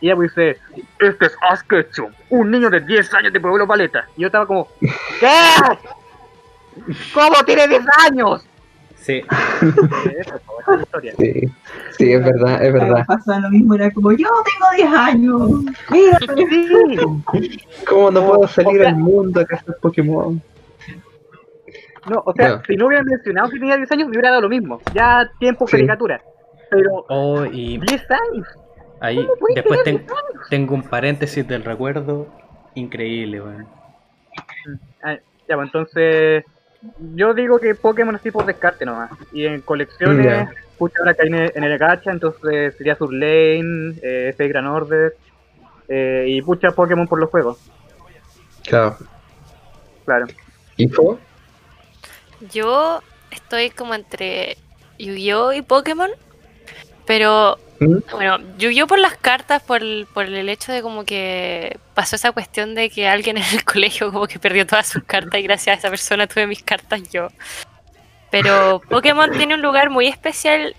Y ella pues dice, este es Ash Ketchum, un niño de 10 años de Pueblo Paleta. Y yo estaba como, [LAUGHS] ¿qué? ¿Cómo tiene 10 años? Sí. [LAUGHS] Sí, sí, es verdad, es Me verdad. pasaba lo mismo, era como, yo tengo 10 años. Mira, [LAUGHS] Sí. ¿Cómo no puedo salir O sea- al mundo a cazar Pokémon? No, o sea, No. si no hubiera mencionado que tenía 10 años, me hubiera dado lo mismo. Ya tiempo Sí. caricatura. Pero Oh, y 10 años. Ahí ¿Cómo puede después ten- 10 años? tengo un paréntesis del recuerdo increíble, weón. Ah, ya, pues entonces. Yo digo que Pokémon así por descarte nomás. Y en colecciones, Ya. pucha, ahora caí en el, en el gacha, entonces sería Surlane, eh, F Gran Order. eh, y pucha Pokémon por los juegos, Claro. claro. ¿Y tú? Yo estoy como entre Yu-Gi-Oh y Pokémon, pero ¿Mm? bueno, Yu-Gi-Oh por las cartas, por el, por el hecho de como que pasó esa cuestión de que alguien [LAUGHS] en el colegio como que perdió todas sus cartas y gracias a esa persona tuve mis cartas yo. Pero Pokémon [LAUGHS] tiene un lugar muy especial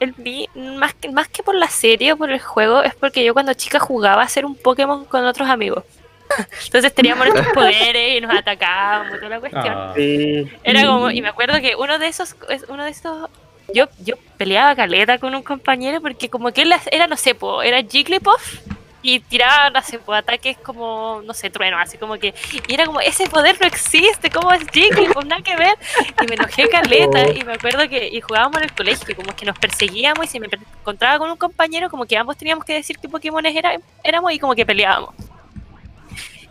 en mí, más que, más que por la serie o por el juego, es porque yo cuando chica jugaba a ser un Pokémon con otros amigos. [LAUGHS] Entonces teníamos nuestros poderes y nos atacábamos toda la cuestión. Ah, Sí, Era como, y me acuerdo que uno de esos, es- uno de esos, yo, yo peleaba caleta con un compañero porque como que él era, no sé, po, era Jigglypuff y tiraba, no sé, po, ataques como, no sé, trueno, así como que, y era como, ese poder no existe, ¿cómo es Jigglypuff? Nada que ver. Y me enojé caleta y me acuerdo que, y jugábamos en el colegio, como que nos perseguíamos y si me encontraba con un compañero, como que ambos teníamos que decir qué Pokémones era, éramos y como que peleábamos.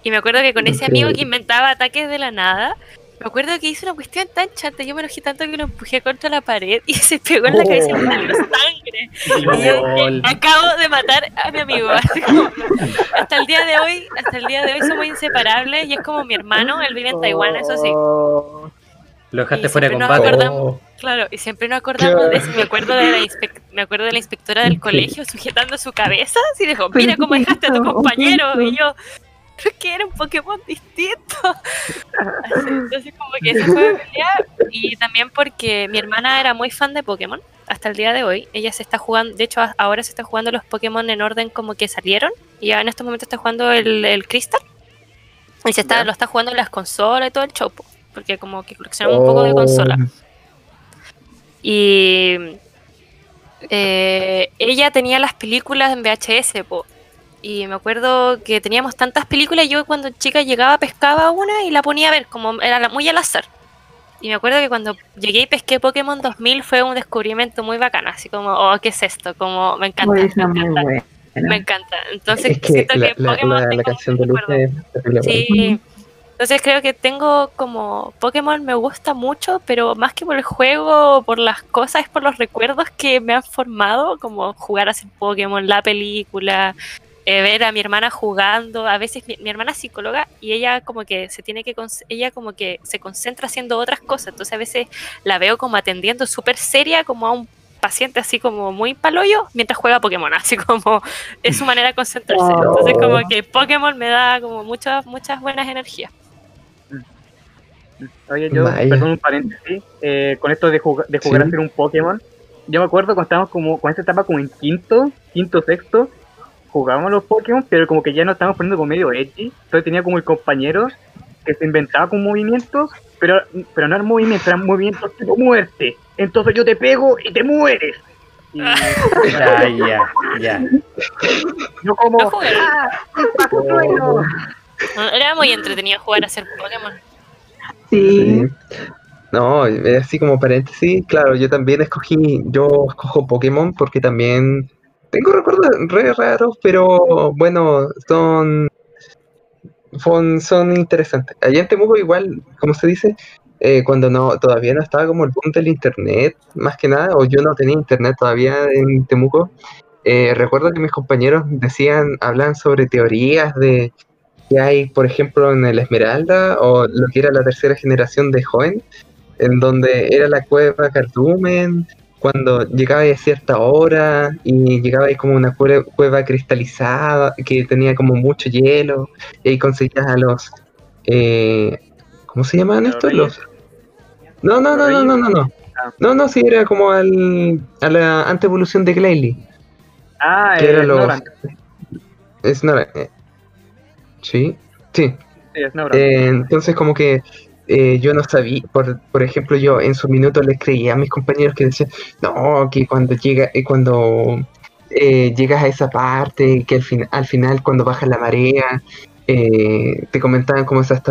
Y me acuerdo que con ese amigo que inventaba ataques de la nada, me acuerdo que hizo una cuestión tan chata, yo me enojé tanto que lo empujé contra la pared y [LAUGHS] se pegó en la cabeza y salió sangre. Y yo acabo de matar a mi amigo. [LAUGHS] Como, hasta el día de hoy, hasta el día de hoy somos inseparables y es como mi hermano, él vive en Taiwán, eso sí. Oh, Lo dejaste Y fuera de combate. acordamos. Claro, y siempre nos acordamos de eso. Me acuerdo de la, me acuerdo de la inspectora del colegio sujetando su cabeza y dijo, mira cómo dejaste a tu [LAUGHS] compañero. Y yo, pero es que era un Pokémon distinto. Así, Entonces como que eso fue mi pelea. Y también porque mi hermana era muy fan de Pokémon hasta el día de hoy. Ella se está jugando, de hecho a- ahora se está jugando los Pokémon en orden como que salieron. Y ya en estos momentos está jugando el, el Crystal. Y se está, lo está jugando en las consolas y todo el chopo. Porque como que coleccionamos un poco de consola. Y eh, ella tenía las películas en VHS, po. Y me acuerdo que teníamos tantas películas, yo cuando chica llegaba pescaba una y la ponía a ver, como era la- muy al azar. Y me acuerdo que cuando llegué y pesqué Pokémon 2000 fue un descubrimiento muy bacano, así como, oh, ¿qué es esto? Como, me encanta, me muy encanta, buena. me encanta. Entonces Es que siento la, que Pokémon la, la tengo canción de muchos Luz recuerdos. es terrible buena. Sí. Entonces creo que tengo como Pokémon me gusta mucho, pero más que por el juego por las cosas, es por los recuerdos que me han formado, como jugar a ser Pokémon, la película, eh, ver a mi hermana jugando. A veces mi, mi hermana es psicóloga y ella como que se tiene que con- ella como que se concentra haciendo otras cosas. Entonces a veces la veo como atendiendo súper seria como a un paciente así como muy paloyo mientras juega Pokémon, [LAUGHS] así como es su manera de concentrarse. Entonces como que Pokémon me da como muchas muchas buenas energías. Oye, yo, Vaya. perdón un paréntesis, eh, con esto de, jug- de jugar Sí. a ser un Pokémon, yo me acuerdo cuando estábamos como, con esta etapa como en quinto, quinto, sexto, jugábamos los Pokémon, pero como que ya nos estábamos poniendo como medio edgy, entonces tenía como el compañero que se inventaba con movimientos, pero, pero no eran movimientos, eran movimientos tipo muerte, entonces yo te pego y te mueres. Y Ya, ya, ya. yo como, No. ¡ah! ¡Impacto trueno! Era muy entretenido jugar a ser Pokémon. Sí. Sí. No, eh, así como paréntesis, claro, yo también escogí, yo escojo Pokémon porque también tengo recuerdos re raros, pero bueno, son, son, interesantes. Allá en Temuco igual, como se dice, eh, cuando no, todavía no estaba como el boom del internet, más que nada, o yo no tenía internet todavía en Temuco, eh, recuerdo que mis compañeros decían, hablan sobre teorías de que hay, por ejemplo, en el Esmeralda o lo que era la tercera generación de Joven, en donde era la cueva Cardumen, cuando llegaba a cierta hora y llegaba ahí como una cue- cueva cristalizada que tenía como mucho hielo y ahí conseguías a los... eh, ¿Cómo se llamaban ¿Los estos? Los... No, no, no, no, no, no, no. Ah. No, no, sí, era como al, a la antevolución de Glalie. Ah, que eran los... Snora- eh, sí, sí. Es. Eh, entonces como que eh, yo no sabía, por, por ejemplo, yo en su minuto les creía a mis compañeros que decían, no, que cuando llega, eh, cuando eh, llegas a esa parte, que al, fin, al final cuando baja la marea, eh, te comentaban como esas,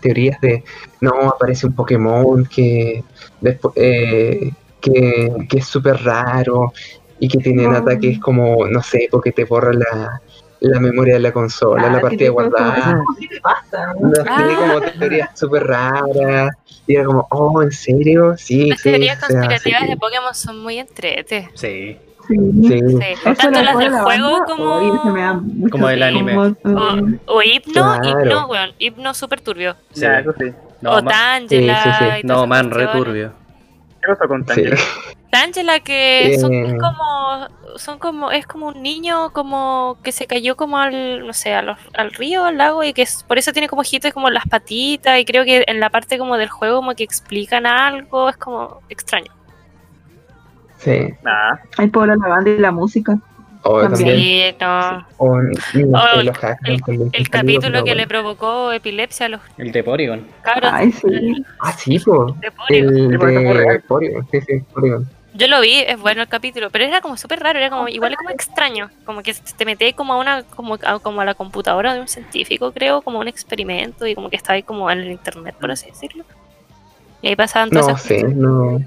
teorías de, no, aparece un Pokémon que, despu- eh, que, que es súper raro y que tiene un No. ataque es como, no sé, porque te borra la, la memoria de la consola, Ah, la partida guardada. ¿Qué te pasa? No sé, Ah. como teorías súper raras. Y era como, oh, ¿en serio? Sí, Las sí. teorías o sea, conspirativas sí, de Pokémon son muy entrete. Sí. Sí. sí. Sí. Tanto las del juego banda, como. Como del anime. O, o Hipno, Claro. Hipno, weón. Hipno súper turbio. Sí. Eso sí. No, o Tangela. Sí, sí, sí. no man, re turbio. ¿Qué pasó con Sí. Tangela? Tangela que son Eh. como son como es como un niño como que se cayó como al no sé a los- al río al lago y que es- por eso tiene como ojitos como las patitas y creo que en la parte como del juego como que explican algo es como extraño Sí. Nah. El pueblo la banda y la música. O También. también. sí no Oh, hackers también. el son capítulo que le provocó epilepsia a los El de Porygon. cabros Ay, sí. Ah, sí, po. de Porygon. El de. Porygon. Sí, sí, Porygon. Yo lo vi, es bueno el capítulo, pero era como súper raro, era como igual como extraño, como que te metías como a una como a, como a la computadora de un científico, creo, como un experimento y como que estaba ahí como en el internet, por así decirlo. Y ahí pasaban todas No esas no.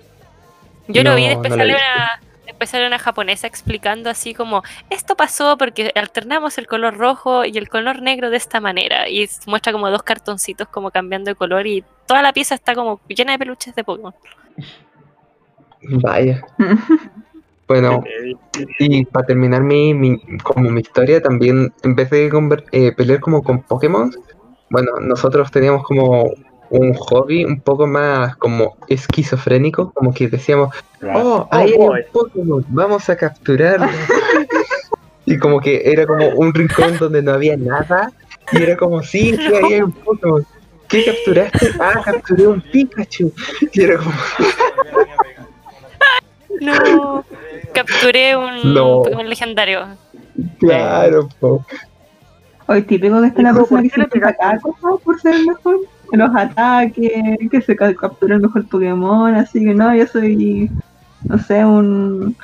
Yo lo vi, después no una después sale una japonesa explicando así como esto pasó porque alternamos el color rojo y el color negro de esta manera y muestra como dos cartoncitos como cambiando de color y toda la pieza está como llena de peluches de Pokémon. Vaya. [LAUGHS] Bueno, y para terminar mi, mi- como mi historia, también en vez de conver- eh, pelear como con Pokémon, bueno, nosotros teníamos como un hobby un poco más como esquizofrénico, como que decíamos, oh, ahí hay boy. un Pokémon, vamos a capturarlo. [LAUGHS] y como que era como un rincón donde no había nada, y era como, sí, sí, ahí hay un Pokémon. ¿Qué capturaste? Ah, capturé un Pikachu. Y era como, [LAUGHS] No, capturé un No. Pokémon legendario. claro, po. Hoy típico que está la persona ¿por que cosas por ser el mejor. Los ataques, que se ca- captura el mejor Pokémon, así que no, yo soy, no sé, un...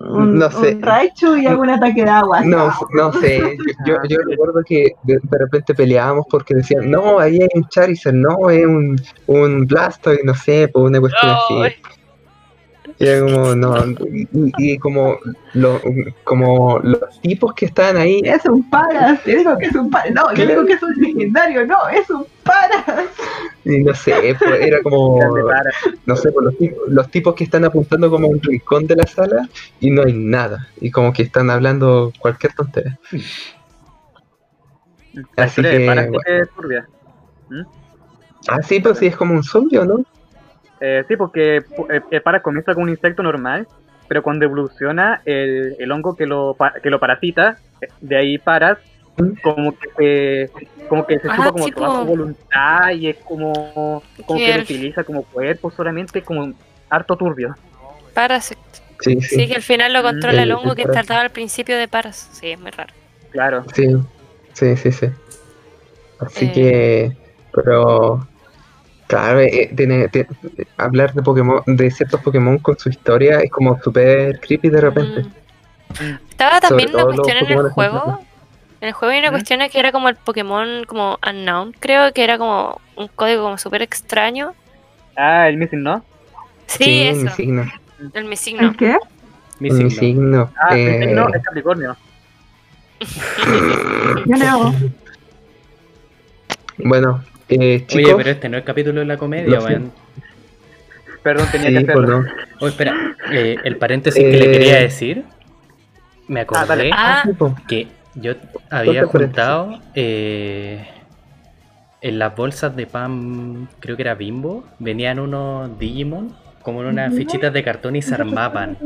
Un, No sé. un Raichu y hago un ataque de agua. No, no sé, yo, yo, yo recuerdo que de, de repente peleábamos porque decían, no, ahí hay un Charizard, no, es un, un Blastoise, no sé, por una cuestión así. Y era como, no, y, y como, lo, como los tipos que estaban ahí, Es un Paras, te digo que es un Paras. No, yo digo que es un legendario, no, es un Paras. y no sé, pues, era como, [LAUGHS] no sé, pues, los, tipos, los tipos que están apuntando como un rincón de la sala y no hay nada, y como que están hablando cualquier tontería. La Así de que, bueno. es turbia. Ah, sí, pues sí, es como un zombie, ¿o no? Eh, sí, porque eh, eh, Para comienza con un insecto normal, pero cuando evoluciona el, el hongo que lo, que lo parasita, de ahí Paras, ¿Mm? como que se, como que se Ah, chupa como tipo- toda su voluntad y es como, como Que lo utiliza como cuerpo solamente, como harto turbio. Paras. Sí, Sí, sí, que al final lo controla el El- hongo el que trataba al principio de Paras. Sí, es muy raro. Claro. sí, sí, sí, sí. Así Eh. que, pero, claro, eh, tiene, hablar de Pokémon, de ciertos Pokémon con su historia es como súper creepy de repente. Mm. Estaba también una cuestión en el juego. En el juego hay una ¿Mm? cuestión que era como el Pokémon como Unknown, creo que era como un código como súper extraño. Ah, el Missing, ¿no? Sí, mi eso, signo, el mi signo. ¿El qué? Mi mi signo. Ah, eh, no, es Capricornio. [LAUGHS] Yo no. Bueno, eh, chicos, Oye, pero este no es el capítulo de la comedia, weón. Perdón, tenía sí, que pues hacerlo. no. Oh, espera, eh, el paréntesis que le Eh, quería decir. Me acordé dale. Ah, pues. que yo había juntado eh, en las bolsas de pan, creo que era Bimbo, venían unos Digimon como en unas fichitas de cartón y se armaban.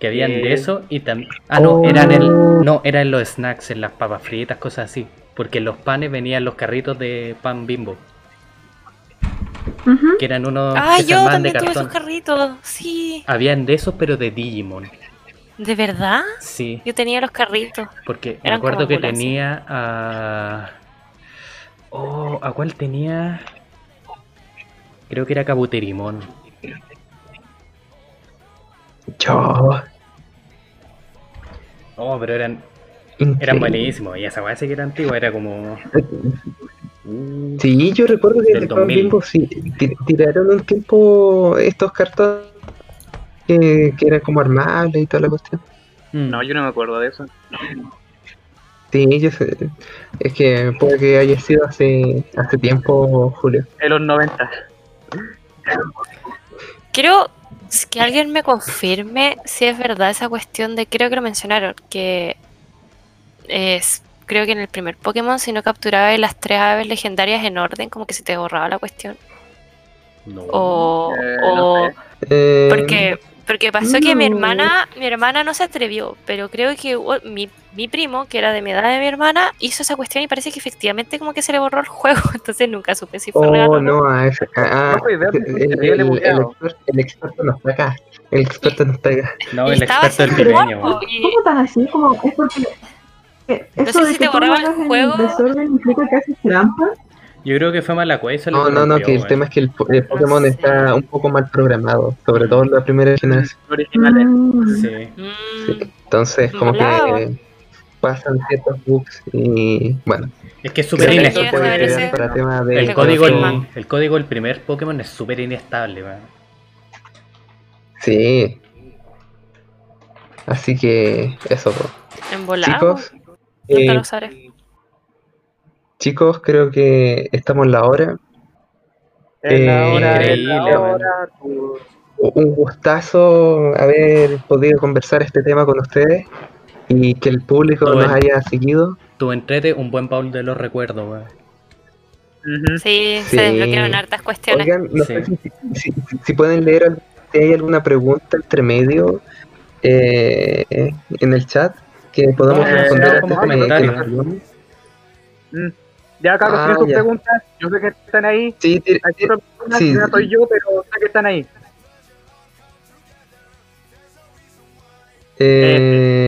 Que habían de Eh. eso y también... Ah, no, eran en, no, eran en los snacks, en las papas fritas, cosas así. Porque en los panes venían los carritos de pan Bimbo, que eran unos ah, que yo armaban de también tuve esos carritos. Sí. Habían de esos, pero de Digimon. ¿De verdad? Sí, Yo tenía los carritos. porque me Eran como acuerdo que tenía a. Oh, ¿a cuál tenía? Creo que era Cabuterimón. Yo. Oh, pero eran. Eran buenísimos. Y esa weá sí que era antigua, era como. Sí, yo recuerdo que Del de Club 2000. Bimbo sí, ti- tiraron un tiempo estos cartones que, que eran como armables y toda la cuestión. mm. No, yo no me acuerdo de eso. Sí, yo sé. Es que puede que haya sido hace, hace tiempo, Julio. En los 90. Quiero que alguien me confirme si es verdad esa cuestión de, creo que lo mencionaron, que es, creo que en el primer Pokémon si no capturabas las tres aves legendarias en orden, como que se te borraba la cuestión. No. O, Eh, o- no sé. Eh, porque porque pasó que mi hermana mi hermana no se atrevió, pero creo que hubo- mi, mi primo, que era de mi edad de mi hermana, hizo esa cuestión y parece que efectivamente como que se le borró el juego, [LAUGHS] entonces nunca supe si fue real Oh, o no. no, a ese- ah, No idea, el, experto, el experto no está acá. El experto no está acá. No, el experto del y- ¿Cómo tan así? Como, es porque. Eh, No Eso sé de si que te borraba el juego. desorden implica que haces trampa. Yo creo que fue mala cueva. No, no, no, que el tema es que el, po- el Pokémon sé. está un poco mal programado, sobre todo en la primera generación. Originales. Mm. Sí. Mm, Sí. Entonces, como que pasan ciertos bugs y bueno, Es que es súper eso para tema de El código, el, el código del primer Pokémon es súper inestable, weón. Sí. Así que eso. volado. Chicos, Nunca eh, lo sabré. chicos, creo que estamos en la hora. Es la Eh, hora, la weón. hora. Un gustazo haber podido conversar este tema con ustedes y que el público nos haya seguido. Tu entrete, un buen baúl de los recuerdos. Ujú. Sí, sí. se desbloquearon hartas cuestiones. Oigan, no Sí. sé si, si- si- si pueden leer si hay alguna pregunta entre medio eh, en el chat que podamos Eh, responder antes de que nos. Mm. Ya, Carlos, Ah, ya. preguntas. Yo sé que están ahí. Sí, ti- Hay ti- otras personas sí. que no soy yo, pero sé que están ahí. eh,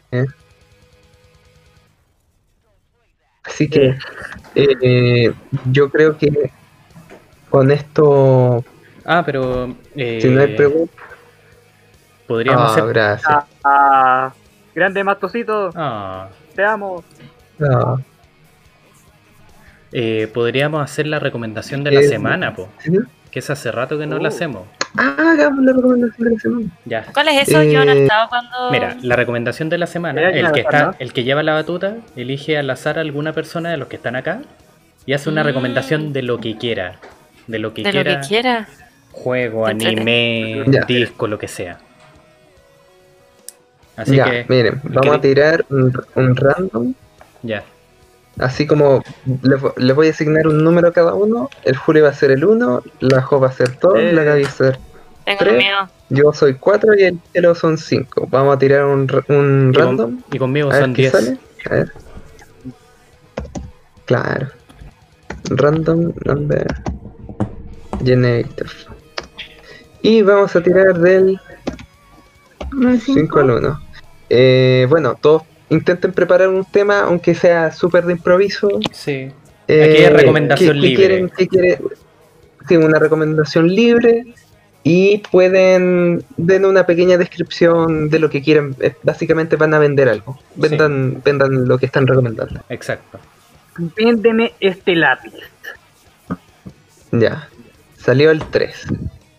así que eh, yo creo que con esto, Ah, pero. Eh, si no hay preguntas, Podríamos ah, hacer. gracias. Ah, ah, grande Mastocito, Ah, te amo. Ah, eh, podríamos hacer la recomendación de la Eh, semana, po. ¿sí? Que es hace rato que no la Oh. hacemos. Ah, hagamos la recomendación de la semana. Ya. ¿Cuál es eso? Yo no Eh, estaba cuando. Mira, la recomendación de la semana, Mira, el que está, ¿no? el que lleva la batuta, elige al azar a alguna persona de los que están acá y hace una Mm. recomendación de lo que quiera. De lo que de quiera. lo que quiera. Juego, anime, Ya. disco, lo que sea. Así ya, que, miren, vamos a ¿queréis? tirar un, un random. ya. Así como les, les voy a asignar un número a cada uno. El Julio va a ser el 1, la Jo va a ser 2, Eh. la Gaby va a ser. Tengo Tres. miedo. Yo soy 4 y el Cielo son 5. Vamos a tirar un, un Y, con- random. y conmigo A son qué 10. sale. A ver. Claro. Random number generator. Y vamos a tirar del No es 5 al 1. Bueno, todos intenten preparar un tema, aunque sea súper de improviso. Sí. Eh, Aquí es recomendación ¿qué- qué libre. quieren- qué sí, una recomendación libre. Y pueden den una pequeña descripción de lo que quieran. Eh, Básicamente van a vender algo. Vendan, vendan lo que están recomendando. Exacto. Véndeme este lápiz. Ya. Salió el 3.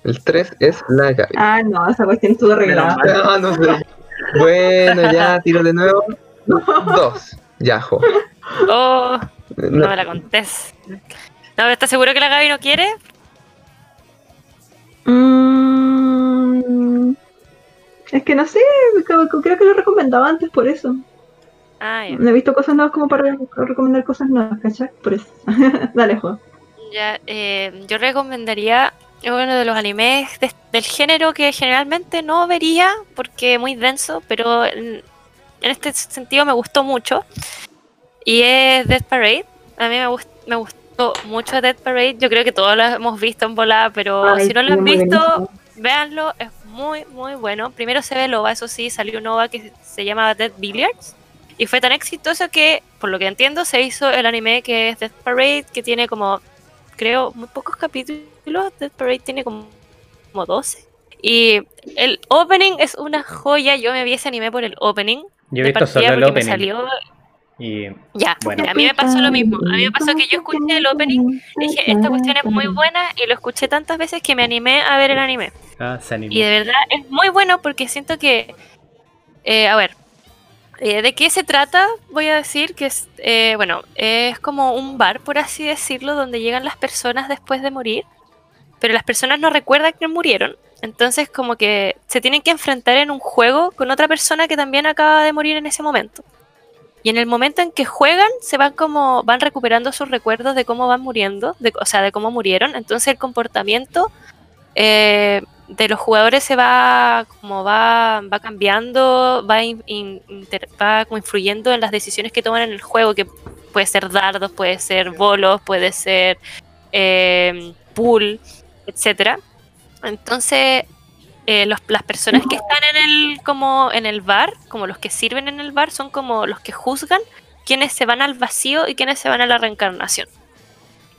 El 3 es la Gaby. Ah, no, esa cuestión estuvo arreglada. Ah, no sé. Bueno, ya, tiro de nuevo. Dos. Ya, jo. Oh, No, no me la contés. No, ¿estás seguro que la Gaby no quiere? Mm, es que no sé, creo, que lo recomendaba antes por eso. Ah, ya. No he visto cosas nuevas como para re- recomendar cosas nuevas, ¿cachai? Por eso. [LAUGHS] Dale, Juan. Ya, eh, yo recomendaría uno de los animes de- del género que generalmente no vería porque es muy denso, pero en, en este sentido me gustó mucho. Y es Death Parade. A mí me, gust- me gustó mucho Death Parade. Yo creo que todos lo hemos visto en volada, pero Ay, si no lo han visto, véanlo. Es muy, muy bueno. Primero se ve Loba, eso sí, salió un OVA que se llama Dead Billiards. Y fue tan exitoso que, por lo que entiendo, se hizo el anime que es Death Parade, que tiene como, creo, muy pocos capítulos. Death Parade tiene como, como 12. Y el opening es una joya. Yo me vi ese anime por el opening. Yo he visto solo el opening. salió Y ya, Bueno. a mí me pasó lo mismo. A mí me pasó que yo escuché el opening, dije, esta cuestión es muy buena y lo escuché tantas veces que me animé a ver el anime. ah, se animó. Y de verdad es muy bueno porque siento que, eh, a ver, eh, ¿de qué se trata? Voy a decir que es, eh, bueno, es como un bar, por así decirlo, donde llegan las personas después de morir, pero las personas no recuerdan que murieron. Entonces como que se tienen que enfrentar en un juego con otra persona que también acaba de morir en ese momento. Y en el momento en que juegan, se van como, van recuperando sus recuerdos de cómo van muriendo, de, o sea, de cómo murieron. Entonces el comportamiento eh, de los jugadores se va como va, va cambiando, va, in- in- inter- va como influyendo en las decisiones que toman en el juego, que puede ser dardos, puede ser bolos, puede ser eh, pool, etcétera. Entonces, eh, los- las personas que están en el, como en el bar, como los que sirven en el bar, son como los que juzgan quienes se van al vacío y quienes se van a la reencarnación.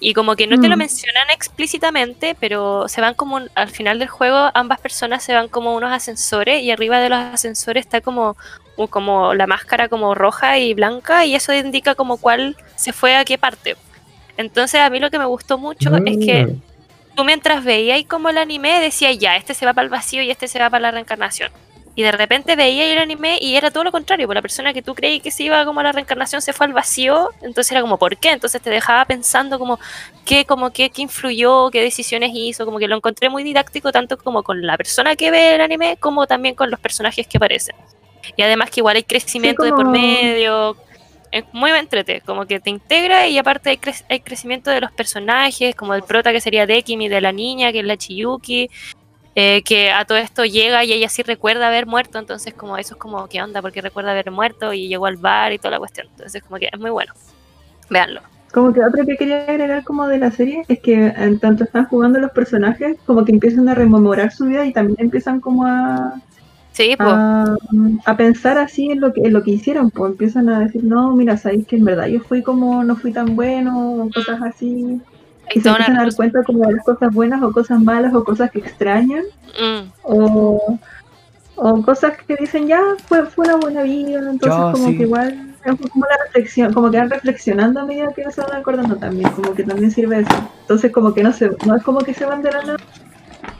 Y como que no te lo Mm. mencionan explícitamente, pero se van como un- al final del juego, ambas personas se van como unos ascensores y arriba de los ascensores está como, como la máscara como roja y blanca y eso indica como cuál se fue a qué parte. Entonces a mí lo que me gustó mucho es que Mm. tú mientras veías como el anime decías ya, este se va para el vacío y este se va para la reencarnación. Y de repente veías el anime y era todo lo contrario, por la persona que tú creí que se iba como a la reencarnación se fue al vacío, entonces era como, ¿por qué? Entonces te dejaba pensando como qué, como qué, qué influyó, qué decisiones hizo, como que lo encontré muy didáctico tanto como con la persona que ve el anime como también con los personajes que aparecen. Y además que igual hay crecimiento de por medio, es muy entrete, como que te integra y aparte hay, cre- hay crecimiento de los personajes, como el prota que sería Dekim y de la niña que es la Chiyuki, eh, que a todo esto llega y ella sí recuerda haber muerto, entonces como eso es como, ¿qué onda? Porque recuerda haber muerto y llegó al bar y toda la cuestión, entonces como que es muy bueno. Veanlo. Como que otro que quería agregar como de la serie es que en tanto están jugando los personajes, como que empiezan a rememorar su vida y también empiezan como a, Sí, pues. a, a pensar así en lo que en lo que hicieron, pues empiezan a decir, no, mira, sabéis que en verdad yo fui como, no fui tan bueno, cosas así. Y se empiezan a dar cuenta como de las cosas buenas o cosas malas o cosas que extrañan Mm, o, o cosas que dicen ya fue, fue una buena vida, entonces como sí. que igual es como la reflexión, como que van reflexionando a medida que se van acordando también, como que también sirve eso. Entonces como que no se, no es como que se van de la nada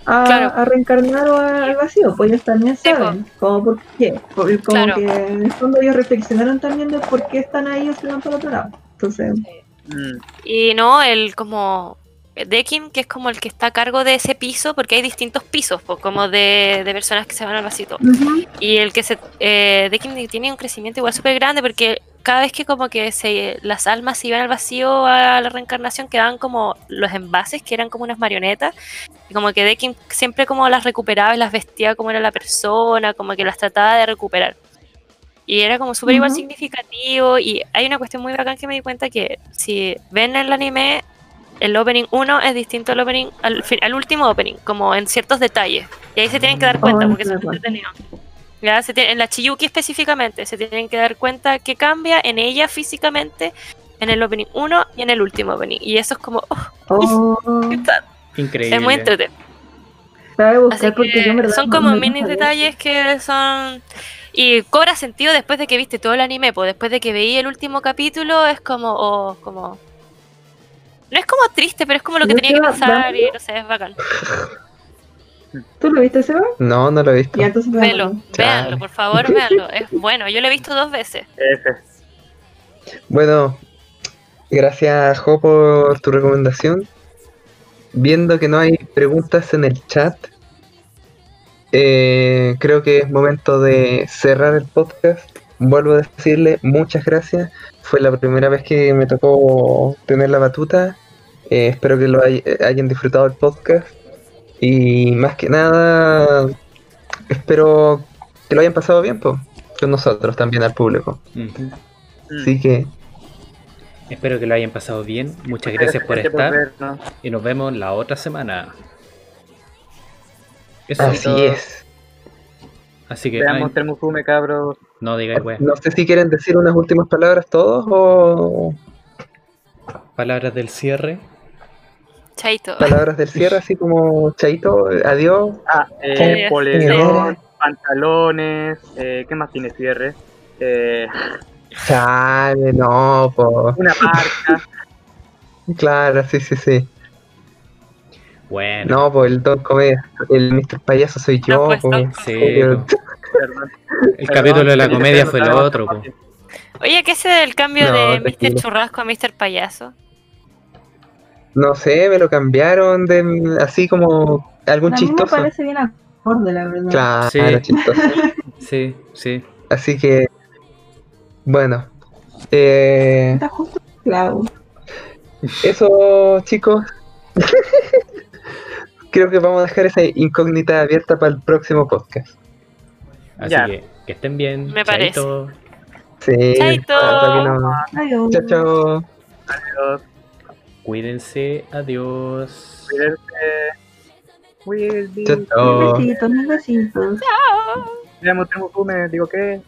a, Claro. a reencarnar o a- al vacío, pues ellos también Sí, saben, como por qué, como Claro. que en el fondo ellos reflexionaron también de por qué están ahí o se van para otro lado. Entonces, Mm. Y no, el como Dekim, que es como el que está a cargo de ese piso, porque hay distintos pisos, pues, como de, de personas que se van al vasito. ujú, Y el que se. Eh, Dekim tiene un crecimiento igual súper grande, porque cada vez que como que se, las almas se iban al vacío a la reencarnación, quedaban como los envases, que eran como unas marionetas. Y como que Dekim siempre como las recuperaba y las vestía como era la persona, como que las trataba de recuperar. Y era como súper igual significativo. Y hay una cuestión muy bacán que me di cuenta que si ven el anime, el opening 1 es distinto al opening, al, fin- al último opening, como en ciertos detalles. Y ahí se tienen que dar cuenta, Oh, porque es entretenido. Ya, se tiene- en la Chiyuki específicamente, se tienen que dar cuenta que cambia en ella físicamente en el opening 1 y en el último opening. Y eso es como, oh, oh, [LAUGHS] Increíble. es muy entretenido. Así porque que yo en verdad son como no mini detalles que son... Y cobra sentido después de que viste todo el anime, pues después de que veí el último capítulo es como... oh, como... No es como triste, pero es como lo que ¿No tenía que pasar y no sé, es bacán. ¿Tú lo viste, Seba? No, no lo he visto. Velo, véanlo, por favor, véanlo. Es bueno, yo lo he visto dos veces. Bueno, gracias Jo por tu recomendación. Viendo que no hay preguntas en el chat, eh, creo que es momento de cerrar el podcast. Vuelvo a decirle muchas gracias. Fue la primera vez que me tocó tener la batuta. Eh, espero que lo hay- hayan disfrutado el podcast. Y más que nada, espero que lo hayan pasado bien po, con nosotros también al público. Mm. Así que Espero que lo hayan pasado bien. Muchas gracias por estar. Y nos vemos la otra semana. Eso Así todo. es. Así que Veamos ay, Termufume, cabros. no digáis weá. No sé si quieren decir unas últimas palabras todos o Palabras del cierre. Chaito. palabras del cierre, así como chaito, adiós. Ah, eh, polerón, pantalones, eh, ¿qué más tiene cierre? Eh, Chale, no, po. una marca. [LAUGHS] Claro, sí, sí, sí. Bueno, No, pues el Don Comedia, el Mr. Payaso soy yo. No, pues. Don sí, [LAUGHS] perdón. el capítulo de la comedia fue lo otro. po. Oye, ¿qué es el cambio No, de Mr. Churrasco a Mr. Payaso? No sé, me lo cambiaron de así como algún A mí me chistoso. parece bien acorde, la verdad. Claro, Sí. chistoso. [LAUGHS] Sí, sí. Así que, bueno. Eh, Está justo clavo. eso, chicos. [LAUGHS] Creo que vamos a dejar esa incógnita abierta para el próximo podcast. Así Ya. que que estén bien. Me parece. chaito. Sí. Chaito. no- Adiós. Chao, chao. Adiós. Cuídense. Adiós. Cuídense. Will be- Chao, chao. Besitos, besitos. Veamos Termufume, digo que.